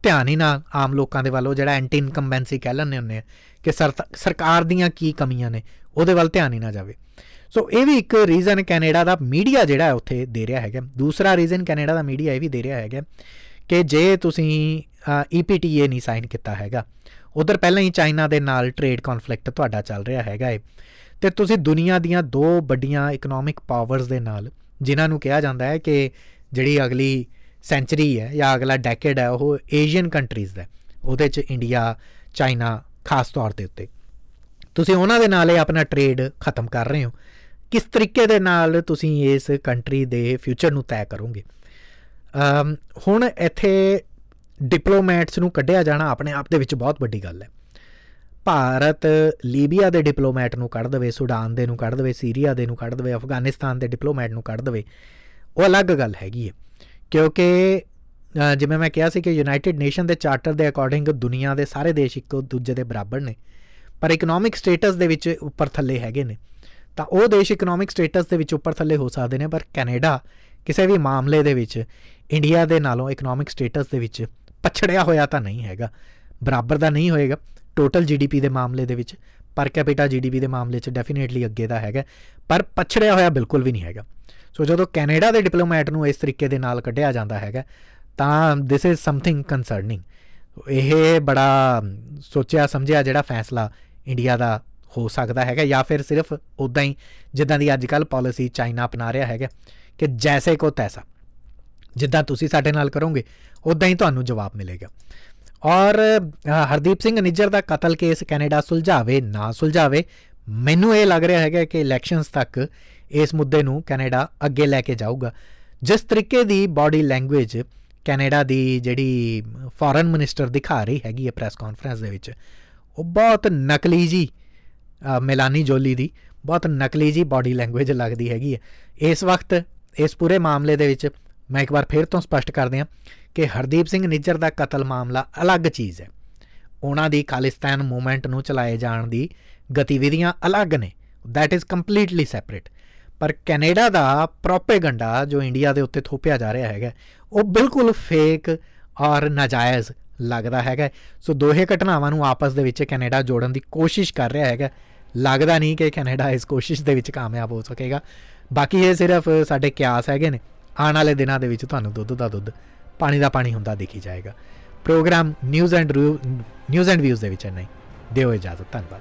ਧਿਆਨ ਹੀ ਨਾ ਆਮ ਲੋਕਾਂ ਦੇ ਵੱਲੋਂ ਜਿਹੜਾ ਐਂਟੀ ਇਨਕੰਬੈਂਸੀ ਕਹਿ ਲੈਂਦੇ ਹੁੰਦੇ ਆ ਕਿ ਸਰਕਾਰ ਦੀਆਂ ਕੀ ਕਮੀਆਂ ਨੇ, ਉਹਦੇ ਵੱਲ ਧਿਆਨ ਹੀ ਨਾ ਜਾਵੇ। ਸੋ ਇਹ ਵੀ ਇੱਕ ਰੀਜ਼ਨ ਕੈਨੇਡਾ ਦਾ ਮੀਡੀਆ ਜਿਹੜਾ ਉੱਥੇ ਦੇ ਰਿਹਾ ਹੈਗਾ। ਦੂਸਰਾ ਰੀਜ਼ਨ ਕੈਨੇਡਾ ਦਾ ਮੀਡੀਆ ਇਹ ਵੀ ਦੇ ਰਿਹਾ ਹੈਗਾ ਕਿ ਜੇ ਤੁਸੀਂ ਈਪੀਟੀਏ ਨਹੀਂ ਸਾਈਨ ਕੀਤਾ ਹੈਗਾ, ਉਧਰ ਪਹਿਲਾਂ ਹੀ ਚਾਈਨਾ ਦੇ ਨਾਲ ਟ੍ਰੇਡ ਕਨਫਲਿਕਟ ਤੁਹਾਡਾ ਚੱਲ ਰਿਹਾ ਹੈਗਾ ਏ। ਤੇ ਤੁਸੀਂ ਦੁਨੀਆ ਦੀਆਂ ਦੋ ਵੱਡੀਆਂ ਇਕਨੋਮਿਕ ਪਾਵਰਸ ਦੇ ਨਾਲ, ਜਿਨ੍ਹਾਂ ਨੂੰ ਕਿਹਾ ਜਾਂਦਾ ਹੈ ਕਿ ਜਿਹੜੀ ਅਗਲੀ ਸੈਂਚਰੀ ਹੈ ਜਾਂ ਅਗਲਾ ਡੈਕੇਡ ਹੈ, ਉਹ ਏਸ਼ੀਅਨ ਕੰਟਰੀਜ਼ ਦਾ ਉਹਦੇ ਚ ਇੰਡੀਆ ਚਾਈਨਾ ਖਾਸ ਤੌਰ ਤੇ ਉੱਤੇ। ਤੁਸੀਂ ਉਹਨਾਂ ਦੇ ਨਾਲ ਇਹ ਆਪਣਾ ਟ੍ਰੇਡ ਖਤਮ ਕਰ ਰਹੇ ਹੋ। ਕਿਸ ਤਰੀਕੇ ਦੇ ਨਾਲ ਤੁਸੀਂ ਇਸ ਕੰਟਰੀ ਦੇ ਫਿਊਚਰ ਨੂੰ ਤੈਅ ਕਰੋਗੇ? ਹੁਣ ਇੱਥੇ ਡਿਪਲੋਮੈਟਸ ਨੂੰ ਕੱਢਿਆ ਜਾਣਾ ਆਪਣੇ ਆਪ ਦੇ ਵਿੱਚ ਬਹੁਤ ਵੱਡੀ ਗੱਲ ਹੈ। ਭਾਰਤ ਲੀਬੀਆ ਦੇ ਡਿਪਲੋਮੈਟ ਨੂੰ ਕੱਢ ਦਵੇ, ਸੁਡਾਨ ਦੇ ਨੂੰ ਕੱਢ ਦਵੇ, ਸੀਰੀਆ ਦੇ ਨੂੰ ਕੱਢ ਦਵੇ, ਅਫਗਾਨਿਸਤਾਨ ਦੇ ਡਿਪਲੋਮੈਟ ਨੂੰ ਕੱਢ ਦਵੇ, ਉਹ ਅਲੱਗ ਗੱਲ ਹੈਗੀ ਹੈ। ਕਿਉਂਕਿ ਜਿਵੇਂ ਮੈਂ ਕਿਹਾ ਸੀ ਕਿ ਯੂਨਾਈਟਿਡ ਨੇਸ਼ਨ ਦੇ ਚਾਰਟਰ ਦੇ ਅਕੋਰਡਿੰਗ ਦੁਨੀਆ ਦੇ ਸਾਰੇ ਦੇਸ਼ ਇੱਕੋ ਦੂਜੇ ਦੇ ਬਰਾਬਰ ਨੇ। ਪਰ ਇਕਨੋਮਿਕ ਸਟੇਟਸ ਦੇ ਵਿੱਚ ਉੱਪਰ ਥੱਲੇ ਹੈਗੇ ਨੇ। ਤਾਂ ਉਹ ਦੇਸ਼ ਇਕਨੋਮਿਕ ਸਟੇਟਸ ਦੇ ਵਿੱਚ ਉੱਪਰ ਥੱਲੇ ਹੋ ਸਕਦੇ ਨੇ, ਪਰ ਕੈਨੇਡਾ ਕਿਸੇ ਵੀ ਮਾਮਲੇ ਦੇ ਵਿੱਚ, ਇੰਡੀਆ ਦੇ ਨਾਲੋਂ ਇਕਨੋਮਿਕ ਸਟੇਟਸ ਦੇ ਵਿੱਚ ਪਛੜਿਆ ਹੋਇਆ ਤਾਂ ਨਹੀਂ ਹੈਗਾ। ਬਰਾਬਰ ਦਾ ਨਹੀਂ ਹੋਏਗਾ ਟੋਟਲ ਜੀਡੀਪੀ ਦੇ ਮਾਮਲੇ ਦੇ ਵਿੱਚ। ਪਰ ਕੈਪੀਟਾ ਜੀਡੀਪੀ ਦੇ ਮਾਮਲੇ 'ਚ ਡੈਫੀਨੇਟਲੀ ਅੱਗੇ ਦਾ ਹੈਗਾ। ਪਰ ਪਛੜਿਆ ਹੋਇਆ ਬਿਲਕੁਲ ਵੀ ਨਹੀਂ ਹੈਗਾ। ਸੋ ਜਦੋਂ ਕੈਨੇਡਾ ਦੇ ਡਿਪਲੋਮੈਟ ਨੂੰ ਇਸ ਤਰੀਕੇ ਦੇ ਨਾਲ ਕੱਢਿਆ ਜਾਂਦਾ ਹੈਗਾ ਤਾਂ ਥਿਸ ਇਜ਼ ਸਮਥਿੰਗ ਕਨਸਰਨਿੰਗ ਇਹ ਬੜਾ ਸੋਚਿਆ ਸਮਝਿਆ ਜਿਹੜਾ ਫੈਸਲਾ ਇੰਡੀਆ ਦਾ ਹੋ ਸਕਦਾ ਹੈਗਾ ਜਾਂ ਫਿਰ ਸਿਰਫ ਉਦਾਂ ਹੀ ਜਿੱਦਾਂ ਦੀ ਅੱਜਕੱਲ ਪਾਲਿਸੀ ਚਾਈਨਾ ਅਪਣਾ ਰਿਹਾ ਹੈਗਾ ਕਿ ਜੈਸੇ ਕੋ ਤੈਸਾ। ਜਿੱਦਾਂ ਤੁਸੀਂ ਸਾਡੇ ਨਾਲ ਕਰੋਗੇ ਉਦਾਂ ਹੀ ਤੁਹਾਨੂੰ ਜਵਾਬ ਮਿਲੇਗਾ। ਔਰ ਹਰਦੀਪ ਸਿੰਘ ਨਿੱਜਰ ਦਾ ਕਤਲ ਕੇਸ ਕੈਨੇਡਾ ਸੁਲਝਾਵੇ, ਨਾ ਸੁਲਝਾਵੇ, ਮੈਨੂੰ ਇਹ ਲੱਗ ਰਿਹਾ ਹੈਗਾ ਕਿ ਇਲੈਕਸ਼ਨਸ ਤੱਕ ਇਸ ਮੁੱਦੇ ਨੂੰ ਕੈਨੇਡਾ ਅੱਗੇ ਲੈ ਕੇ ਜਾਊਗਾ। ਜਿਸ ਤਰੀਕੇ ਦੀ ਬਾਡੀ ਲੈਂਗੁਏਜ ਕੈਨੇਡਾ ਦੀ ਜਿਹੜੀ ਫੋਰਨ ਮਿਨਿਸਟਰ ਦਿਖਾ ਰਹੀ ਹੈਗੀ ਹੈ ਪ੍ਰੈਸ ਕਾਨਫਰੰਸ ਦੇ ਵਿੱਚ, ਉਹ ਬਹੁਤ ਨਕਲੀ ਜੀ ਮਿਲਾਨੀ ਜੋਲੀ ਦੀ, ਬਹੁਤ ਨਕਲੀ ਜੀ ਬਾਡੀ ਲੈਂਗੁਏਜ ਲੱਗਦੀ ਹੈਗੀ ਹੈ। ਇਸ ਵਕਤ, ਇਸ ਪੂਰੇ ਮਾਮਲੇ ਦੇ ਵਿੱਚ ਮੈਂ ਇੱਕ ਵਾਰ ਫੇਰ ਤੋਂ ਸਪਸ਼ਟ ਕਰ ਦਿਆਂ ਕਿ ਹਰਦੀਪ ਸਿੰਘ ਨਿੱਜਰ ਦਾ ਕਤਲ ਮਾਮਲਾ ਅਲੱਗ ਚੀਜ਼ ਹੈ। ਉਹਨਾਂ ਦੀ ਖਾਲਿਸਤਾਨ ਮੂਵਮੈਂਟ ਨੂੰ ਚਲਾਏ ਜਾਣ ਦੀ ਗਤੀਵਿਧੀਆਂ ਅਲੱਗ ਨੇ ਥੈਟ ਇਜ਼ ਕੰਪਲੀਟਲੀ ਸੈਪਰੇਟ ਪਰ ਕੈਨੇਡਾ ਦਾ ਪ੍ਰੋਪੇਗੈਂਡਾ ਜੋ ਇੰਡੀਆ ਦੇ ਉੱਤੇ ਥੋਪਿਆ ਜਾ ਰਿਹਾ ਹੈਗਾ ਉਹ ਬਿਲਕੁਲ ਫੇਕ ਔਰ ਨਾਜਾਇਜ਼ ਲੱਗਦਾ ਹੈਗਾ ਸੋ ਦੋਹੇ ਘਟਨਾਵਾਂ ਨੂੰ ਆਪਸ ਦੇ ਵਿੱਚ ਕੈਨੇਡਾ ਜੋੜਨ ਦੀ ਕੋਸ਼ਿਸ਼ ਕਰ ਰਿਹਾ ਹੈਗਾ ਲੱਗਦਾ ਨਹੀਂ ਕਿ ਕੈਨੇਡਾ ਇਸ ਕੋਸ਼ਿਸ਼ ਦੇ ਵਿੱਚ ਕਾਮਯਾਬ ਹੋ ਸਕੇਗਾ। ਬਾਕੀ ਇਹ ਸਿਰਫ ਸਾਡੇ ਕਿਆਸ ਹੈਗੇ ਨੇ। ਆਉਣ ਵਾਲੇ ਦਿਨਾਂ ਦੇ ਵਿੱਚ ਤੁਹਾਨੂੰ ਦੁੱਧ ਦਾ ਦੁੱਧ, ਪਾਣੀ ਦਾ ਪਾਣੀ ਹੁੰਦਾ ਦੇਖੀ ਜਾਏਗਾ। Programme news and news and views ਦੇ ਵਿੱਚ ਨਹੀਂ ਦਿਓ ਇਜਾਜ਼ਤ, ਧੰਨਵਾਦ।